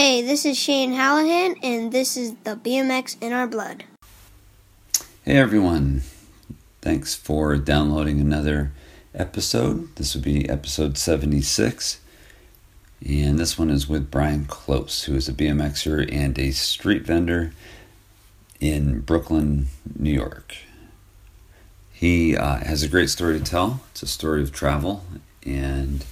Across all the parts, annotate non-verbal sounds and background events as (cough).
Hey, this is Shane Hallahan, and this is the BMX in our blood. Hey everyone, thanks for downloading another episode. This will be episode 76, and this one is with Bryan Close, who is a BMXer and a street vendor in Brooklyn, New York. He uh, has a great story to tell. It's a story of travel and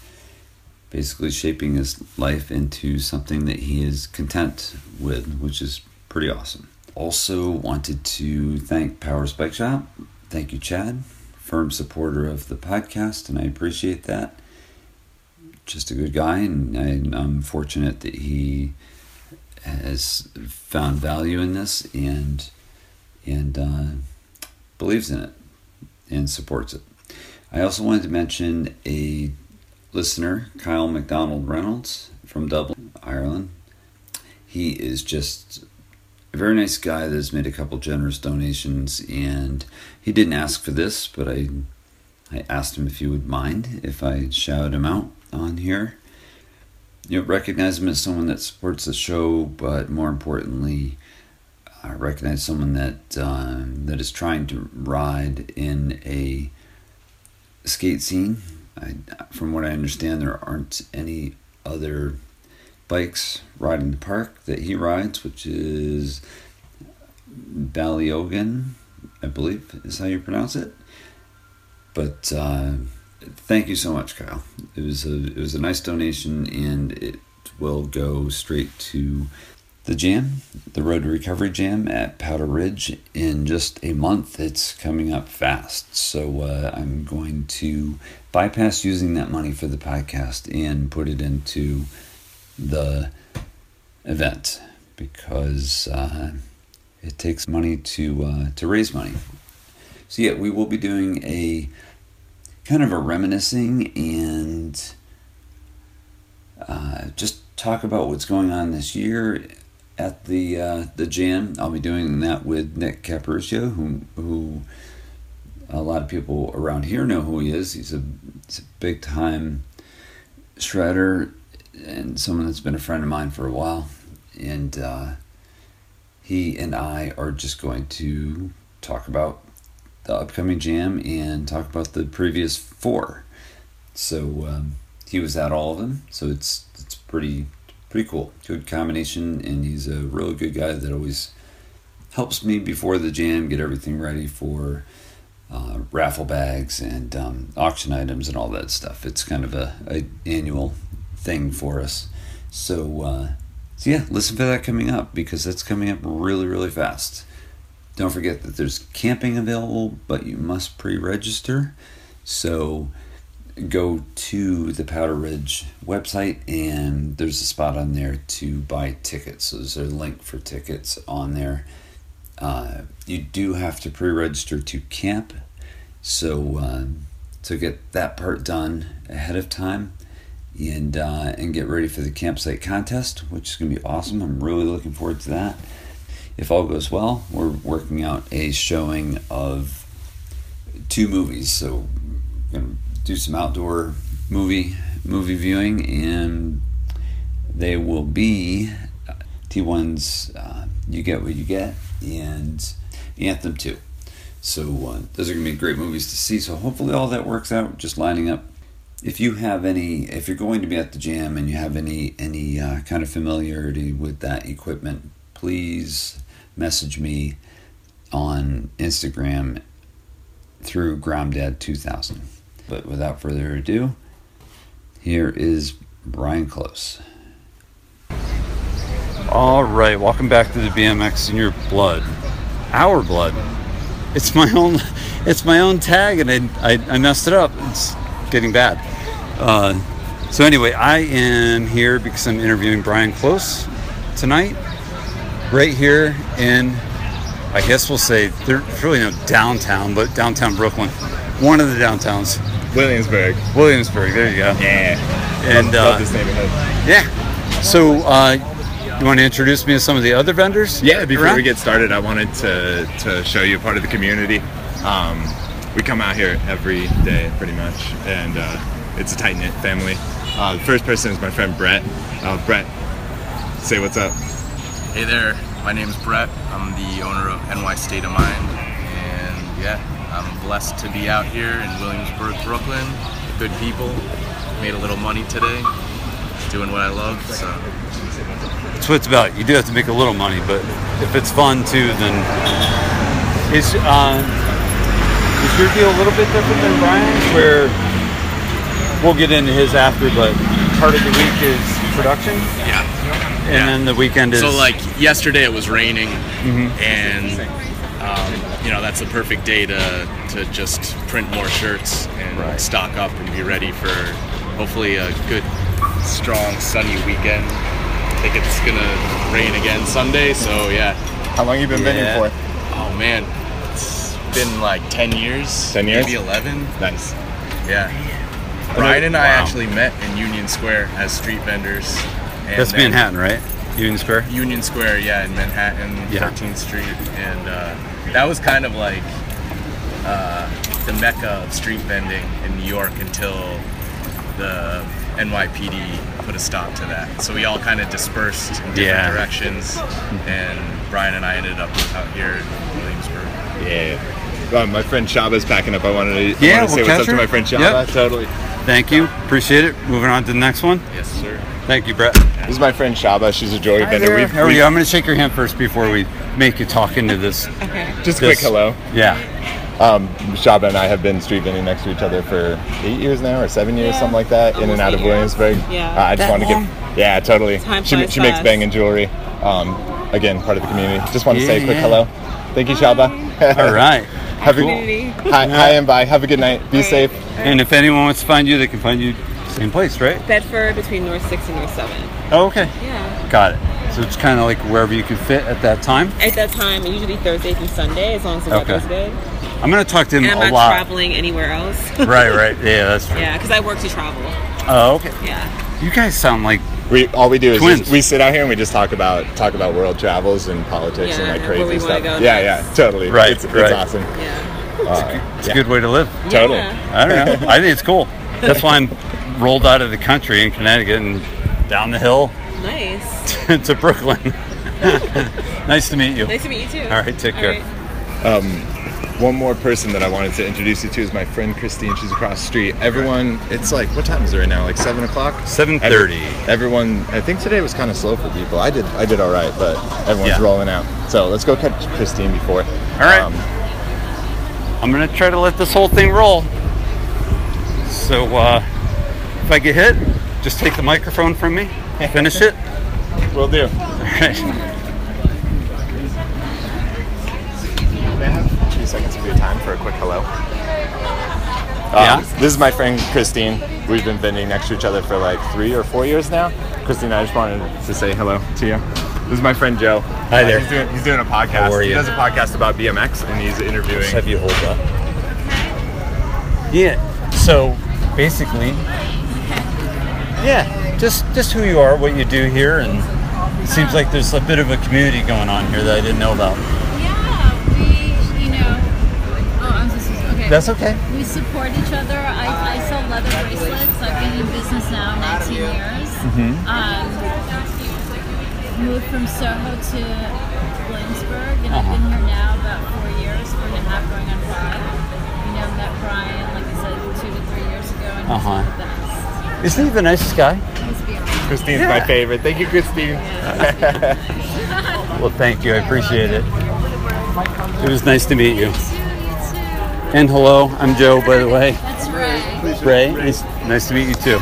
basically shaping his life into something that he is content with, which is pretty awesome. Also, wanted to thank Powers Bike Shop. Thank you, Chad, firm supporter of the podcast, and I appreciate that. Just a good guy, and I'm fortunate that he has found value in this and and uh, believes in it and supports it. I also wanted to mention a listener, Kyle McDonald Reynolds from Dublin, Ireland. He is just a very nice guy that has made a couple generous donations, and he didn't ask for this, but I I asked him if he would mind if I shout him out on here. You know, recognize him as someone that supports the show, but more importantly, I recognize someone that uh, that is trying to ride in a skate scene I, from what I understand, there aren't any other bikes riding the park that he rides, which is Ballyogan, I believe is how you pronounce it. But uh, thank you so much, Kyle. It was a it was a nice donation, and it will go straight to the jam, the Road to Recovery Jam at Powder Ridge in just a month. It's coming up fast. So uh, I'm going to bypass using that money for the podcast and put it into the event because uh, it takes money to uh, to raise money. So yeah, we will be doing a kind of a reminiscing and uh, just talk about what's going on this year at the uh, the jam. I'll be doing that with Nick Caparuccio, who who a lot of people around here know who he is. He's a, he's a big time shredder and someone that's been a friend of mine for a while. And uh, he and I are just going to talk about the upcoming jam and talk about the previous four. So um, he was at all of them, so it's it's pretty pretty cool. Good combination, and he's a really good guy that always helps me before the jam get everything ready for uh, raffle bags and um, auction items and all that stuff. It's kind of a, a annual thing for us. So, uh, so yeah, listen for that coming up because that's coming up really, really fast. Don't forget that there's camping available, but you must pre-register. So go to the Powder Ridge website and there's a spot on there to buy tickets. So there's a link for tickets on there. Uh, you do have to pre-register to camp, so uh, to get that part done ahead of time, and uh, and get ready for the campsite contest, which is going to be awesome. I'm really looking forward to that. If all goes well, we're working out a showing of two movies, so do some outdoor movie movie viewing, and they will be T1's uh, You Get What You Get and Anthem 2. So uh, those are going to be great movies to see. So hopefully all that works out, just lining up. If you have any, if you're going to be at the jam and you have any any uh, kind of familiarity with that equipment, please message me on Instagram through Gromdad2000. But without further ado, here is Bryan Close. All right, welcome back to the BMX in your blood, our blood. It's my own, it's my own tag, and I, I, I messed it up. It's getting bad. Uh, so anyway, I am here because I'm interviewing Bryan Close tonight, right here in, I guess we'll say there's really no downtown, but downtown Brooklyn, one of the downtowns. Williamsburg. Williamsburg, there you go. Yeah. And love, uh, love this neighborhood. yeah. So, uh, you want to introduce me to some of the other vendors? Yeah, before around? we get started, I wanted to, to show you a part of the community. Um, we come out here every day, pretty much, and uh, it's a tight knit family. Uh, the first person is my friend Brett. Uh, Brett say what's up. Hey there, my name is Brett. I'm the owner of NY State of Mind, and yeah, I'm blessed to be out here in Williamsburg, Brooklyn. Good people, made a little money today, doing what I love. So That's what it's about. You do have to make a little money, but if it's fun too, then is uh, is your deal a little bit different than Bryan's? Where we'll get into his after, but part of the week is production, yeah. and Yeah. then the weekend is So like yesterday it was raining, and um, you know that's the perfect day to to just print more shirts and Right. stock up and be ready for hopefully a good, strong, sunny weekend. I think it's gonna rain again Sunday, so yeah. How long you been Yeah. vending for? Oh man, it's been like ten years, 10 years? maybe eleven. Nice. Yeah. Bryan and I actually met in Union Square as street vendors. and that's then- Manhattan, right? Union Square. Union Square, yeah, in Manhattan, Yeah. 13th Street, and uh, that was kind of like uh, the mecca of street vending in New York until the NYPD put a stop to that. So we all kind of dispersed in different Yeah. directions, and Bryan and I ended up out here in Williamsburg. Yeah. Um, my friend Shaba's packing up. I wanted to, Yeah, I wanted to say we'll what's catch up to my friend Shaba. Yep. Totally. Thank you, appreciate it. Moving on to the next one. Yes, sir. Thank you, Brett. This is my friend Shaba. She's a jewelry vendor. We've, Here we we've- go. I'm going to shake your hand first before we make you talk into this. Just a quick hello. Yeah. Um, Shaba and I have been street vending next to each other for eight years now, or seven years, Yeah. something like that, in and out of eight years. Williamsburg. Yeah. Uh, I just That wanted to give. Yeah, totally. Time She, flies she makes fast. banging jewelry. Um, again, part of the community. Just want to say a quick yeah. hello. Thank you, Shaba. All right. Have a, Community. hi, hi and bye. Have a good night. Be All right. safe. And if anyone wants to find you, they can find you same place, right? Bedford between North 6 and North 7. Oh, okay. Yeah. Got it. So it's kind of like wherever you can fit at that time. At that time, usually Thursday through Sunday, as long as the Okay. weather's good. I'm going to talk to him And I'm a not lot. traveling anywhere else. (laughs) Right, right. Yeah, that's true. yeah, because I work to travel. Oh, okay. Yeah. You guys sound like We all we do is just, we sit out here and we just talk about talk about world travels and politics Yeah, and like and where crazy we stuff. go yeah, next. yeah, totally. Right, It's, it's awesome. Yeah. Uh, it's yeah, a good way to live. Totally. Yeah. I don't know. I think it's cool. That's why I'm rolled out of the country in Connecticut and down the hill Nice. (laughs) to Brooklyn. (laughs) nice to meet you. Nice to meet you too. All right, take All care. right. One more person that I wanted to introduce you to is my friend Christine. She's across the street. Everyone, it's like what time is it right now? Like seven o'clock. 7:30. Every- Everyone, I think today was kind of slow for people. I did, I did all right, but everyone's Yeah. rolling out. So let's go catch Christine before. Um, All right. I'm gonna try to let this whole thing roll. So uh, if I get hit, just take the microphone from me. Finish it. we'll do. All right. May I have two seconds of your time for a quick hello? Yeah. Um, this is my friend Christine. We've been vending next to each other for like three or four years now. Christine, I just wanted to say hello to you. This is my friend Joe. Hi there. he's, doing, he's doing a podcast. How are you? He does a podcast about BMX and he's interviewing. have you hold up. Yeah. So basically, yeah, just just who you are, what you do here, and it seems like there's a bit of a community going on here that I didn't know about. Yeah, we, you know, oh, I'm sorry. Okay. That's okay. we support each other. I, I sell leather bracelets. I've been in business now 19 years. Mm-hmm. Um, moved from Soho to Williamsburg, and I've Uh-huh. been here now about four years, four and a half, going on five. You know, met Brian, like I said, two to three years ago, and Uh-huh. Isn't he the nicest guy? He's beyond. Christine's Yeah. my favorite. Thank you, Christine. Well, thank you. I appreciate it. It was nice to meet you. You too, you too. And hello, I'm Joe, by the way. That's right. Ray, nice, nice to meet you too. So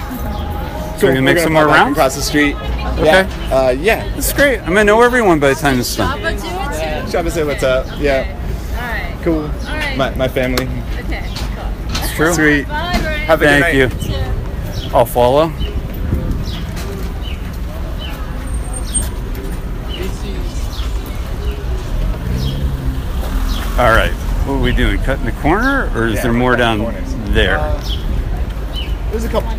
we We're gonna make some more pop rounds. across the street. Okay. Yeah. Uh, yeah. That's great. I'm gonna know everyone by the time this is done. Papa, do it too. Shaba say what's up. Yeah. All right. Cool. All right. My, my family. Okay. Cool. It's true. Sweet. Bye, Bryan. Have a Thank you. good night. I'll follow. All right. What are we doing? Cutting the corner, or is Yeah, there more down corners. there? Uh, There's a couple.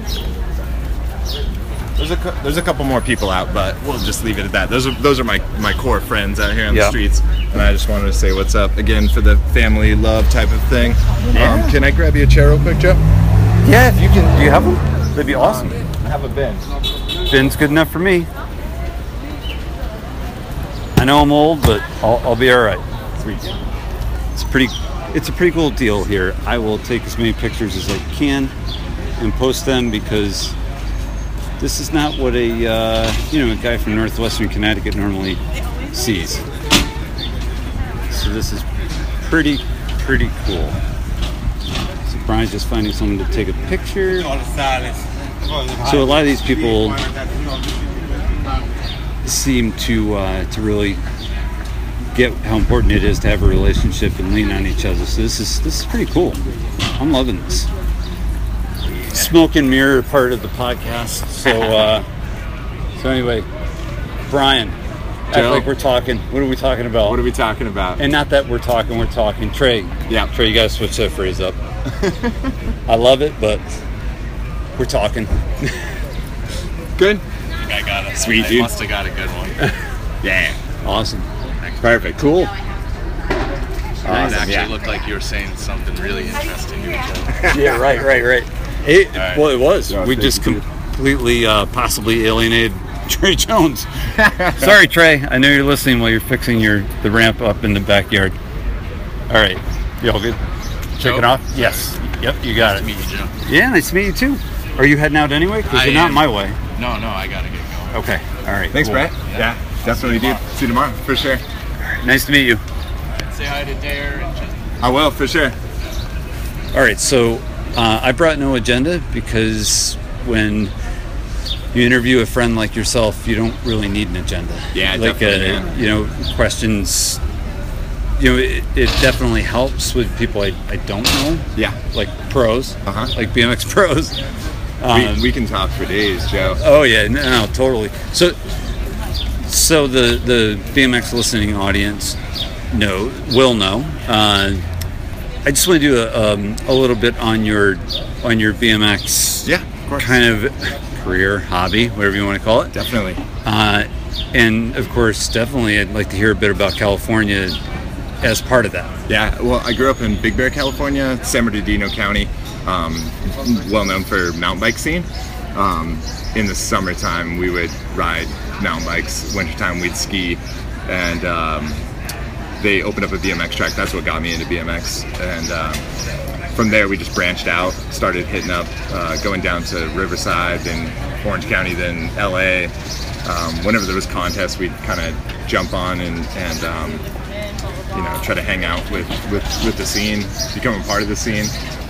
There's a there's a couple more people out, but we'll just leave it at that. Those are those are my my core friends out here on Yeah. the streets, and I just wanted to say what's up again for the family love type of thing. Um, can I grab you a chair real quick, Joe? yeah, if you can. Do you have them? That'd be awesome. I have a bin. Bin's good enough for me. I know I'm old, but I'll, I'll be all right. It's pretty. It's a pretty cool deal here. I will take as many pictures as I can and post them because this is not what a uh, you know a guy from northwestern Connecticut normally sees. So this is pretty pretty cool. So Bryan's just finding someone to take a picture. So a lot of these people seem to uh, to really get how important it is to have a relationship and lean on each other. So this is this is pretty cool. I'm loving this. Smoke and mirror part of the podcast. So uh, so anyway, Bryan, act like we're talking. What are we talking about? What are we talking about? and not that we're talking, we're talking. Trey, Yeah. Trey, you gotta switch that phrase up. (laughs) I love it, but we're talking. Good. I got it. Sweet, I dude. must have got a good one. (laughs) Yeah. Awesome. Perfect. Cool. it actually yeah. looked like you were saying something really interesting. to each other. (laughs) Yeah, right, right, right. It, right. Well, it was. Yeah, we just completely, uh, possibly alienated (laughs) Trey Jones. Sorry, Trey. I know you're listening while you're fixing your the ramp up in the backyard. All right, you all good? Check Joe? it off. Yes. Yep, you got Nice to it. meet you, Joe. Yeah, nice to meet you too. Are you heading out anyway? Because you're not am. my way. No, no, I gotta get going. Okay. All right. Thanks, cool. Brett. Yeah, definitely, dude. See you tomorrow for sure. Nice to meet you. Say hi to Dare and just I will for sure. All right, so uh, I brought no agenda because when you interview a friend like yourself, you don't really need an agenda. Yeah, like definitely, uh, man. you know questions. You know, it, it definitely helps with people I, I don't know, Yeah. like pros, Uh-huh. like BMX (laughs) pros. Um, we, we can talk for days, Joe. Oh yeah, no, no, totally. So, so the the BMX listening audience know will know. Uh, I just want to do a, um, a little bit on your on your BMX Yeah, of course. kind of career, hobby, whatever you want to call it. Definitely. Uh, and of course, definitely, I'd like to hear a bit about California as part of that. Yeah, well, I grew up in Big Bear, California, San Bernardino County, um, well known for mountain bike scene. Um, in the summertime, we would ride mountain bikes. Wintertime, we'd ski, and um, they opened up a BMX track. That's what got me into BMX, and um, from there we just branched out, started hitting up, uh, going down to Riverside, then Orange County, then LA. Um, whenever there was contests, we'd kind of jump on and and um, you know try to hang out with, with with the scene, become a part of the scene.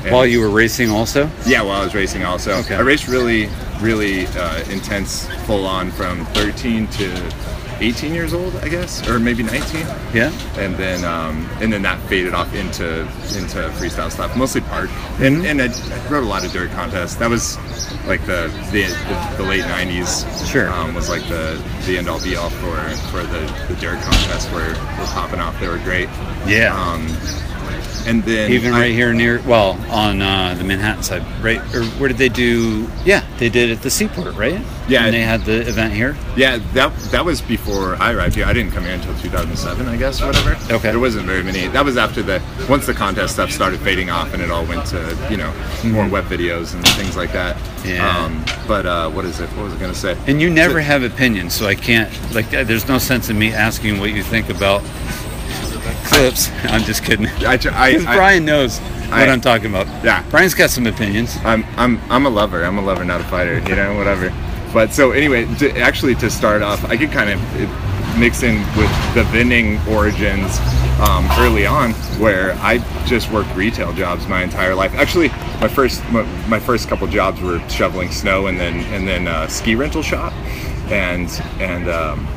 And- While you were racing, also. yeah, while I was racing also. Okay. I raced really, really uh, intense, full on from 13 to 18 years old, I guess, or maybe 19. Yeah. And then, um, and then that faded off into into freestyle stuff, mostly park. And and I, I rode a lot of dirt contests. That was like the the, the, the late 90s. Sure. Um, was like the the end all be all for for the, the dirt contests were were popping off. They were great. Yeah. Um, and then Even I- right here near, well, on uh, the Manhattan side, right? Or where did they do? Yeah, they did at the Seaport, right? Yeah. And they had the event here. Yeah, that that was before I arrived here. I didn't come here until 2007, I guess, or whatever. Okay. There wasn't very many. That was after the once the contest stuff started fading off, and it all went to you know more web videos and things like that. Mm-hmm. Yeah. Um, but uh, what is it? What was I gonna say? And you never So- have opinions, so I can't. Like, uh, there's no sense in me asking what you think about clips. (laughs) I'm just kidding. I, I, I, Bryan knows what I- I'm talking about. Yeah. Bryan's got some opinions. I'm I'm I'm a lover. I'm a lover, not a fighter. You know, whatever. But so anyway, to, actually to start off, I could kind of mix in with the vending origins um, early on, where I just worked retail jobs my entire life. Actually, my first my, my first couple jobs were shoveling snow and then and then uh, ski rental shop, and and. Um,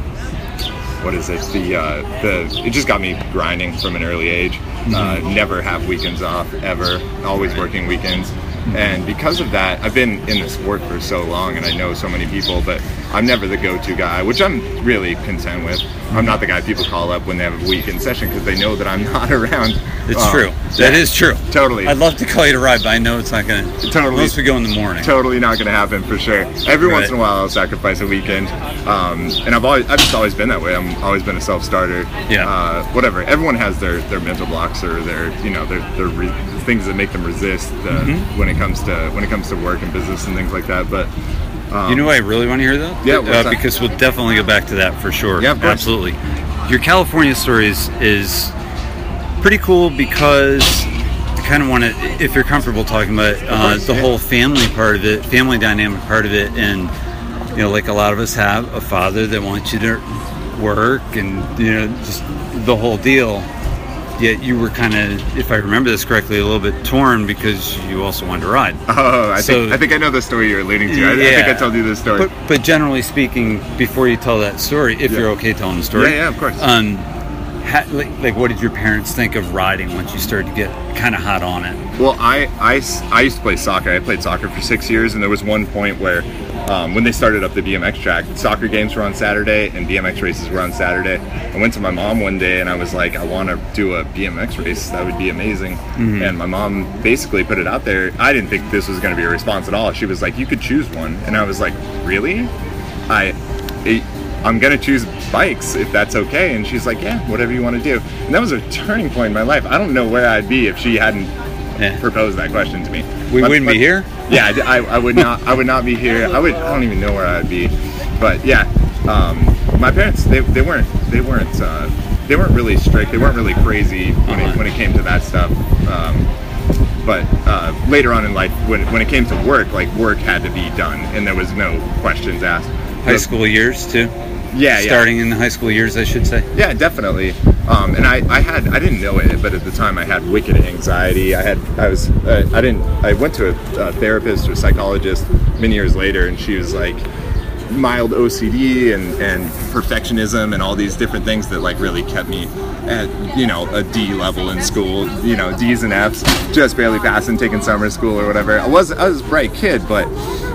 what is it? The uh, the it just got me grinding from an early age. Uh, never have weekends off ever. Always working weekends. And because of that, I've been in this sport for so long, and I know so many people, but I'm never the go-to guy, which I'm really content with. I'm not the guy people call up when they have a weekend session because they know that I'm (laughs) not around. It's Um, true. That yeah, is true. Totally. I'd love to call you to ride, but I know it's not going to. Totally. Unless we go in the morning. totally not going to happen for sure. Every once in a while, I'll sacrifice a weekend, um, and I've always I've just always been that way. I'm always been a self starter. Yeah. Uh, whatever. Everyone has their their mental blocks or their you know their their re- things that make them resist the, Mm-hmm. when it comes to when it comes to work and business and things like that. But you know what I really want to hear though? Yeah, uh, that? because we'll definitely go back to that for sure. Yeah, absolutely. your California story is, is pretty cool because I kind of want to, if you're comfortable talking about uh, course, the yeah. whole family part of it, family dynamic part of it, and you know, like a lot of us have a father that wants you to work, and you know, just the whole deal. Yet you were kind of, if I remember this correctly, a little bit torn because you also wanted to ride. Oh, I So- think I think I know the story you're alluding to. I, I think I told you this story. But, but generally speaking, before you tell that story, if Yeah. you're okay telling the story, Yeah, yeah, of course. Um, like, like, what did your parents think of riding once you started to get kind of hot on it? Well, I—I used to play soccer. I played soccer for six years, and there was one point where, um, when they started up the BMX track, soccer games were on Saturday and BMX races were on Saturday. I went to my mom one day and I was like, I want to do a BMX race. That would be amazing. Mm-hmm. And my mom basically put it out there. I didn't think this was going to be a response at all. She was like, You could choose one. And I was like, Really? I. It, I'm gonna choose bikes if that's okay. And she's like, yeah, whatever you want to do. And that was a turning point in my life. I don't know where I'd be if she hadn't Yeah. proposed that question to me. We But- wouldn't but- be here. Yeah, I would not. I would not be here. I would. I don't even know where I'd be. But yeah, um, my parents they, they weren't they weren't uh, they weren't really strict. They weren't really crazy when Uh-huh. it when it came to that stuff. Um, but uh, later on in life, when when it came to work, like work had to be done, and there was no questions asked. High school years too. Yeah, yeah. Starting in the high school years, I should say. Yeah, definitely. Um, and I, I had I didn't know it, but at the time I had wicked anxiety. I had I was uh, I didn't I went to a, a therapist or psychologist many years later, and she was like mild OCD and and perfectionism and all these different things that like really kept me at you know a D level in school. You know D's and F's, just barely passing, taking summer school or whatever. I was I was a bright kid, but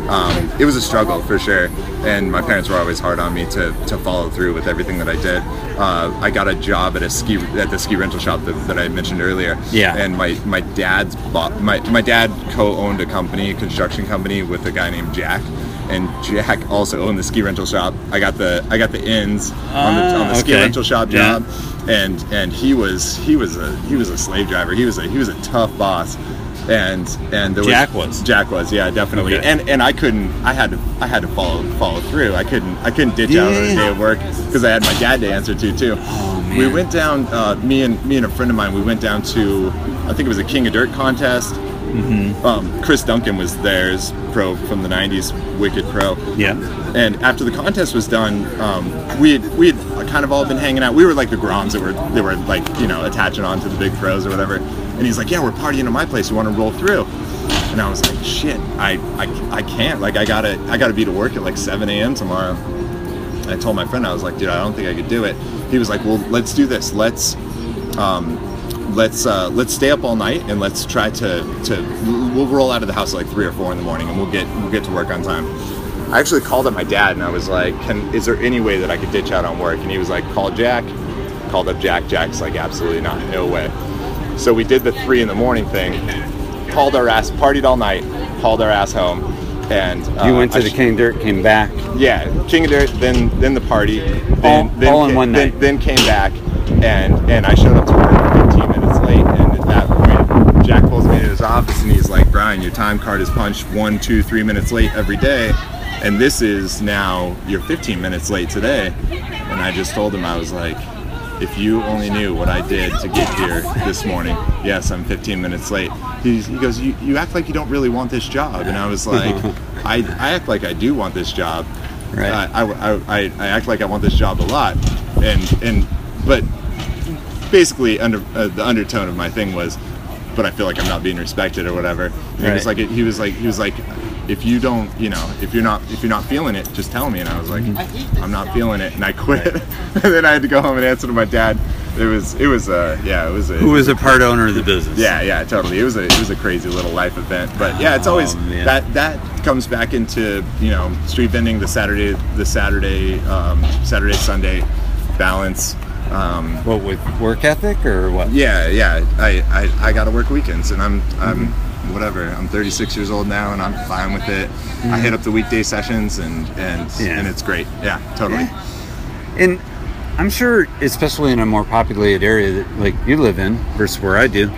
um, it was a struggle for sure. And my parents were always hard on me to, to follow through with everything that I did. Uh, I got a job at a ski at the ski rental shop that, that I mentioned earlier. Yeah. And my my dad's bought, my my dad co-owned a company, a construction company, with a guy named Jack. And Jack also owned the ski rental shop. I got the I got the ins on the, on the Ah, ski rental shop Yeah. job, and and he was he was a he was a slave driver. He was a he was a tough boss, and and there Jack was? Jack was yeah definitely Okay. and and I couldn't I had to I had to follow follow through I couldn't I couldn't ditch out on a day of work because I had my dad to answer to too Oh, we went down uh, me and me and a friend of mine we went down to I think it was a King of Dirt contest Mm-hmm. um, Chris Duncan was theirs pro from the 90s wicked pro Yeah. and after the contest was done, um, we had we had kind of all been hanging out. We were like the Groms that were they were like you know attaching on to the big pros or whatever. And he's like, "Yeah, we're partying at my place. You want to roll through?" And I was like, "Shit, I, I, I can't. Like, I gotta I gotta be to work at like 7 a.m. tomorrow." And I told my friend, I was like, "Dude, I don't think I could do it." He was like, "Well, let's do this. Let's." Um, let's uh, let's stay up all night and let's try to to we'll roll out of the house at like three or four in the morning and we'll get we'll get to work on time. I actually called up my dad and I was like, "Can is there any way that I could ditch out on work?" And he was like, "Call Jack." Called up Jack. Jack's like, "Absolutely not, no way." So we did the three in the morning thing. Hauled our ass, partied all night, hauled our ass home, and uh, You went to I the sh- King Dirt, came back. yeah, King of Dirt, then then the party, then All- then, all in one then, night. then came back, and and I showed up to work 15 minutes late, and at that point, Jack pulls me into his office and he's like, Bryan, your time card is punched one, two, three minutes late every day, and this is now you're 15 minutes late today, and I just told him I was like. If you only knew what I did to get here this morning, yes, I'm 15 minutes late. He's, he goes, you, you act like you don't really want this job. And I was like, (laughs) I, I act like I do want this job. Right. Uh, I, I, I, I act like I want this job a lot, and and but basically under uh, the undertone of my thing was, but I feel like I'm not being respected or whatever. And He was like he was like he was like, if you don't you know if you're not if you're not feeling it, just tell me. And I was like, I'm not feeling it, and I quit. (laughs) and then I had to go home and answer to my dad. It was it was uh yeah it was a, Who was a part owner of the business? yeah, yeah, totally. It was a it was a crazy little life event, but yeah, it's always Oh, that that comes back into you know street vending the Saturday the Saturday um, Saturday Sunday balance. Um, What with work ethic or what? yeah, yeah. I, I, I got to work weekends, and I'm I'm whatever. I'm 36 years old now, and I'm fine with it. I hit up the weekday sessions, and and Yeah. and it's great. Yeah, totally. And I'm sure, especially in a more populated area that like you live in versus where I do,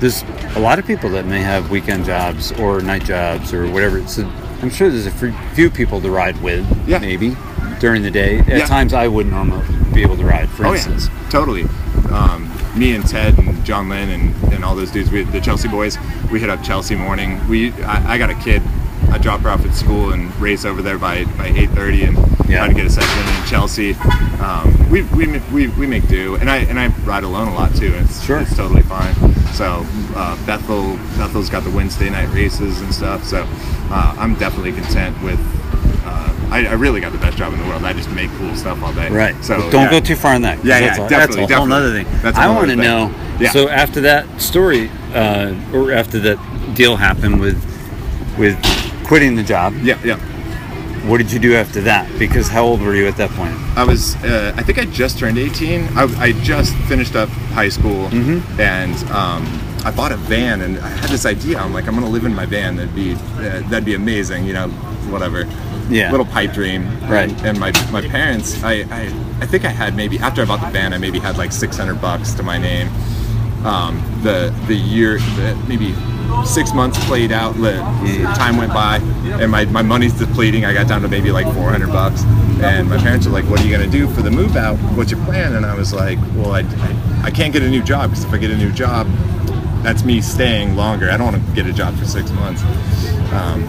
there's a lot of people that may have weekend jobs or night jobs or whatever. So I'm sure there's a few- few people to ride with, Yeah. maybe. During the day. At Yeah. times, I wouldn't normally be able to ride. For Oh instance, yeah, totally. Um, me and Ted and John Lynn and, and all those dudes, we, the Chelsea boys, we hit up Chelsea morning. We I, I got a kid. I drop her off at school and race over there by, by 8:30 and Yeah. try to get a session in Chelsea. Um, we, we, we, we make do, and I and I ride alone a lot too. And it's, Sure. it's totally fine. So uh, Bethel Bethel's got the Wednesday night races and stuff. So uh, I'm definitely content with. I, I really got the best job in the world. I just make cool stuff all day. right. So But don't yeah. go too far in that. Yeah, yeah, that's, a- definitely, that's a whole other thing. That's I want to know. Yeah. So after that story, uh, or after that deal happened with with quitting the job, Yeah, yeah. what did you do after that? Because how old were you at that point? I was, uh, I think I just turned 18. I, I just finished up high school Mm-hmm. and um, I bought a van and I had this idea. I'm like, I'm going to live in my van. That'd be, uh, that'd be amazing, you know, whatever. Yeah. Little pipe dream. Right. And, and my, my parents, I, I, I think I had maybe, after I bought the van, I maybe had like 600 bucks to my name. Um, the, the year, the, maybe six months played out, the time went by and my, my money's depleting. I got down to maybe like 400 bucks. And my parents are like, what are you going to do for the move out? What's your plan? And I was like, well, I, I, I can't get a new job because if I get a new job, that's me staying longer. I don't want to get a job for six months. Um,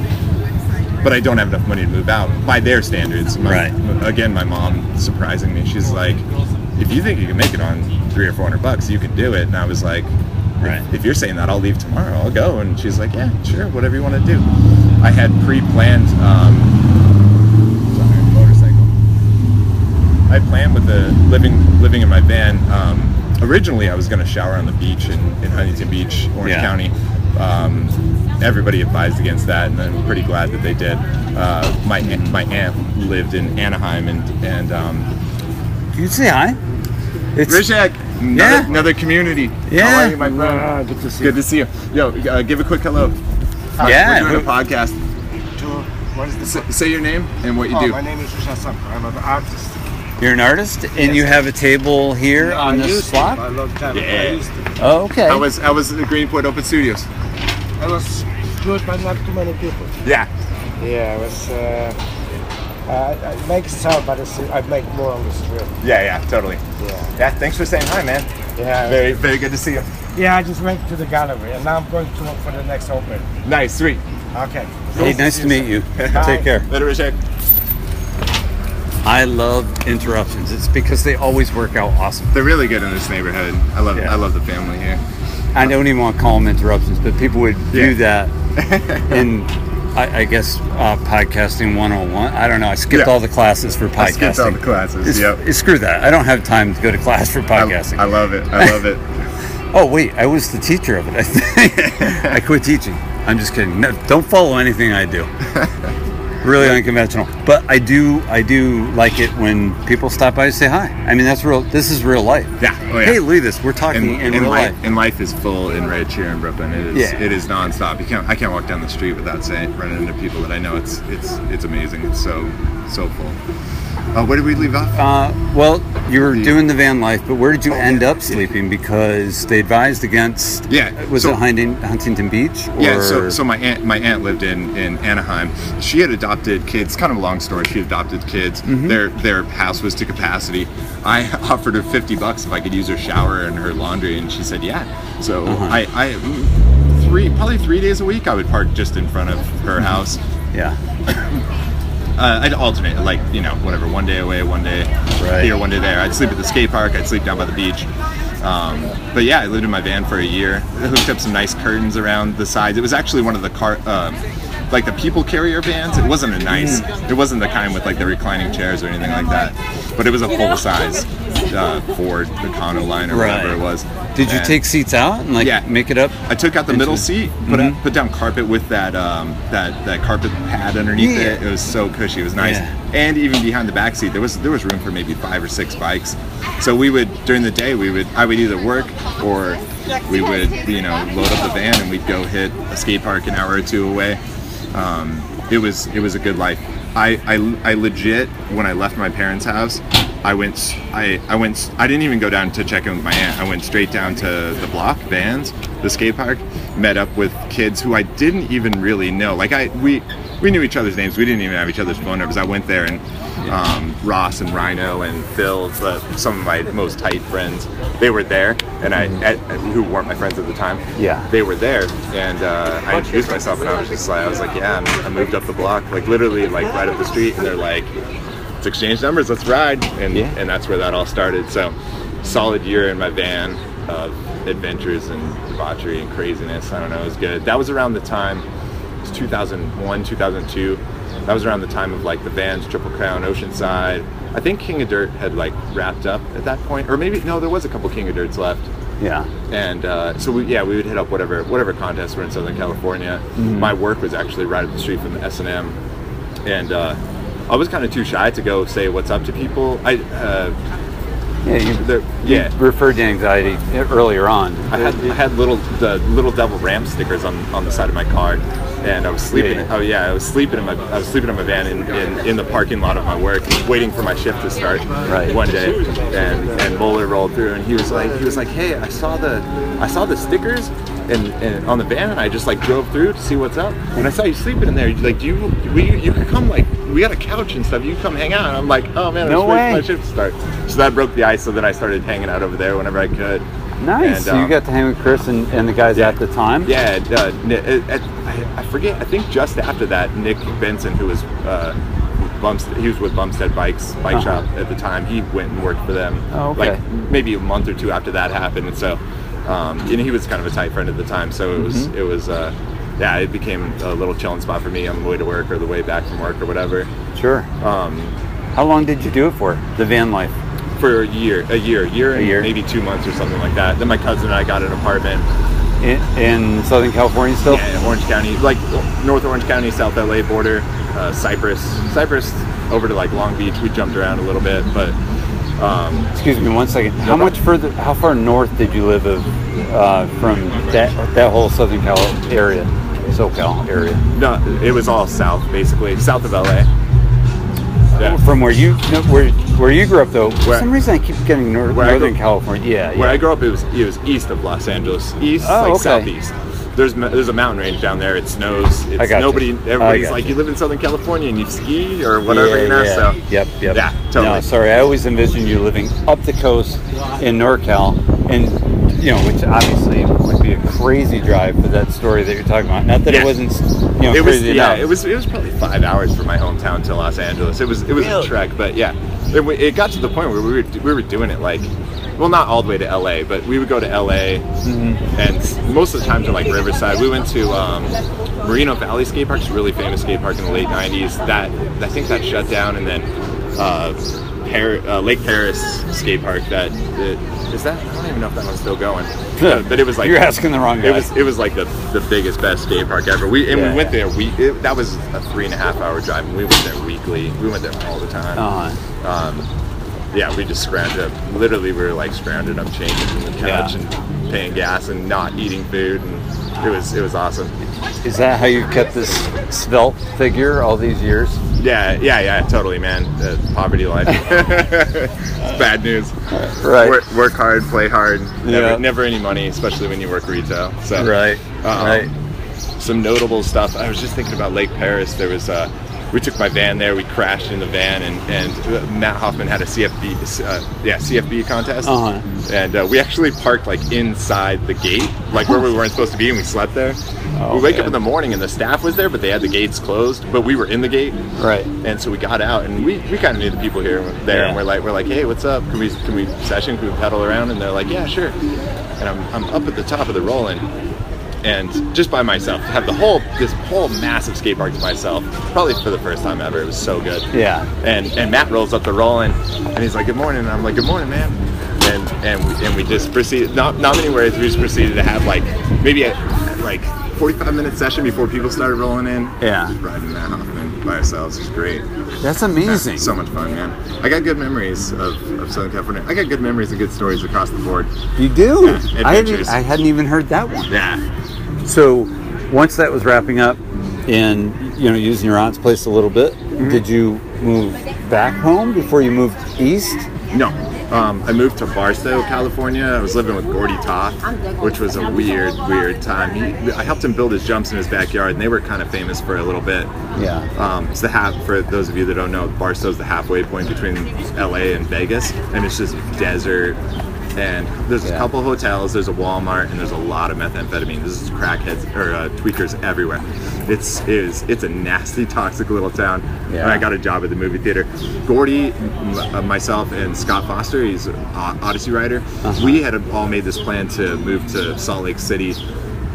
but I don't have enough money to move out by their standards. My, Right. Again, my mom surprising me. She's like, if you think you can make it on three or four hundred bucks, you can do it. And I was like, Right. if you're saying that, I'll leave tomorrow. I'll go. And she's like, yeah, sure, whatever you want to do. I had pre-planned. Um, sorry, motorcycle. I planned with the living living in my van. Um, originally, I was going to shower on the beach in, in Huntington Beach, Orange Yeah. County. Um, everybody advised against that, and I'm pretty glad that they did. Uh, my aunt- my aunt lived in Anaheim, and and um, Can you say hi? It's Rishak, another, Yeah. another community. Yeah. How are you, my friend? good to see you. Good to see you. Yo, uh, give a quick hello. Hi, Yeah. We're doing a podcast. What is this? S- say your name and what you Oh, do. my name is Risha Samper. I'm an artist. you're an artist, and you have a table here on I this used to, slot. A long Yeah. I used to. Oh, okay. How was how was at the Greenpoint Open Studios? I was good, but not too many people. Yeah. Yeah, it was. Uh, uh, I make sound, but it's, I make more on the street. Yeah, yeah, totally. Yeah. Yeah, thanks for saying hi, man. Yeah. Very, very good to see you. Yeah, I just went to the gallery, and now I'm going to look for the next open. Nice, sweet. Okay. hey, nice to meet you. Take care. Later, Rishak. I love interruptions. It's because they always work out awesome. They're really good in this neighborhood. I love Yeah. I love the family here. I don't even want to call them interruptions, but people would view Yeah. that (laughs) in, I, I guess, uh, podcasting 101. I don't know. I skipped Yeah. all the classes for podcasting. I skipped all the classes. It's- Yep. it's- screw that. I don't have time to go to class for I, podcasting. I love it. I love it. (laughs) oh, wait. I was the teacher of it, I think. (laughs) I quit teaching. I'm just kidding. No, don't follow anything I do. Really unconventional. But I do I do like it when people stop by and say hi. I mean, that's real. This is real life. Yeah. Oh, yeah. Hey, look at this. We're talking and, in and real life, life. and life is full and rich here in Brooklyn. It is. Yeah. It is nonstop. You can't. I can't walk down the street without saying running into people that I know. It's it's it's amazing. It's so so full. Uh, where did we leave off? Uh, well, you were doing the van life, but where did you Oh, end yeah. up sleeping? Because they advised against. Yeah, Was so- it Huntington, Huntington Beach? Or, Yeah, so, so my aunt my aunt lived in, in Anaheim. She had adopted kids. Kind of a long story. She adopted kids. Mm-hmm. Their their house was to capacity. I (laughs) offered her fifty bucks if I could use her shower and her laundry, and she said yeah. So Uh-huh. I I three probably three days a week I would park just in front of her Mm-hmm. house. yeah. (coughs) Uh, I'd alternate, like you know, whatever. One day away, one day Right. here, one day there. I'd sleep at the skate park. I'd sleep down by the beach. Um, but yeah, I lived in my van for a year. I hooked up some nice curtains around the sides. It was actually one of the car, um, like the people carrier vans. It wasn't a nice. Mm. It wasn't the kind with like the reclining chairs or anything like that. But it was a full size uh, Ford Econoline or whatever it was. Did you take seats out and like Yeah. make it up? I took out the middle seat, put Mhm. out, put down carpet with that um, that that carpet pad underneath Yeah. it. It was so cushy. It was nice. Yeah. And even behind the back seat, there was there was room for maybe five or six bikes. So we would during the day we would I would either work or we would you know load up the van and we'd go hit a skate park an hour or two away. Um, it was it was a good life. I, I, I legit when I left my parents' house, I went I, I went I didn't even go down to check in with my aunt. I went straight down to the block, Vans, the skate park, met up with kids who I didn't even really know. Like I we we knew each other's names. We didn't even have each other's phone numbers. I went there and um, Ross and Rhino and Phil, the, some of my most tight friends, they were there, and I, at, who weren't my friends at the time, Yeah. they were there, and uh, I introduced myself, and I was just like, I was like, yeah, I'm, I moved up the block, like literally, like right up the street, and they're like, let's exchange numbers, let's ride, and Yeah. and that's where that all started. So, solid year in my van of adventures and debauchery and craziness. I don't know, it was good. That was around the time, it was 2001, 2002. That was around the time of like the Vans, Triple Crown, Oceanside. I think King of Dirt had like wrapped up at that point, or maybe no, there was a couple King of Dirts left Yeah. and uh, so we, yeah, we would hit up whatever whatever contests were in Southern California. My work was actually right up the street from the S and M, and uh, I was kind of too shy to go say what's up to people. I uh, Yeah. You, the, you yeah. referred to anxiety earlier on. I had, I had little the little devil ram stickers on, on the side of my car, and I was sleeping. Yeah, yeah. Oh yeah, I was sleeping in my I was sleeping in my van in, in, in the parking lot of my work, waiting for my shift to start. Right. One day, and and Moeller rolled through, and he was like he was like, hey, I saw the I saw the stickers. And, and on the van, and I just like drove through to see what's up. When I saw you sleeping in there, like, do you, we, you could come like, we got a couch and stuff. You come hang out. And I'm like, oh man, I No was waiting for my shift to start. So that broke the ice. So then I started hanging out over there whenever I could. Nice. And, so you um, got to hang with Chris and, and the guys Yeah. at the time. Yeah, uh, uh, I, I forget. I think just after that, Nick Benson, who was uh, Bumstead, he was with Bumstead Bikes Bike Uh-huh. Shop at the time. He went and worked for them. Oh, okay. Like maybe a month or two after that happened, and so um, and he was kind of a tight friend at the time. So it was Mm-hmm. it was uh, yeah, it became a little chilling spot for me on the way to work or the way back from work or whatever. Sure. Um, How long did you do it for? The van life. For a year, a year, year, and year. maybe two months or something like that. Then my cousin and I got an apartment In, in Southern California still? Yeah, in Orange County, like North Orange County, South LA border, uh, Cypress, Cypress over to like Long Beach. We jumped around a little bit, but um, Excuse me one second. How much further, how far north did you live of, uh, from that, that whole Southern Cal area, SoCal area? no, it was all south, basically south of LA. Yeah. From where you, no, where, where you grew up though, for Where- some reason I keep getting nor- Northern grew- California. Yeah, yeah. Where I grew up, it was it was east of Los Angeles, east Oh, like okay. southeast. There's there's a mountain range down there. It snows. It's I got you. nobody. I got like, you. you live in Southern California and you ski or whatever, Yeah, you know. yeah. So yep, yep. Yeah, totally. No, sorry, I always envisioned you living up the coast in NorCal, and you know, which obviously be a crazy drive for that story that you're talking about. Not that Yeah. it wasn't, you know, it was crazy yeah enough. it was it was probably five hours from my hometown to Los Angeles. It was it was Really? a trek, but yeah, it, it got to the point where we were we were doing it like, well, not all the way to LA, but we would go to LA, Mm-hmm. and most of the times in like Riverside. We went to um, Moreno Valley Skate Park, it's a really famous skate park in the late '90s. That I think that shut down, and then. Uh, Par- uh, Lake Perris skate park. That it, is that. I don't even know if that one's still going. (laughs) but, but it was like You're asking the wrong guy. It was it was like the, the biggest best skate park ever. We and Yeah. we went there. We it, that was a three and a half hour drive, and we went there weekly. We went there all the time. Uh-huh. Um, yeah, we just scrounged up. Literally, we were like scrounging up change from the couch Yeah. and paying gas and not eating food, and it was it was awesome. Is that how you kept this svelte figure all these years? Yeah, yeah, yeah, totally, man. Uh, poverty life. (laughs) it's bad news. Right. Work, work hard, play hard. Never, Yeah. never any money, especially when you work retail. So Right. Um, right. some notable stuff. I was just thinking about Lake Perris. There was uh, we took my van there. We crashed in the van, and and uh, Mat Hoffman had a CFB, uh, yeah, CFB contest, Uh-huh. and uh, we actually parked like inside the gate, like where we weren't supposed to be, and we slept there. Oh, we wake up in the morning, and the staff was there, but they had the gates closed, but we were in the gate. Right. And so we got out, and we, we kind of knew the people here there, Yeah. and we're like we're like, hey, what's up? Can we can we session? Can we pedal around? And they're like, yeah, sure. And I'm, I'm up at the top of the roll-in, and just by myself, have the whole this whole massive skate park to myself, probably for the first time ever. It was so good. Yeah. And and Mat rolls up the roll-in, and he's like, good morning. And I'm like, good morning, man. And and we, and we just proceeded. Not not many words. We just proceeded to have like maybe a like 45 minute session before people started rolling in. Yeah. Just riding Mat Hoffman by ourselves. Was great. That's amazing. So much fun, man. I got good memories of, of Southern California. I got good memories and good stories across the board. you do. Yeah, I, hadn't. I hadn't even heard that one. Yeah. So once that was wrapping up, and you know, using your aunt's place a little bit, Mm-hmm. did you move back home before you moved east? No. Um, I moved to Barstow, California. I was living with Gordy Toth, which was a weird, weird time. He, I helped him build his jumps in his backyard, and they were kind of famous for a little bit. Yeah. Um, it's the half for those of you that don't know. Barstow's the halfway point between LA and Vegas, and it's just desert. And there's a couple hotels, there's a Walmart, and there's a lot of methamphetamine. This is crackheads or uh, tweakers everywhere. It's it is it's a nasty, toxic little town. Yeah. And I got a job at the movie theater. Gordy, m- uh, myself, and Scott Foster, he's an O- Odyssey writer. Uh-huh. We had all made this plan to move to Salt Lake City.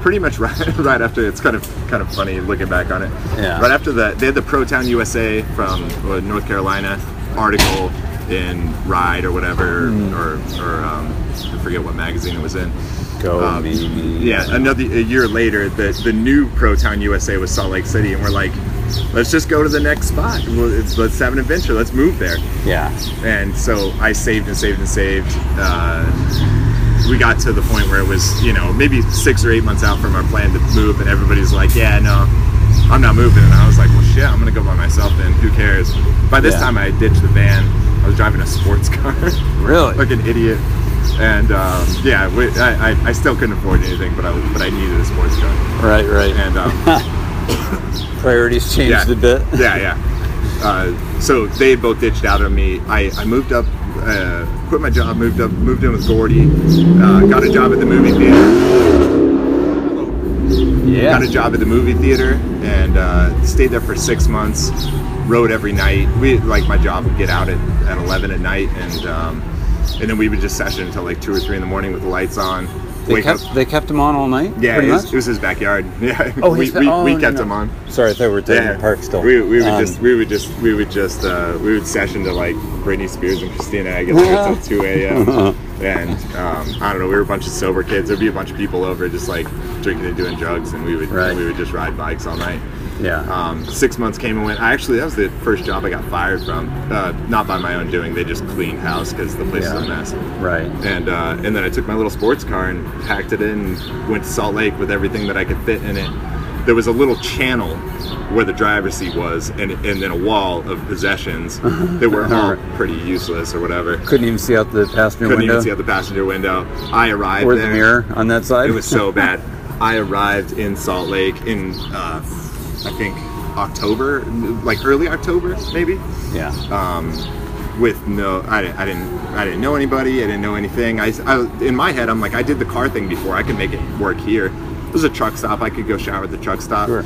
Pretty much (laughs) right, right after it's kind of kind of funny looking back on it. Yeah. Right after that, they had the Pro Town USA from uh, North Carolina article in Ride or whatever, Hmm. or or um, I forget what magazine it was in. Go Um. Yeah, another a year later, the the new Protown USA was Salt Lake City, and we're like, let's just go to the next spot. It's, let's have an adventure. Let's move there. Yeah. And so I saved and saved and saved. Uh, we got to the point where it was, you know, maybe six or eight months out from our plan to move, and everybody's like, yeah, no, I'm not moving. And I was like, well, shit, I'm gonna go by myself then. Who cares? By this Yeah. time, I ditched the van. I was driving a sports (laughs) car. Really? like an idiot. And um, yeah, we, I, I, I still couldn't afford anything, but I but I needed a sports car. Right, right. And um, (laughs) Priorities changed yeah, a bit. yeah, yeah. Uh, so they both ditched out on me. I, I moved up, uh, quit my job, moved up, moved in with Gordy, uh, got a job at the movie theater. Yeah. Got a job at the movie theater and uh, stayed there for six months. Rode every night. We like my job would get out at, at eleven at night, and um, and then we would just session until like two or three in the morning with the lights on. They kept, up. they kept him on all night? Yeah, it was, it was his backyard. (laughs) Yeah, Oh, we, we, oh, we no, kept no. him on. Sorry, I thought we were taking the park still. We, we would Um, just we would just we would just uh, we would session to like Britney Spears and Christina Aguilera (laughs) until two a.m. (laughs) and um, I don't know. We were a bunch of sober kids. There'd be a bunch of people over just like drinking and doing drugs, and we would Right. we would just ride bikes all night. Yeah. Um, six months came and went. I actually that was the first job I got fired from. Uh, not by my own doing. They just cleaned house because the place Yeah. was a mess. right. And uh, and then I took my little sports car and packed it in, and went to Salt Lake with everything that I could fit in it. There was a little channel where the driver's seat was, and and then a wall of possessions (laughs) that were all pretty useless or whatever. Couldn't even see out the passenger Couldn't window even see out the passenger window. I arrived or there. the mirror on that side. It was so bad. (laughs) I arrived in Salt Lake in uh, I think October, like early October, maybe? Yeah. um, with no I, I didn't I didn't know anybody I didn't know anything. I, I in my head I'm like I did the car thing before I could make it work here. It was a truck stop I could go shower at the truck stop. Sure.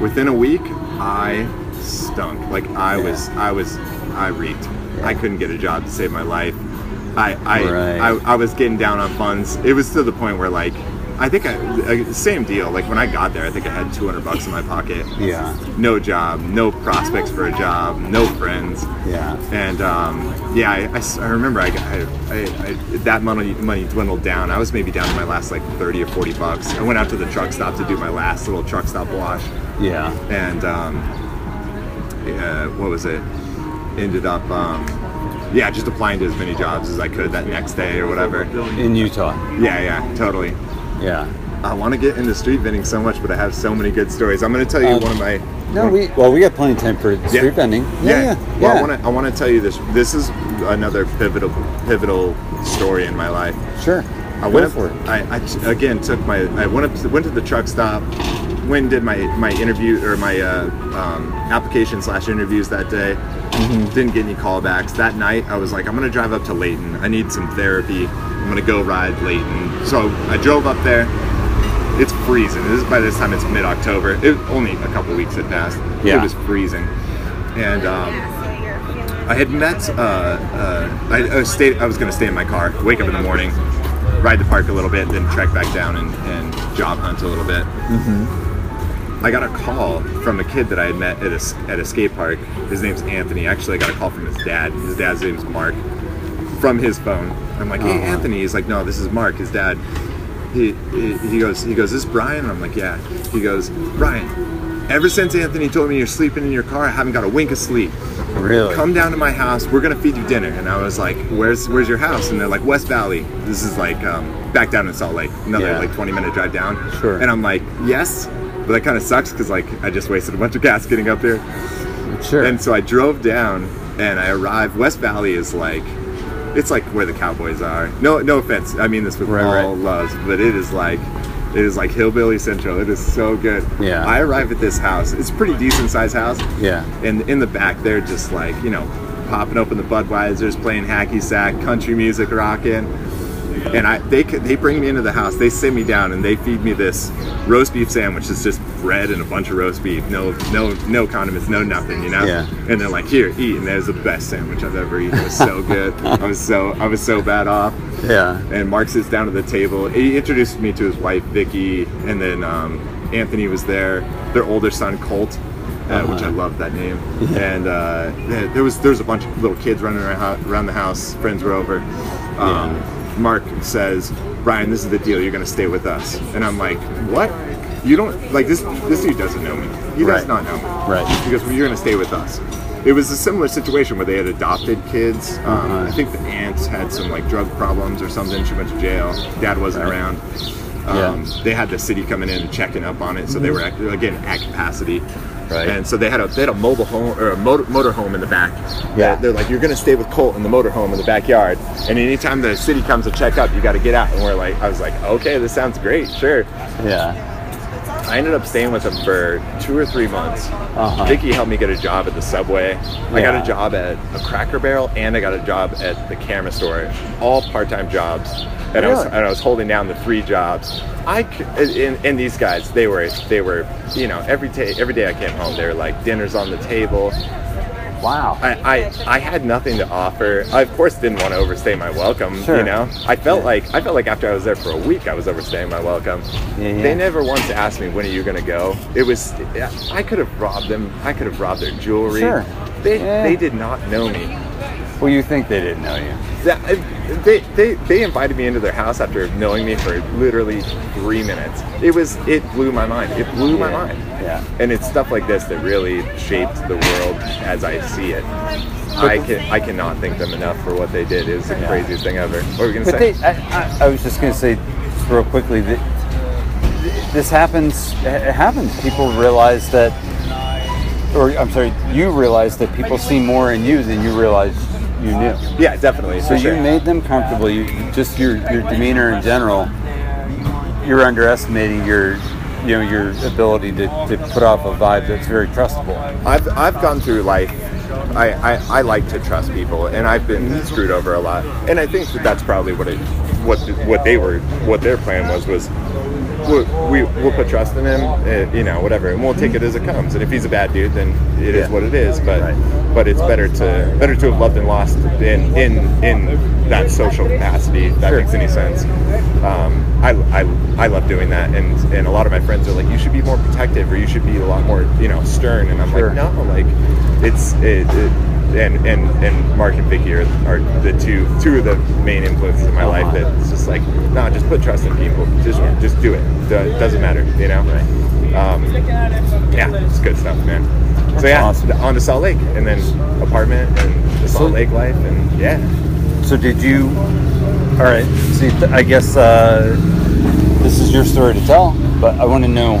within a week I stunk. Like I was I was I reeked I couldn't get a job to save my life. I I, Right. I I was getting down on funds. It was to the point where like I think I, same deal like when I got there I think I had 200 bucks in my pocket Yeah. no job no prospects for a job no friends Yeah. and um, yeah, I, remember I, I, I, I that money money dwindled down. I was maybe down to my last like thirty or forty bucks. I went out to the truck stop to do my last little truck stop wash, Yeah. and um, yeah, what was it? Ended up, um, yeah, just applying to as many jobs as I could that next day or whatever. In Utah. Yeah, yeah, totally. Yeah. I want to get into street vending so much, but I have so many good stories. I'm going to tell you Um, one of my No, we well we got plenty of time for street vending. Yeah, yeah. yeah. Well, I want to I want to tell you this. This is another pivotal pivotal story in my life. Sure. I Go went up for it. I, again took my I went up to, went to the truck stop. Went and did my my interview or my uh, um, application slash interviews that day. Mm-hmm. Didn't get any callbacks that night. I was like, I'm gonna drive up to Layton. I need some therapy. I'm gonna go ride Layton. So I drove up there. It's freezing. This is by this time it's mid October. It only a couple weeks had passed. Yeah. It was freezing, and um, I had met. Uh, uh, I, I was stayed. I was going to stay in my car, wake up in the morning, ride the park a little bit, then trek back down and, and job hunt a little bit. Mm-hmm. I got a call from a kid that I had met at a, s- at a skate park. His name's Anthony. Actually, I got a call from his dad. His dad's name's Mark. From his phone, I'm like, "Hey, Anthony." He's like, "No, this is Mark, his dad." He, he he goes, he goes, "Is this Bryan?" And I'm like, "Yeah." He goes, "Bryan." Ever since Anthony told me you're sleeping in your car, I haven't got a wink of sleep Really? come down to my house we're gonna feed you dinner and i was like where's where's your house and they're like west valley this is like um, back down in salt lake another Yeah. like 20 minute drive down Sure. and i'm like yes but that kind of sucks because like i just wasted a bunch of gas getting up there Sure. and so i drove down and i arrived west valley is like it's like where the Cowboys are. No, no offense. I mean this with Right, all right. love, but it is like it is like hillbilly central. It is so good. Yeah. I arrive at this house. It's a pretty decent sized house. Yeah. And in the back, they're just like you know, popping open the Budweisers, playing hacky sack, country music, rocking. And I, they they bring me into the house. They sit me down and they feed me this roast beef sandwich. It's just bread and a bunch of roast beef. No no no condiments, no nothing. You know. Yeah. And they're like, here, eat. And that was the best sandwich I've ever eaten. It was so good. I was so I was so bad off. Yeah. And Mark sits down at the table. He introduced me to his wife Vicky, and then um, Anthony was there. Their older son Colt, uh, which I love that name. Yeah. And uh, there was there was a bunch of little kids running around, around the house. Friends were over. Um, Mark says, "Bryan, this is the deal. You're going to stay with us." And I'm like, "What? You don't like this? This dude doesn't know me. He Right. does not know me. Right. Because you're going to stay with us." It was a similar situation where they had adopted kids. Um, Uh-huh. I think the aunt had some like drug problems or something. She went to jail. Dad wasn't around. Um, They had the city coming in and checking up on it, so they were again at capacity. Right. And so they had a they had a mobile home or a motor, motor home in the back. Yeah. They're like, you're gonna stay with Colt in the motor home in the backyard, and anytime the city comes to check up, you got to get out. And we're like, I was like, okay, this sounds great, sure. Yeah. I ended up staying with him for two or three months. Uh-huh. Vicky helped me get a job at the Subway. I got a job at a Cracker Barrel, and I got a job at the camera store. All part-time jobs, and I was and I was holding down the three jobs. I and, and these guys, they were they were you know every day every day I came home, they were like dinners on the table. Wow. I, I, I had nothing to offer. I of course didn't want to overstay my welcome. Sure. You know, I felt Yeah. like I felt like after I was there for a week, I was overstaying my welcome. Yeah, yeah. They never once asked me when are you gonna go. It was I could have robbed them. I could have robbed their jewelry. Sure. They they did not know me. Well, you think they didn't know you? That, they, they they invited me into their house after knowing me for literally three minutes. It was it blew my mind. It blew my Yeah. mind. Yeah. And it's stuff like this that really shaped the world as I see it. I can I cannot thank them enough for what they did. It was the Yeah. craziest thing ever. What were we gonna But say? they, I, I, I was just going to say, real quickly, that this happens. It happens. People realize that, or I'm sorry, you realize that people see more in you than you realize you knew. yeah, definitely. So for you made them comfortable. You just your your demeanor in general. You're underestimating your, you know, your ability to, to put off a vibe that's very trustable. I've I've gone through life. I, I, I like to trust people, and I've been screwed over a lot. And I think that that's probably what it, what what they were, what their plan was was, we, we we'll put trust in him, uh, you know, whatever, and we'll take it as it comes. And if he's a bad dude, then it is Yeah. what it is. But Right. but it's better to better to have loved and lost in in in that social capacity. If that Sure. makes any sense. Um, I, I, I love doing that, and and a lot of my friends are like, you should be more protective, or you should be a lot more, you know, stern. And I'm Sure. like, no, like it's it, it and and and Mark and Vicky are, are the two two of the main influences in my life. Uh-huh. That it's just like, no, just put trust in people. Just just do it. It doesn't matter, you know. Um, yeah, it's good stuff, man. That's so yeah, awesome. on to Salt Lake, and then apartment and the Salt So- Lake life, and yeah. So did you? All right. See, I guess uh, this is your story to tell, but I want to know.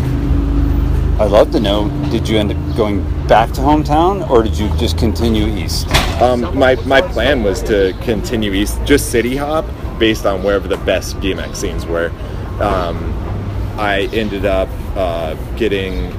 I'd love to know. Did you end up going back to hometown, or did you just continue east? Um, my, my plan was to continue east, just city hop, based on wherever the best BMX scenes were. Um, I ended up uh, getting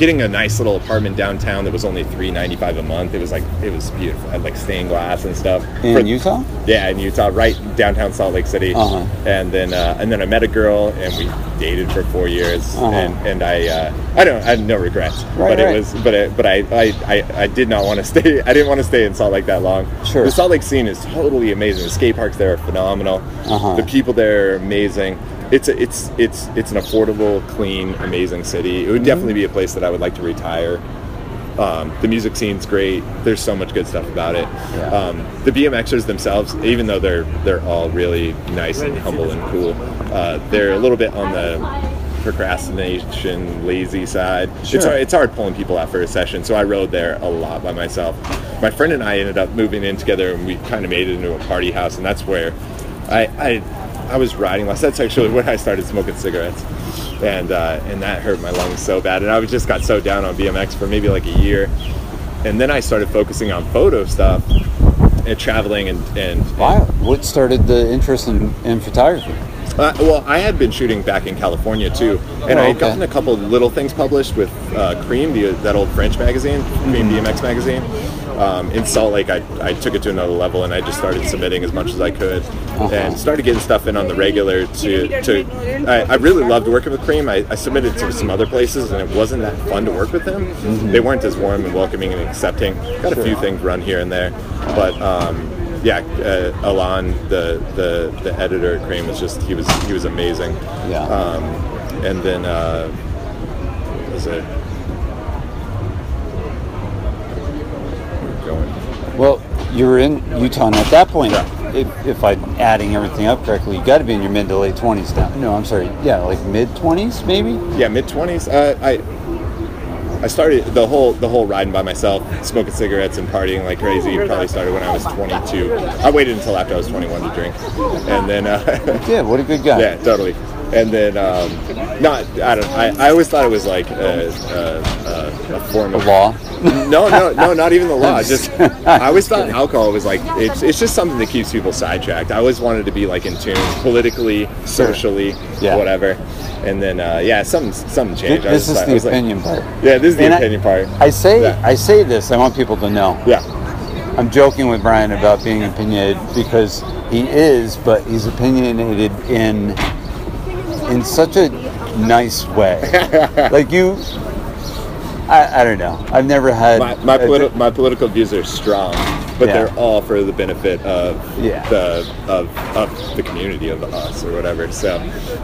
getting a nice little apartment downtown that was only three ninety five a month. It was like it was beautiful. I had like stained glass and stuff. In For- Utah? Yeah, in Utah, right downtown Salt Lake City. Uh-huh. And then uh, and then I met a girl and we dated for four years. Uh-huh. And and I uh, I don't I had no regrets. Right, but right. it was but it, but I, I, I, I did not want to (laughs) stay. I didn't want to stay in Salt Lake that long. Sure. The Salt Lake scene is totally amazing. The skate parks there are phenomenal. Uh-huh. The people there are amazing. It's a, it's it's it's an affordable, clean, amazing city. It would definitely be a place that I would like to retire. Um, the music scene's great. There's so much good stuff about it. Yeah. Um, the BMXers themselves, even though they're they're all really nice and humble and cool, uh, they're a little bit on the procrastination, lazy side. It's hard, it's hard pulling people out for a session, so I rode there a lot by myself. My friend and I ended up moving in together, and we kind of made it into a party house, and that's where I I, I was riding less. That's actually when I started smoking cigarettes, and uh, and that hurt my lungs so bad, and I was just got so down on BMX for maybe like a year, and then I started focusing on photo stuff and traveling and and Wow. What started the interest in, in photography? Uh, well, I had been shooting back in California too, and Oh, I had gotten a couple little things published with uh, Cream, the, that old French magazine, Cream Mm-hmm. BMX magazine. Um, in Salt Lake, I, I took it to another level, and I just started submitting as much as I could, Uh-huh. and started getting stuff in on the regular. To, to I, I really loved working with Cream. I, I submitted to some other places, and it wasn't that fun to work with them. Mm-hmm. They weren't as warm and welcoming and accepting. Got a few things run here and there, but. Um, yeah, uh, Alon, the, the the editor at Cream was just he was he was amazing. Yeah. Um, and then uh, was it? Well, you were in Utah, and at that point, Yeah. if, if I'm adding everything up correctly, you got to be in your mid to late 20s now. No, I'm sorry. Yeah, like mid 20s, maybe? Yeah, mid twenties. Uh, I I started the whole the whole riding by myself, smoking cigarettes and partying like crazy. Probably started when I was 22. I waited until after I was 21 to drink, and then uh, (laughs) Yeah, what a good guy. yeah, totally. And then um, not I don't I, I always thought it was like a, a, a, a form The of law. (laughs) no, no, no, not even the law. (laughs) Just I always thought alcohol was like it's, it's just something that keeps people sidetracked. I always wanted to be like in tune politically, socially, Yeah. whatever. And then uh, yeah, something something changed. I This is the was like- opinion part. yeah, this is the And I- opinion part. I say Yeah. I say this. I want people to know. Yeah, I'm joking with Bryan about being opinionated because he is, but he's opinionated in in such a nice way. (laughs) like you, I, I don't know. I've never had my my, politi- my political views are strong, but Yeah. they're all for the benefit of Yeah. the of, of the community of us or whatever. So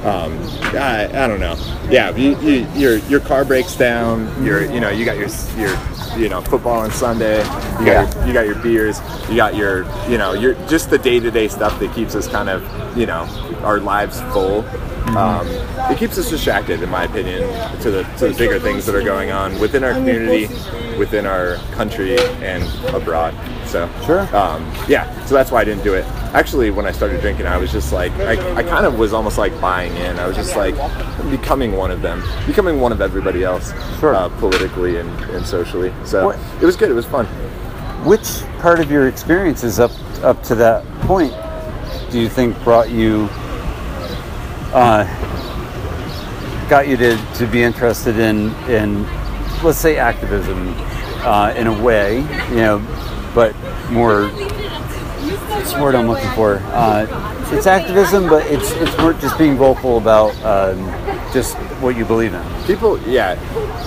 um, I, I don't know. Yeah, you, you, your your car breaks down. Your you know you got your your you know football on Sunday. You got Yeah. your, you got your beers. You got your you know your just the day to day stuff that keeps us kind of you know our lives full. Um, it keeps us distracted, in my opinion, to the to the bigger things that are going on within our community, within our country, and abroad. So Sure. um, yeah, so that's why I didn't do it. Actually, when I started drinking, I was just like, I, I kind of was almost like buying in. I was just like becoming one of them, becoming one of everybody else, Sure. uh, politically and, and socially. So What- it was good. It was fun. Which part of your experiences up up to that point do you think brought you, uh, got you to, to be interested in in let's say activism uh, in a way, you know, but more. What's the word I'm looking for? Uh, it's activism, but it's it's more just being vocal about um, just what you believe in. People, yeah,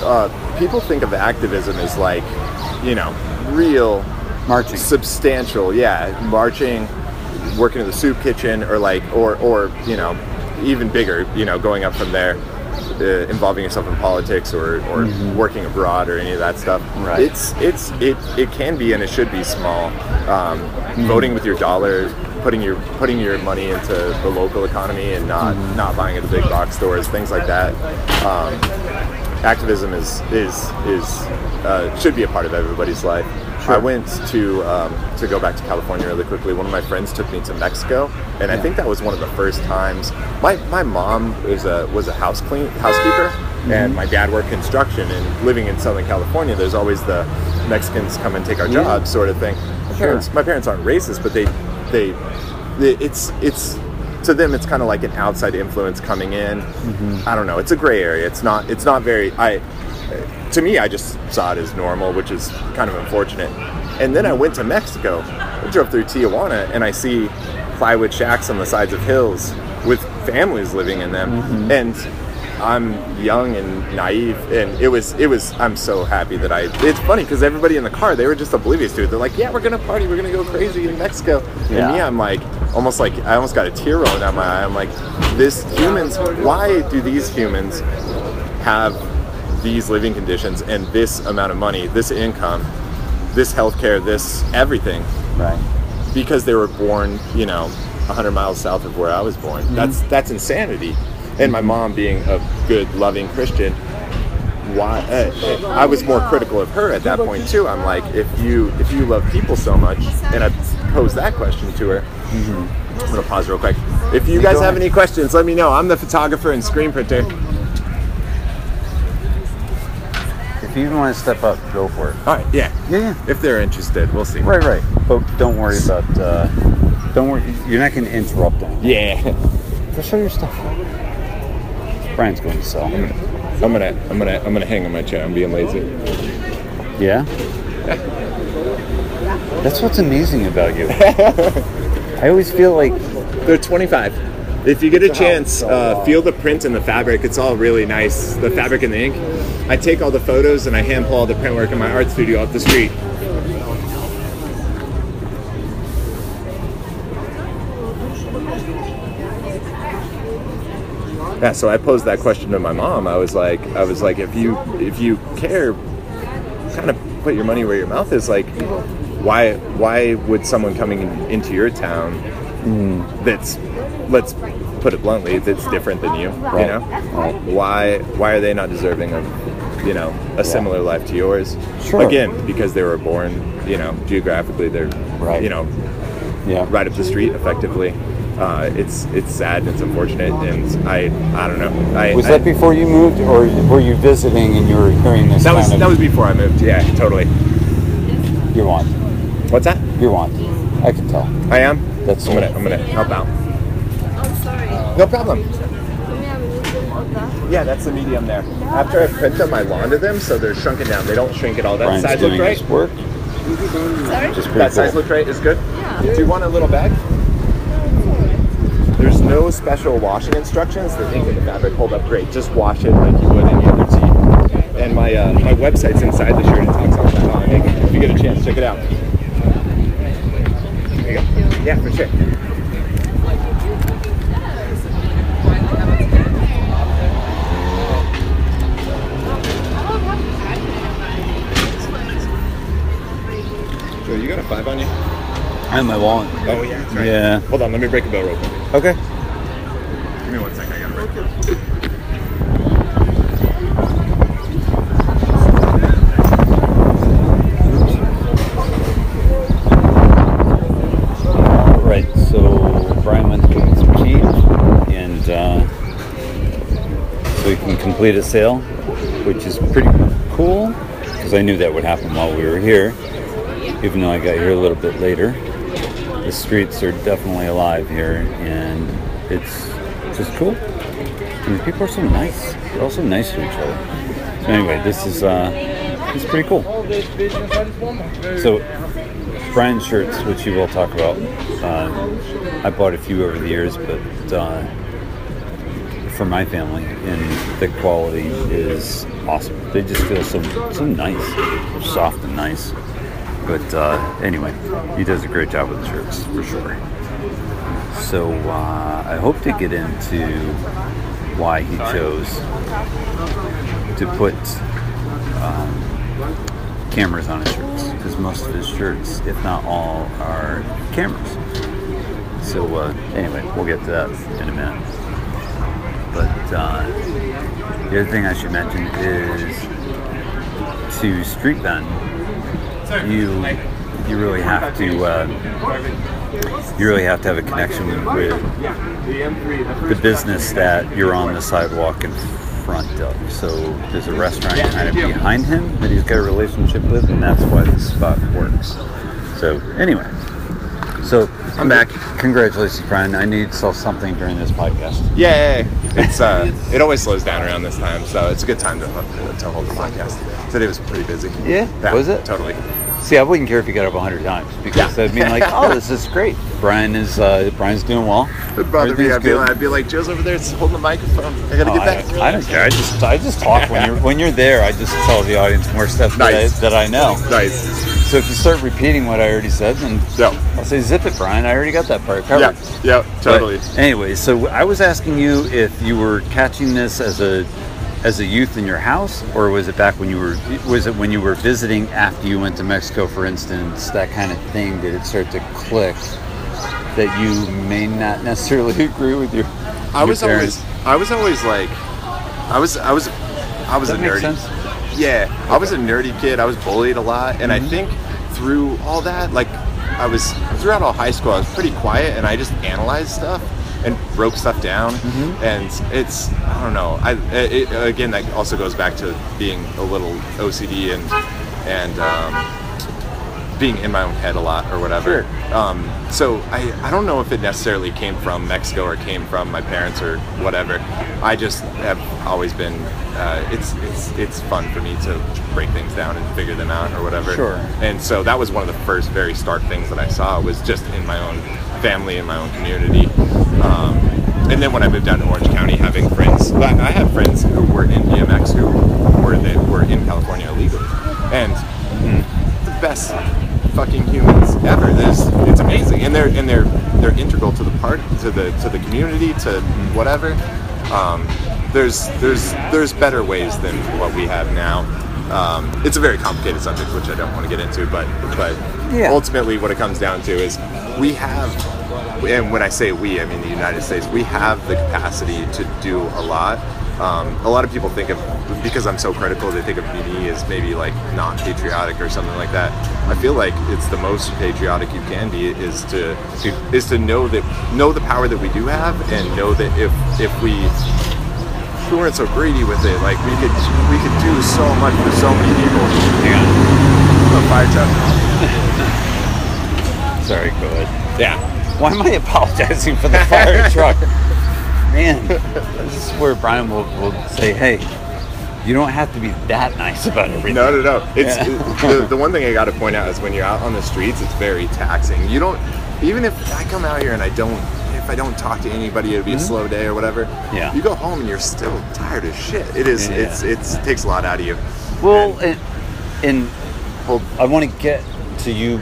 uh, people think of activism as like, you know, real Marching. substantial yeah marching working in the soup kitchen or like or or you know even bigger you know going up from there uh, involving yourself in politics or, or working abroad or any of that stuff. Right. it's it's it it can be and it should be small. Um, voting with your dollar putting your putting your money into the local economy and not not buying at the big box stores things like that. Um, activism is is is uh, should be a part of everybody's life. I went to um, to go back to California really quickly. One of my friends took me to Mexico, and I think that was one of the first times. My my mom is a was a house clean housekeeper, and my dad worked construction. And living in Southern California, there's always the Mexicans come and take our jobs sort of thing. My parents my parents aren't racist, but they they they- it's it's to them it's kind of like an outside influence coming in i don't know it's a gray area it's not it's not very i Uh, to me i just saw it as normal which is kind of unfortunate and then i went to mexico i drove through tijuana and i see plywood shacks on the sides of hills with families living in them mm-hmm. and I'm young and naive, and it was it was. I'm so happy that I. It's funny because everybody in the car they were just oblivious to it. They're like, "Yeah, we're gonna party, we're gonna go crazy in Mexico." Yeah. And me, I'm like, almost like I almost got a tear rolling down my eye. I'm like, this humans. Why do these humans have these living conditions and this amount of money, this income, this healthcare, this everything? Right. because they were born, you know, 100 miles south of where I was born. Mm-hmm. That's that's insanity. And my mom being a good, loving Christian, why? Uh, I was more critical of her at that point too. I'm like, if you if you love people so much, and I posed that question to her. I'm gonna pause real quick. If you guys have any questions, let me know. I'm the photographer and screen printer. If you want to step up, go for it. All right, yeah. Yeah, yeah. If they're interested, we'll see. Right, right. But don't worry about. Uh, don't worry. You're not going to interrupt them. Yeah. Go show your stuff. Bryan's going to sell. I'm gonna I'm gonna I'm gonna hang on my chair. I'm being lazy. Yeah. That's what's amazing about you. (laughs) I always feel like They're 25. If you get a chance, uh, feel the print and the fabric. It's all really nice. The fabric and the ink. I take all the photos and I hand pull all the print work in my art studio up the street. Yeah, so I posed that question to my mom. I was like, I was like, if you if you care, kind of put your money where your mouth is. Like, why why would someone coming in, into your town that's let's put it bluntly that's different than you, you know? Why why are they not deserving of you know a similar life to yours? Sure. Again, because they were born, you know, geographically they're Right. you know yeah. right up the street effectively. Uh, it's it's sad and it's unfortunate and I I don't know. I, Was I- that before you moved, or were you visiting and you were hearing this? that was kind that was before I moved. Yeah, totally. your want. What's that? Your want. I can tell. I am. That's I'm gonna I'm gonna help out. I'm sorry. No problem. Can we have a medium of that? Yeah, that's the medium there. After I print them, I launder them so they're shrunken down. They don't shrink at all. That Bryan's size doing look right. work. Sorry? Which is pretty That size cool. look right is good. Yeah. Do you want a little bag? There's no special washing instructions. The ink and the fabric hold up great. Just wash it like you would any other tee. And my uh, my website's inside the shirt. It talks all about it. If you get a chance, check it out. There you go. Yeah, for sure. You got a five on you? And my wallet. Oh yeah. right. Yeah. Hold on, let me break a bill real quick. Okay. Give me one second. I gotta break it. All right. So Bryan went to get some change, and uh, so he can complete a sale, which is pretty cool because I knew that would happen while we were here, even though I got here a little bit later. The streets are definitely alive here, and it's just cool. And people are so nice. They're all so nice to each other. So anyway, this is uh, it's pretty cool. So Bryan's shirts, which you will talk about. Uh, I bought a few over the years, but uh, for my family, and the quality is awesome. They just feel so so nice, soft and nice. But uh, anyway, he does a great job with the shirts for sure. So uh, I hope to get into why he chose to put um, cameras on his shirts because most of his shirts, if not all, are cameras. So uh, anyway, we'll get to that in a minute. But uh, the other thing I should mention is to street vend, you you really have to uh, you really have to have a connection with the business that you're on the sidewalk in front of. So there's a restaurant kind of behind him that he's got a relationship with, and that's why this spot works. So anyway, so I'm back. Congratulations, Bryan. I need to sell something during this podcast. Yeah, it's uh, it always slows down around this time, so it's a good time to, to hold the podcast. Today was pretty busy. Yeah? Was it? Totally. See, I wouldn't care if you got up 100 times because Yeah. I'd be like, (laughs) "Oh, this is great." Bryan is uh, Bryan's doing well. It'd bother me. I'd be, like, I'd be like, Joe's over there holding the microphone. I gotta Oh, get I, back. I don't care. I just I just talk when you're when you're there. I just tell the audience more stuff that, I, that I know. Nice. So if you start repeating what I already said, then Yeah. I'll say, "Zip it, Bryan. I already got that part covered." Yeah. But Totally. anyway, so I was asking you if you were catching this as a as a youth in your house, or was it back when you were was it when you were visiting after you went to Mexico, for instance, that kind of thing? Did it start to click that you may not (laughs) necessarily agree with your? I your was parents? always, I was always like, I was, I was, I was Does a that nerdy. sense? Yeah, I was a nerdy kid. I was bullied a lot, and Mm-hmm. I think through all that, like, I was throughout all high school, I was pretty quiet, and I just analyzed stuff and broke stuff down. Mm-hmm. And it's, I don't know. I it, again, that also goes back to being a little OCD and and um, being in my own head a lot or whatever. Um, so I, I don't know if it necessarily came from Mexico or came from my parents or whatever. I just have always been. Uh, it's it's it's fun for me to break things down and figure them out or whatever. Sure. And so that was one of the first very stark things that I saw was just in my own family in my own community. Um, and then when I moved down to Orange County, having friends, I have friends who were in BMX who were that were in California illegally, and the best fucking humans ever. There's, it's amazing, and they're and they're they're integral to the part to the to the community to whatever. Um, there's there's there's better ways than what we have now. Um, it's a very complicated subject, which I don't want to get into, but but Yeah. ultimately, what it comes down to is we have, and when I say we, I mean the United States. We have the capacity to do a lot. Um, a lot of people think of because I'm so critical, they think of me as maybe like not patriotic or something like that. I feel like it's the most patriotic you can be is to, to is to know that know the power that we do have and know that if if we we weren't so greedy with it, like we could we could do so much for so many people. A fire truck. Sorry, go ahead. Yeah. Why am I apologizing for the (laughs) fire truck? Man, this is where Bryan will, will say, hey, you don't have to be that nice about everything. No, no, no. It's Yeah. the, the one thing I got to point out is when you're out on the streets, it's very taxing. You don't even if I come out here and I don't if I don't talk to anybody, it'll be a slow day or whatever. Mm-hmm. Yeah. You go home and you're still tired as shit. It is. Yeah. It's. It's it takes a lot out of you. Well, And- and, and Well, I want to get to you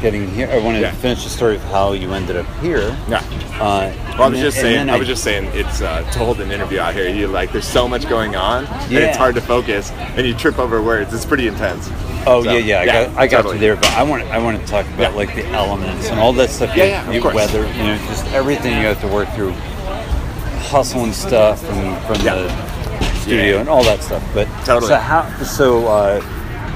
getting here. I want to Yeah. finish the story of how you ended up here. yeah. Uh, Well, I was then- just saying. then I was just saying. It's uh, to hold an interview out here. You like. There's so much going on, and it's hard to focus, and you trip over words. It's pretty intense. Oh So, yeah, yeah, I yeah, got, I got totally. you there, but I want, I want to talk about Yeah. like the elements and all that stuff. Yeah, you, yeah, of you weather, you know, just everything you have to work through, hustle and stuff from from the studio and all that stuff. But Totally. So how? So uh,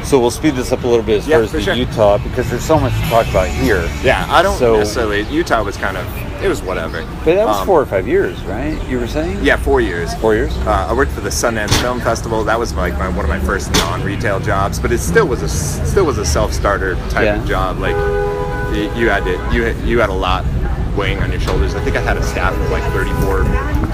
so we'll speed this up a little bit as Yeah, far as the sure. Utah because there's so much to talk about here. Yeah, I don't So- necessarily. Utah was kind of. It was whatever. But that was Um, four or five years, right? You were saying? Yeah, four years. Four years. Uh, I worked for the Sundance Film Festival. That was like my, one of my first non-retail jobs, but it still was a still was a self-starter type Yeah. of job. Like you had to you had, you had a lot weighing on your shoulders. I think I had a staff of like 34,